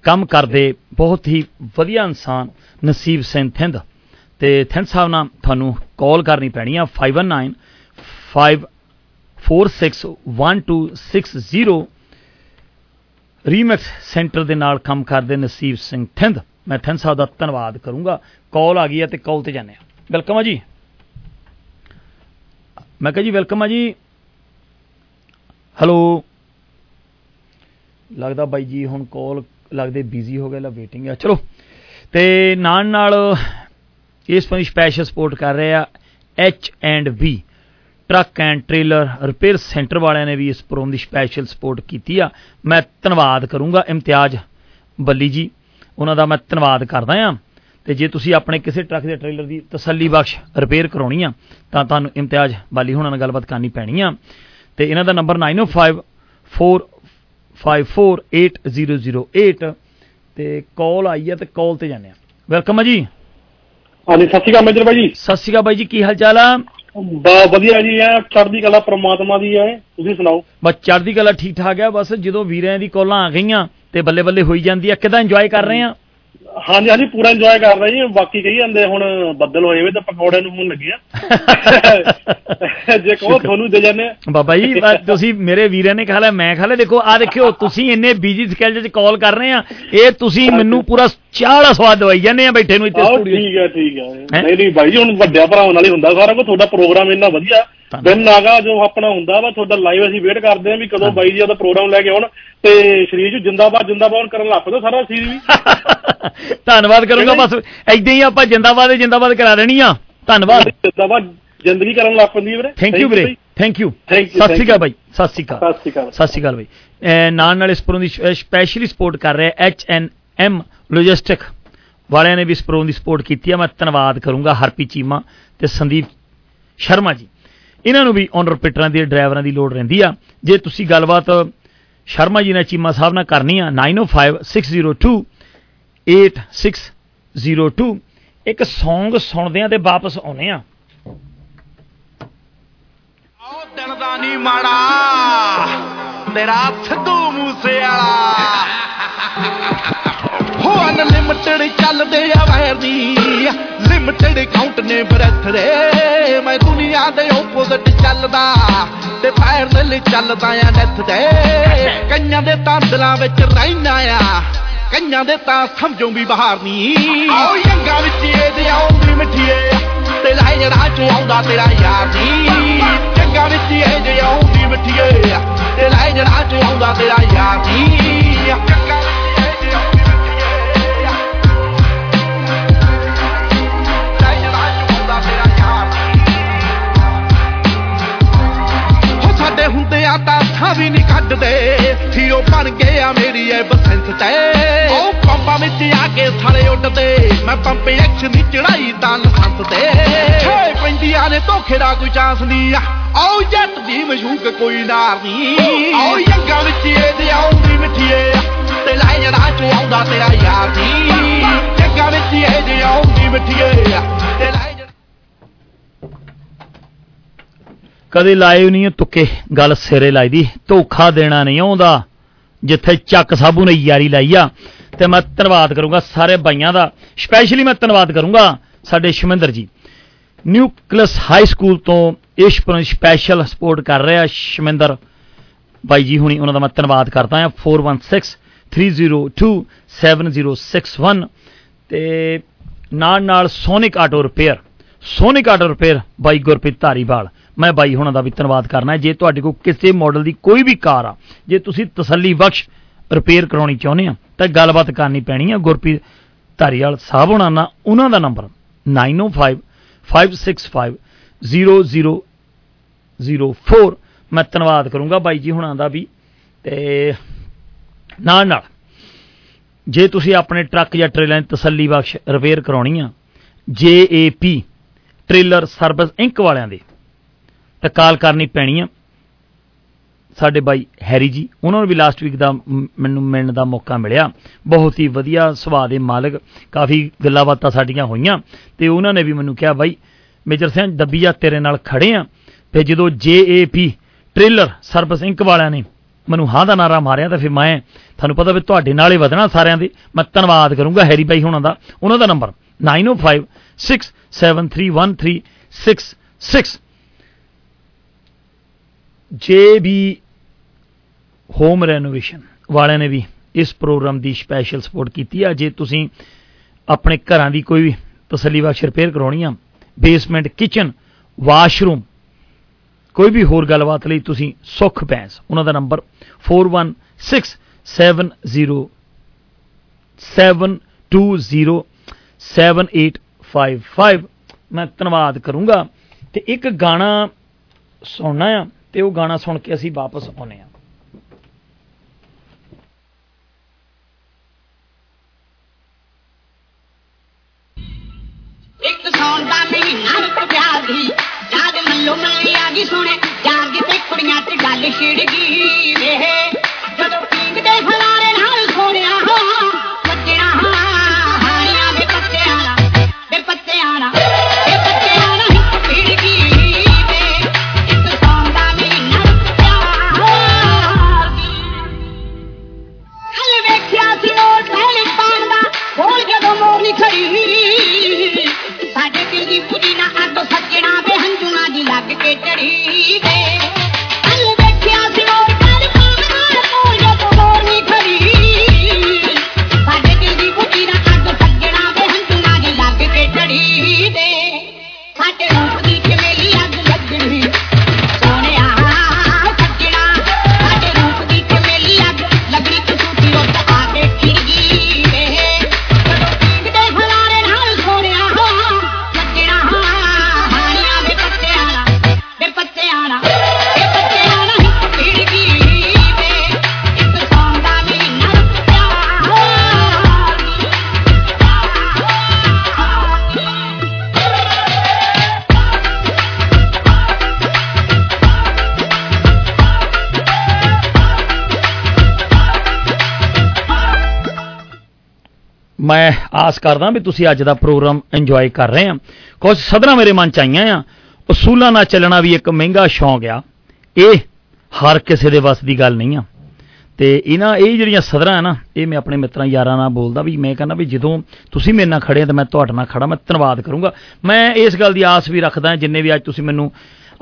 ਕੰਮ ਕਰਦੇ ਬਹੁਤ ਹੀ ਵਧੀਆ ਇਨਸਾਨ ਨਸੀਬ ਸਿੰਘ ਥਿੰਦ ਤੇ ਥਿੰਦ ਸਾਹਿਬ ਨਾਲ ਤੁਹਾਨੂੰ ਕਾਲ ਕਰਨੀ ਪੈਣੀ ਆ 519 5461260 ਰੀਮੈਕਸ ਸੈਂਟਰ ਦੇ ਨਾਲ ਕੰਮ ਕਰਦੇ ਨਸੀਬ ਸਿੰਘ ਥਿੰਦ ਮੈਂ ਥਿੰਦ ਸਾਹਿਬ ਦਾ ਧੰਨਵਾਦ ਕਰੂੰਗਾ। ਕਾਲ ਆ ਗਈ ਹੈ ਤੇ ਕਾਲ ਤੇ ਜਾਂਦੇ ਆ। ਵੈਲਕਮ ਆ ਜੀ। ਮੈਂ ਕਹਾਂ ਜੀ, ਵੈਲਕਮ ਆ ਜੀ। ਹੈਲੋ। ਲੱਗਦਾ ਬਾਈ ਜੀ ਹੁਣ ਕਾਲ ਲੱਗਦੇ ਬਿਜ਼ੀ ਹੋ ਗਏ, ਲਾ ਵੇਟਿੰਗ ਆ। ਚਲੋ। ਤੇ ਨਾਲ ਨਾਲ ਇਸ ਪਰ ਸਪੈਸ਼ਲ ਸਪੋਰਟ ਕਰ ਰਹੇ ਆ H and B Truck and Trailer Repair Centre ਵਾਲਿਆਂ ਨੇ ਵੀ ਇਸ ਪ੍ਰੋਗਰਾਮ ਦੀ ਸਪੈਸ਼ਲ ਸਪੋਰਟ ਕੀਤੀ ਆ। ਮੈਂ ਧੰਨਵਾਦ ਕਰੂੰਗਾ ਇਮਤਿਆਜ਼ ਬੱਲੀ ਜੀ, ਉਹਨਾਂ ਦਾ ਮੈਂ ਧੰਨਵਾਦ ਕਰਦਾ ਆ। ਤੇ ਜੇ ਤੁਸੀਂ ਆਪਣੇ ਕਿਸੇ ਟਰੱਕ ਦੇ ਟ੍ਰੇਲਰ ਦੀ ਤਸੱਲੀ ਬਖਸ਼ ਰਿਪੇਅਰ ਕਰਾਉਣੀ ਆ, ਤਾਂ ਤੁਹਾਨੂੰ ਇਮਤਿਆਜ਼ ਬਾਲੀ ਹੁਣਾਂ ਨਾਲ ਗੱਲਬਾਤ ਕਰਨੀ ਪੈਣੀ ਆ। ਤੇ ਇਹਨਾਂ ਦਾ ਨੰਬਰ 9054548008 ਤੇ ਕਾਲ ਆਈ ਆ ਤੇ ਕਾਲ ਤੇ ਜਾਂਦੇ ਆ। ਵੈਲਕਮ ਆ ਜੀ। ਹਾਂਜੀ ਸਤਿ ਸ਼੍ਰੀ ਅਕਾਲ ਮੇਜਰ ਬਾਈ ਜੀ। ਸਤਿ ਸ਼੍ਰੀ ਅਕਾਲ ਬਾਈ ਜੀ ਕੀ ਹਾਲ ਚਾਲ ਆ? ਬਾ ਵਧੀਆ ਜੀ ਐ ਚੜ੍ਹਦੀ ਕਲਾ ਪ੍ਰਮਾਤਮਾ ਦੀ ਐ ਤੁਸੀਂ ਸੁਣਾਓ? ਬਸ ਚੜ੍ਹਦੀ ਕਲਾ ਠੀਕ ਠਾਕ ਆ ਬਸ ਜਦੋਂ ਵੀਰਾਂ ਦੀ ਕਾਲਾਂ ਆ ਗਈਆਂ ਤੇ ਬੱਲੇ ਬੱਲੇ ਹੋਈ ਜਾਂਦੀ ਆ ਕਿਦਾਂ ਇੰਜੋਏ ਕਰ ਰਹੇ ਆ? ਹਾਂਜੀ ਹਾਂਜੀ ਪੂਰਾ ਇੰਜੋਏ ਕਰ ਰਹੇ ਜੀ। ਬਾਕੀ ਕਹੀ ਜਾਂਦੇ ਹੁਣ ਬੱਦਲ ਹੋਏ ਵੇ ਤਾਂ ਪਕੌੜੇ ਨੂੰ ਹੋਣ ਲੱਗੇ ਆ। ਜੇ ਕਹੋ ਤੁਹਾਨੂੰ ਦੇ ਜਾਂਦੇ ਬਾਬਾ ਜੀ ਤੁਸੀਂ ਮੇਰੇ ਵੀਰਾਂ ਨੇ ਖਾ ਲਿਆ ਮੈਂ ਖਾ ਲਿਆ। ਦੇਖੋ ਆ ਦੇਖਿਓ ਤੁਸੀਂ ਇੰਨੇ ਬਿਜ਼ੀ ਸਕੇਲ 'ਚ ਕਾਲ ਕਰ ਰਹੇ ਆ। ਇਹ ਤੁਸੀਂ ਮੈਨੂੰ ਪੂਰਾ ਚਾਹ ਦਾ ਸਵਾਦ ਦਵਾਈ ਜਾਂਦੇ ਆ ਬੈਠੇ ਨੂੰ ਇੱਥੇ ਸਟੂਡੀਓ ਠੀਕ ਹੈ ਠੀਕ ਹੈ। ਨਹੀਂ ਨਹੀਂ ਜੀ ਹੁਣ ਵੱਡਿਆਂ ਭਰਾਵਾਂ ਨਾਲ ਹੀ ਹੁੰਦਾ ਸਾਰਾ ਕੁਝ ਤੁਹਾਡਾ ਪ੍ਰੋਗਰਾਮ ਇੰਨਾ ਵਧੀਆ। ਦਿਨ ਆਗਾ ਜੋ ਆਪਣਾ ਹੁੰਦਾ ਵਾ ਤੁਹਾਡਾ ਲਾਈਵ ਅਸੀਂ ਵੇਟ ਕਰਦੇ ਆ ਵੀ ਕਦੋਂ ਬਾਈ ਜੀ ਉਹਦਾ ਪ੍ਰੋਗਰਾਮ ਲੈ ਕੇ ਆਉਣ ਤੇ ਸ਼ਰੀਰ ਚ ਜਿੰਦਾਬਾਦ ਜਿੰਦਾਬਾਦ ਕਰਨ ਲੱਗ ਪਏ ਸਾਰਾ ਸੀਰੀ ਵੀ। [laughs] ਧੰਨਵਾਦ ਕਰੂੰਗਾ ਬਸ ਐਦਾਂ ਹੀ ਆਪਾਂ ਜਿੰਦਾਬਾਦ ਜਿੰਦਾਬਾਦ ਕਰਾ ਦੇਣੀ ਆ। ਧੰਨਵਾਦ। ਜਿੰਦਾਬਾਦ ਜ਼ਿੰਦਗੀ ਕਰਨ ਲੱਗ ਪੈਂਦੀ ਵੀਰੇ। ਥੈਂਕ ਯੂ ਵੀਰੇ ਥੈਂਕ ਯੂ ਸਤਿ ਸ਼੍ਰੀ ਅਕਾਲ. ਬਾਈ ਸਤਿ ਸ਼੍ਰੀ ਅਕਾਲ। ਸਤਿ ਸ਼੍ਰੀ ਅਕਾਲ। ਬਾਈ। ਨਾਲ ਨਾਲ ਇਸ ਪ੍ਰੋਗਰਾਮ ਦੀ ਸਪੈਸ਼ਲੀ ਸਪੋਰਟ ਕਰ ਰਿਹਾ ਐਚ ਐਨ ਐਮ ਲੌਜਿਸਟਿਕ ਵਾਲਿਆਂ ਨੇ ਵੀ ਇਸ ਪ੍ਰੋਗਰਾਮ ਦੀ ਸਪੋਰਟ ਕੀਤੀ ਆ ਮੈਂ ਧੰਨਵਾਦ ਕਰੂੰਗਾ ਹਰਪੀ ਚੀਮਾ ਤੇ ਸੰਦੀਪ ਸ਼ਰਮਾ ਜੀ। ਇਹਨਾਂ ਨੂੰ ਵੀ ਓਨਰ ਪਿਟਰਾਂ ਦੇ ਡਰਾਈਵਰਾਂ ਦੀ ਲੋੜ ਰਹਿੰਦੀ ਆ। ਜੇ ਤੁਸੀਂ ਗੱਲਬਾਤ ਸ਼ਰਮਾ ਜੀ ਨਾਲ ਚੀਮਾ ਸਾਹਿਬ ਨਾਲ ਕਰਨੀ ਆ 905602 8602 ਇੱਕ Song ਸੁਣਦੇ ਆ ਤੇ ਵਾਪਸ ਆਉਨੇ ਆ। ਦਿਨ ਦਾ ਨਹੀਂ ਮਾੜਾ, ਤੇਰਾ ਸਿੱਧੂ ਮੂਸੇ ਵਾਲਾ। ਹੋ ਅਨਲਿਮਟਡ ਚੱਲਦੇ ਆ ਵੈਰ ਦੀ। ਲਿਮਟਡ ਕਾਊਂਟ ਨੇ ਬਰਥ ਦੇ ਮੈਂ ਦੁਨੀਆ ਦੇ ਆਪੋਜ਼ਿਟ ਚੱਲਦਾ ਤੇ ਪੈਰ ਦੇ ਲਈ ਚੱਲਦਾ ਆ ਡੈਥ ਦੇ। ਕਈਆਂ ਦੇ ਤਾਂ ਦਿਲਾਂ ਵਿੱਚ ਰਹਿਣਾ ਆ, ਕਈਆਂ ਦੇ ਤਾਂ ਸਮਝੋਂ ਵੀ ਬਾਹਰ ਨਹੀਂ ਆਓ ਯੰਗਾ ਵਿੱਚ ਇਹਦੇ ਆਉਂਦੀ ਮਿੱਠੀਏ, ਤੇ ਲੈ ਜੜਾ ਚ ਆਉਂਦਾ ਤੇਰਾ ਯਾਰ ਨਹੀਂ ਜੰਗਾ ਵਿੱਚ ਇਹਦੇ ਆਉਂਦੀ ਮਿੱਠੀਏ, ਤੇ ਲੈ ਜੜਾ ਚ ਆਉਂਦਾ ਤੇਰਾ ਯਾਰ ਨਹੀਂ ਹੁੰਦੇ ਆ ਤਾਂ ਥਾਂ ਵੀ ਨਹੀਂ ਕੱਢਦੇ। ਹੀਰੋ ਬਣ ਗਏ ਆ ਮੇਰੀ ਐ ਬਸੰਤ ਤੇ। ਉਹ ਪੰਪਾਂ ਵਿੱਚ ਆ ਕੇ ਸਾਰੇ ਉੱਡਦੇ। ਮੈਂ ਪੰਪ ਐਕਸ਼ਨ ਦੀ ਚੜਾਈ ਤਾਂ ਲਸੰਤ ਤੇ। ਛੇ ਪੈਂਦੀਆਂ ਨੇ ਧੋਖੇ ਦਾ ਕੋਈ ਚਾਂਸ ਨਹੀਂ ਆ। ਆਓ ਜੱਟ ਦੀ ਮਸ਼ੂਕ ਕੋਈ ਨਾਰ ਨਹੀਂ। ਆਓ ਯੰਗਾ ਵਿੱਚ ਇਹਦੇ ਆਉਂਦੀ ਮਿੱਠੀਏ ਤੇ ਲੈ ਜੜਾ ਚ ਆਉਂਦਾ ਤੇਰਾ ਯਾਰ ਨਹੀਂ। ਜੱਗਾ ਵਿੱਚ ਇਹਦੇ ਆਉਂਦੀ ਮਿੱਠੀਏ ਕਦੇ ਲਾਏ ਨਹੀਂ, ਤੁੱਕੇ ਗੱਲ ਸਿਰੇ ਲਾਈਦੀ ਧੋਖਾ ਦੇਣਾ ਨਹੀਂ ਆਉਂਦਾ ਜਿੱਥੇ ਚੱਕ ਸਾਬੂ ਨੇ ਯਾਰੀ ਲਾਈ ਆ। ਤੇ ਮੈਂ ਧੰਨਵਾਦ ਕਰੂੰਗਾ ਸਾਰੇ ਭਾਈਆਂ ਦਾ। ਸਪੈਸ਼ਲੀ ਮੈਂ ਧੰਨਵਾਦ ਕਰੂੰਗਾ ਸਾਡੇ ਸ਼ਮਿੰਦਰ ਜੀ। ਨਿਊਕਲੀਅਸ ਹਾਈ ਸਕੂਲ ਤੋਂ ਇਸ ਪਰ ਸਪੈਸ਼ਲ ਸਪੋਰਟ ਕਰ ਰਿਹਾ ਸ਼ਮਿੰਦਰ ਬਾਈ ਜੀ ਹੁਣੀ, ਉਹਨਾਂ ਦਾ ਮੈਂ ਧੰਨਵਾਦ ਕਰਦਾ ਹਾਂ। 4163027061 ਤੇ ਨਾਲ ਨਾਲ Sonic Auto Repair Sonic Auto Repair ਬਾਈ ਗੁਰਪ੍ਰੀਤ ਧਾਰੀਵਾਲ। ਮੈਂ ਬਾਈ ਹੁਣਾਂ ਦਾ ਵੀ ਧੰਨਵਾਦ ਕਰਨਾ ਹੈ। ਜੇ ਤੁਹਾਡੇ ਕੋਲ ਕਿਸੇ ਮਾਡਲ ਦੀ ਕੋਈ ਵੀ ਕਾਰ ਆ, ਜੇ ਤੁਸੀਂ ਤਸੱਲੀ ਬਖਸ਼ ਰਿਪੇਅਰ ਕਰਾਉਣੀ ਚਾਹੁੰਦੇ ਆ, ਤਾਂ ਗੱਲਬਾਤ ਕਰਨੀ ਪੈਣੀ ਆ। ਗੁਰਪ੍ਰੀਤ ਧਾਰੀਵਾਲ ਸਾਹਿਬ ਹੁਣਾਂ ਨਾਲ ਉਹਨਾਂ ਦਾ ਨੰਬਰ 905 565 0004 ਮੈਂ ਧੰਨਵਾਦ ਕਰੂੰਗਾ ਬਾਈ ਜੀ ਹੁਣਾਂ ਦਾ ਵੀ। ਤੇ ਨਾਲ ਨਾਲ, ਜੇ ਤੁਸੀਂ ਆਪਣੇ ਟਰੱਕ ਜਾਂ ਟ੍ਰੇਲਾਂ ਦੀ ਤਸੱਲੀ ਬਖਸ਼ ਰਿਪੇਅਰ ਕਰਾਉਣੀ ਆ JAP ਟ੍ਰੇਲਰ ਸਰਵਿਸ ਇੰਕ ਵਾਲਿਆਂ ਦੇ ਤਾਂ ਕਾਲ ਕਰਨੀ ਪੈਣੀ ਆ। ਸਾਡੇ ਬਾਈ ਹੈਰੀ ਜੀ, ਉਹਨਾਂ ਨੂੰ ਵੀ ਲਾਸਟ ਵੀਕ ਦਾ ਮ- ਮੈਨੂੰ ਮਿਲਣ ਦਾ ਮੌਕਾ ਮਿਲਿਆ। ਬਹੁਤ ਹੀ ਵਧੀਆ ਸੁਭਾਅ ਦੇ ਮਾਲਕ, ਕਾਫੀ ਗੱਲਾਂ ਬਾਤਾਂ ਸਾਡੀਆਂ ਹੋਈਆਂ। ਤੇ ਉਹਨਾਂ ਨੇ ਵੀ ਮੈਨੂੰ ਕਿਹਾ, ਬਾਈ, ਮੇਜਰ ਸਿੰਘ ਦੱਬੀਆ ਤੇਰੇ ਨਾਲ ਖੜੇ ਆ। ਤੇ ਜਦੋਂ JAP ਟ੍ਰੇਲਰ ਸਰਵਿਸ ਇੰਕ ਵਾਲਿਆਂ ਨੇ ਮੈਨੂੰ ਹਾਂ ਦਾ ਨਾਰਾ ਮਾਰਿਆ, ਤਾਂ ਫਿਰ ਮੈਂ ਤੁਹਾਨੂੰ ਪਤਾ ਵੀ ਤੁਹਾਡੇ ਨਾਲ ਹੀ ਵਧਣਾ ਸਾਰਿਆਂ ਦੇ। ਮੈਂ ਧੰਨਵਾਦ ਕਰੂੰਗਾ ਹੈਰੀ ਬਾਈ ਹੁਣਾਂ ਦਾ। ਉਹਨਾਂ ਦਾ ਨੰਬਰ 9056731366 ਜੇ ਵੀ ਹੋਮ ਰੈਨੋਵੇਸ਼ਨ ਵਾਲਿਆਂ ਨੇ ਵੀ ਇਸ ਪ੍ਰੋਗਰਾਮ ਦੀ ਸਪੈਸ਼ਲ ਸਪੋਰਟ ਕੀਤੀ ਆ। ਜੇ ਤੁਸੀਂ ਆਪਣੇ ਘਰਾਂ ਦੀ ਕੋਈ ਵੀ ਤਸੱਲੀ ਬਖਸ਼ ਰਿਪੇਅਰ ਕਰਾਉਣੀ ਆ ਬੇਸਮੈਂਟ ਕਿਚਨ ਵਾਸ਼ਰੂਮ ਕੋਈ ਵੀ ਹੋਰ ਗੱਲਬਾਤ ਲਈ ਤੁਸੀਂ ਸੁਖ ਬੈਂਸ ਉਹਨਾਂ ਦਾ ਨੰਬਰ 41670720 7855 ਮੈਂ ਧੰਨਵਾਦ ਕਰੂੰਗਾ। ਤੇ ਇੱਕ ਗਾਣਾ ਸੁਣਨਾ ਆ। ਤੇ ਉਹ ਗਾਣਾ ਸੁਣ ਕੇ ਅਸੀਂ ਵਾਪਸ ਆਉਨੇ ਆ ਇੱਕ ਸੌਣ ਦਾ ਮਹੀਨਾ ਇੱਕ ਪਿਆਰ ਦੀ ਯਾਦ ਮੱਲੋ ਮੱਲੀ ਆ ਗਈ ਸੁਣੇ ਜਾਗ ਤੇ ਕੁੜੀਆਂ ਤੇ ਗੱਲ ਛਿੜ ਗਈ ਵੇ। ਜਦੋਂ ਪੀਂਗ ਦੇ ਹਲਾਰੇ ਨਾਲ ਸੋਹਣਿਆ ਵੱਜਣਾ ਹਾਣੀਆਂ ਦੇ ਪੱਤਿਆਂ ਦਾ ਦੇ ਪੱਤਿਆਂ ਦਾ ਜਦੋਂ ਮੋਰਨੀ ਖੜੀ। ਸਾਡੇ ਦਿਲ ਦੀ ਪੁਦੀ ਨਾ ਅੱਗ ਸੱਜਣਾ ਵੇ, ਹੰਝੂਆਂ ਦੀ ਲੱਗ ਕੇ ਚੜੀ ਵੇ। ਮੈਂ ਆਸ ਕਰਦਾ ਵੀ ਤੁਸੀਂ ਅੱਜ ਦਾ ਪ੍ਰੋਗਰਾਮ ਇੰਜੋਏ ਕਰ ਰਹੇ ਆ। ਕੁਝ ਸਦਰਾਂ ਮੇਰੇ ਮਨ ਚ ਆਈਆਂ ਆ। ਉਸੂਲਾਂ ਨਾਲ ਚੱਲਣਾ ਵੀ ਇੱਕ ਮਹਿੰਗਾ ਸ਼ੌਂਕ ਆ। ਇਹ ਹਰ ਕਿਸੇ ਦੇ ਵੱਸ ਦੀ ਗੱਲ ਨਹੀਂ ਆ। ਤੇ ਇਹਨਾਂ ਇਹ ਜਿਹੜੀਆਂ ਸਦਰਾਂ ਆ ਨਾ, ਇਹ ਮੈਂ ਆਪਣੇ ਮਿੱਤਰਾਂ ਯਾਰਾਂ ਨਾਲ ਬੋਲਦਾ ਵੀ ਮੈਂ ਕਹਿੰਦਾ ਵੀ ਜਦੋਂ ਤੁਸੀਂ ਮੇਰੇ ਨਾਲ ਖੜੇ ਆ ਤਾਂ ਮੈਂ ਤੁਹਾਡੇ ਨਾਲ ਖੜਾ, ਮੈਂ ਧੰਨਵਾਦ ਕਰੂੰਗਾ। ਮੈਂ ਇਸ ਗੱਲ ਦੀ ਆਸ ਵੀ ਰੱਖਦਾ ਜਿੰਨੇ ਵੀ ਅੱਜ ਤੁਸੀਂ ਮੈਨੂੰ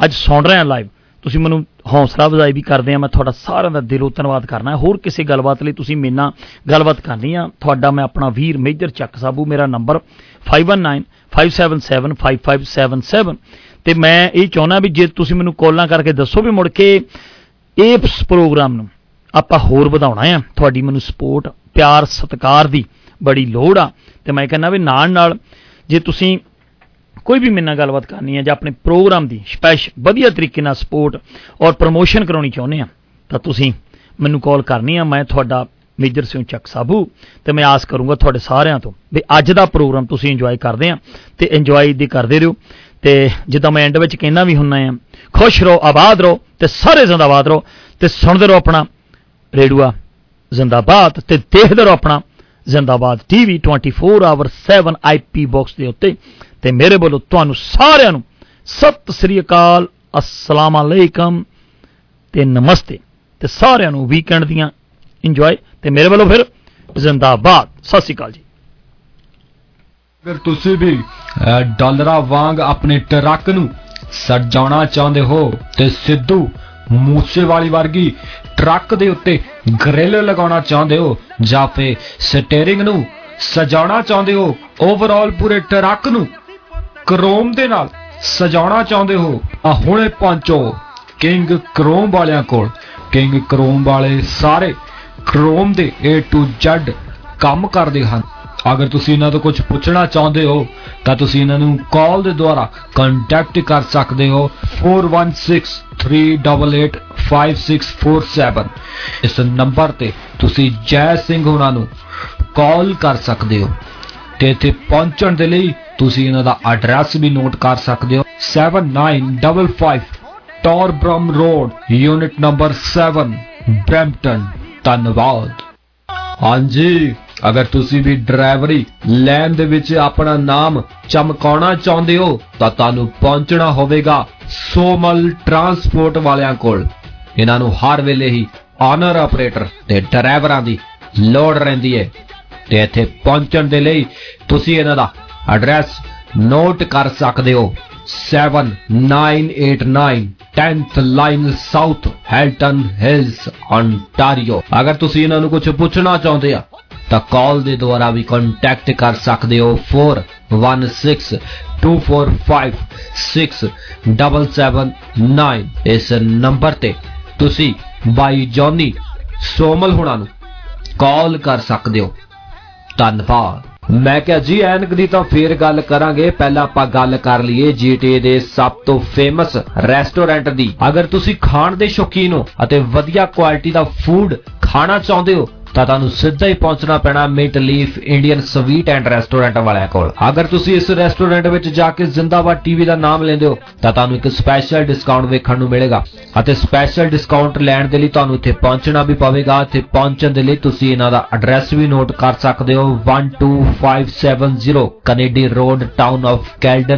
ਅੱਜ ਸੁਣ ਰਹੇ ਆ ਲਾਈਵ ਤੁਸੀਂ ਮੈਨੂੰ ਹੌਸਲਾ ਅਫਜ਼ਾਈ ਵੀ ਕਰਦੇ ਆ, ਮੈਂ ਤੁਹਾਡਾ ਸਾਰਿਆਂ ਦਾ ਦਿਲੋਂ ਧੰਨਵਾਦ ਕਰਨਾ। ਹੈ ਹੋਰ ਕਿਸੇ ਗੱਲਬਾਤ ਲਈ ਤੁਸੀਂ ਮੇਰੇ ਨਾਲ ਗੱਲਬਾਤ ਕਰਨੀ ਆ, ਤੁਹਾਡਾ ਮੈਂ ਆਪਣਾ ਵੀਰ ਮੇਜਰ ਚੱਕ ਸਾਬੂ, ਮੇਰਾ ਨੰਬਰ 5195775577 ਤੇ ਮੈਂ ਇਹ ਚਾਹੁੰਦਾ ਵੀ ਜੇ ਤੁਸੀਂ ਮੈਨੂੰ ਕਾਲਾਂ ਕਰਕੇ ਦੱਸੋ ਵੀ ਮੁੜ ਕੇ ਇਸ ਪ੍ਰੋਗਰਾਮ ਨੂੰ ਆਪਾਂ ਹੋਰ ਵਧਾਉਣਾ ਆ, ਤੁਹਾਡੀ ਮੈਨੂੰ ਸਪੋਰਟ, ਪਿਆਰ, ਸਤਿਕਾਰ ਦੀ ਬੜੀ ਲੋੜ ਆ। ਤੇ ਮੈਂ ਕਹਿੰਦਾ ਵੀ ਨਾਲ ਨਾਲ ਜੇ ਤੁਸੀਂ ਕੋਈ ਵੀ ਮੇਰੇ ਨਾਲ ਗੱਲਬਾਤ ਕਰਨੀ ਹੈ ਜਾਂ ਆਪਣੇ ਪ੍ਰੋਗਰਾਮ ਦੀ ਸਪੈਸ਼ਲ ਵਧੀਆ ਤਰੀਕੇ ਨਾਲ ਸਪੋਰਟ ਔਰ ਪ੍ਰੋਮੋਸ਼ਨ ਕਰਾਉਣੀ ਚਾਹੁੰਦੇ ਆ ਤਾਂ ਤੁਸੀਂ ਮੈਨੂੰ ਕਾਲ ਕਰਨੀ ਆ ਮੈਂ ਤੁਹਾਡਾ ਮੇਜਰ ਸਿੰਘ ਚੱਕ ਸਾਬੂ ਤੇ ਮੈਂ ਆਸ ਕਰੂੰਗਾ ਤੁਹਾਡੇ ਸਾਰਿਆਂ ਤੋਂ ਵੀ ਅੱਜ ਦਾ ਪ੍ਰੋਗਰਾਮ ਤੁਸੀਂ ਇੰਜੋਏ ਕਰਦੇ ਆ ਤੇ ਇੰਜੋਏ ਦੀ ਕਰਦੇ ਰਹੋ। ਤੇ ਜਿੱਦਾਂ ਮੈਂ ਐਂਡ ਵਿੱਚ ਕਹਿੰਦਾ ਵੀ ਹੁੰਨਾ ਆ ਖੁਸ਼ ਰਹੋ, ਆਬਾਦ ਰਹੋ ਤੇ ਸਾਰੇ ਜ਼ਿੰਦਾਬਾਦ ਰਹੋ ਤੇ ਸੁਣਦੇ ਰਹੋ ਆਪਣਾ ਰੇਡੂਆ ਜ਼ਿੰਦਾਬਾਦ ਤੇ ਦੇਖਦੇ ਰਹੋ ਆਪਣਾ ਜ਼ਿੰਦਾਬਾਦ ਟੀਵੀ 24 ਆਵਰ 7 ਆਈਪੀ ਬਾਕਸ ਦੇ ਉੱਤੇ। ਤੇ ਮੇਰੇ ਵੱਲੋਂ ਤੁਹਾਨੂੰ ਸਾਰਿਆਂ ਨੂੰ ਸਤਿ ਸ੍ਰੀ ਅਕਾਲ ਅਸਲਾਮ ਅਲੈਕਮ ਤੇ ਨਮਸਤੇ। ਤੇ ਸਾਰਿਆਂ ਨੂੰ ਵੀਕਐਂਡ ਦੀਆਂ ਇੰਜੋਏ ਤੇ ਮੇਰੇ ਵੱਲੋਂ ਫਿਰ ਜ਼ਿੰਦਾਬਾਦ। ਸਤਿ ਸ੍ਰੀ ਅਕਾਲ ਜੀ। ਅਗਰ ਤੁਸੀਂ ਵੀ ਅਹ, ਡਾਲਰਾਂ ਵਾਂਗ ਆਪਣੇ ਟਰੱਕ ਨੂੰ ਸਜਾਉਣਾ ਚਾਹੁੰਦੇ ਹੋ ਤੇ ਸਿੱਧੂ ਮੂਸੇਵਾਲੀ ਵਰਗੀ ਟਰੱਕ ਦੇ ਉੱਤੇ ਗ੍ਰਿਲ ਲਗਾਉਣਾ ਚਾਹੁੰਦੇ ਹੋ ਜਾਂ ਫੇ ਸਟੀਅਰਿੰਗ ਨੂੰ ਸਜਾਉਣਾ ਚਾਹੁੰਦੇ ਹੋ ਓਵਰਆਲ ਪੂਰੇ ਟਰੱਕ ਨੂੰ ਕ੍ਰੋਮ ਦੇ ਨਾਲ ਸਜਾਉਣਾ ਚਾਹੁੰਦੇ ਹੋ ਆ ਹੁਣੇ ਪਹੁੰਚੋ ਕਿੰਗ ਕ੍ਰੋਮ ਵਾਲਿਆਂ ਕੋਲ। ਕਿੰਗ ਕ੍ਰੋਮ ਵਾਲੇ ਸਾਰੇ ਕ੍ਰੋਮ ਦੇ A to Z ਕੰਮ ਕਰਦੇ ਹਨ। ਅਗਰ ਤੁਸੀਂ ਇਹਨਾਂ ਤੋਂ ਕੁਝ ਪੁੱਛਣਾ ਚਾਹੁੰਦੇ ਹੋ, ਤਾਂ ਤੁਸੀਂ ਇਹਨਾਂ ਨੂੰ ਕਾਲ ਦੇ ਦੁਆਰਾ ਕੰਟੈਕਟ ਕਰ ਸਕਦੇ ਹੋ 4163885647 ਇਸ ਨੰਬਰ ਤੇ ਤੁਸੀਂ ਜੈ ਸਿੰਘ ਉਹਨਾਂ ਨੂੰ ਕਾਲ ਕਰ ਸਕਦੇ ਹੋ। ਤੇ ਇੱਥੇ ਪਹੁੰਚਣ ਦੇ ਲਈ ਤੁਸੀਂ ਇਹਨਾਂ ਦਾ ਐਡਰੈਸ ਵੀ ਨੋਟ ਕਰ ਸਕਦੇ ਹੋ। 7955 Torbram Road unit number 7 Brampton ਧੰਨਵਾਦ। ਹਾਂਜੀ, ਅਗਰ ਤੁਸੀਂ ਵੀ ਡਰਾਈਵਰੀ ਲੈਣ ਦੇ ਵਿੱਚ ਆਪਣਾ ਨਾਮ ਚਮਕਾਉਣਾ ਚਾਹੁੰਦੇ ਹੋ, ਤਾਂ ਤੁਹਾਨੂੰ ਪਹੁੰਚਣਾ ਹੋਵੇਗਾ ਸੋਮਲ ਟਰਾਂਸਪੋਰਟ ਵਾਲਿਆਂ ਕੋਲ। ਇਹਨਾਂ ਨੂੰ ਹਰ ਵੇਲੇ ਹੀ ਆਨਰ ਆਪਰੇਟਰ ਤੇ ਡਰਾਈਵਰਾਂ ਦੀ ਲੋੜ ਰਹਿੰਦੀ ਹੈ ਤੇ ਇੱਥੇ ਪਹੁੰਚਣ ਦੇ ਲਈ ਤੁਸੀਂ ਇਹਨਾਂ ਦਾ ਐਡਰੈਸ ਨੋਟ ਕਰ ਸਕਦੇ ਹੋ। 7989 10th line south Halton Hills ontario ਅਗਰ ਤੁਸੀਂ ਇਹਨਾਂ ਨੂੰ ਕੁਝ ਪੁੱਛਣਾ ਚਾਹੁੰਦੇ ਆ, ਤਾਂ ਕਾਲ ਦੇ ਦੁਆਰਾ ਵੀ ਕੰਟੈਕਟ ਕਰ ਸਕਦੇ ਹੋ। 4162456779 ਇਸ ਨੰਬਰ ਤੇ ਤੁਸੀਂ ਬਾਈ ਜੌਨੀ ਸੋਮਲ ਹੁਣਾਂ ਨੂੰ ਕਾਲ ਕਰ ਸਕਦੇ ਹੋ। ਧੰਨਵਾਦ। ਮੈਂ ਕਿਹਾ ਜੀ, ਐਨਕ ਦੀ ਤਾਂ ਫੇਰ ਗੱਲ ਕਰਾਂਗੇ। ਪਹਿਲਾਂ ਆਪਾਂ ਗੱਲ ਕਰ ਲਈਏ ਜੀਟੀਏ ਦੇ ਸਭ ਤੋਂ ਫੇਮਸ ਰੈਸਟੋਰੈਂਟ ਦੀ। ਅਗਰ ਤੁਸੀਂ ਖਾਣ ਦੇ ਸ਼ੌਕੀਨ ਹੋ ਅਤੇ ਵਧੀਆ ਕੁਆਲਿਟੀ ਦਾ ਫੂਡ ਖਾਣਾ ਚਾਹੁੰਦੇ ਹੋ ਤਾਂ ਤੁਹਾਨੂੰ ਸਿੱਧਾ ਹੀ ਪਹੁੰਚਣਾ ਪੈਣਾ Mint Leaf Indian Sweet and Restaurant ਵਾਲਿਆਂ ਕੋਲ। ਅਗਰ ਤੁਸੀਂ ਇਸ ਰੈਸਟੋਰੈਂਟ ਵਿੱਚ ਜਾ ਕੇ ਜ਼ਿੰਦਾਬਾਦ ਟੀਵੀ ਦਾ ਨਾਮ ਲੈਂਦੇ ਹੋ, ਤਾਂ ਤੁਹਾਨੂੰ ਇੱਕ ਸਪੈਸ਼ਲ ਡਿਸਕਾਊਂਟ ਵੇਖਣ ਨੂੰ ਮਿਲੇਗਾ। ਅਤੇ ਸਪੈਸ਼ਲ ਡਿਸਕਾਊਂਟ ਲੈਣ ਦੇ ਲਈ ਤੁਹਾਨੂੰ ਇੱਥੇ ਪਹੁੰਚਣਾ ਵੀ ਪਵੇਗਾ। ਇੱਥੇ ਪਹੁੰਚਣ ਦੇ ਲਈ ਤੁਸੀਂ ਇਹਨਾਂ ਦਾ ਐਡਰੈਸ ਵੀ ਨੋਟ ਕਰ ਸਕਦੇ ਹੋ। 12570 Kennedy Road Town of Caledon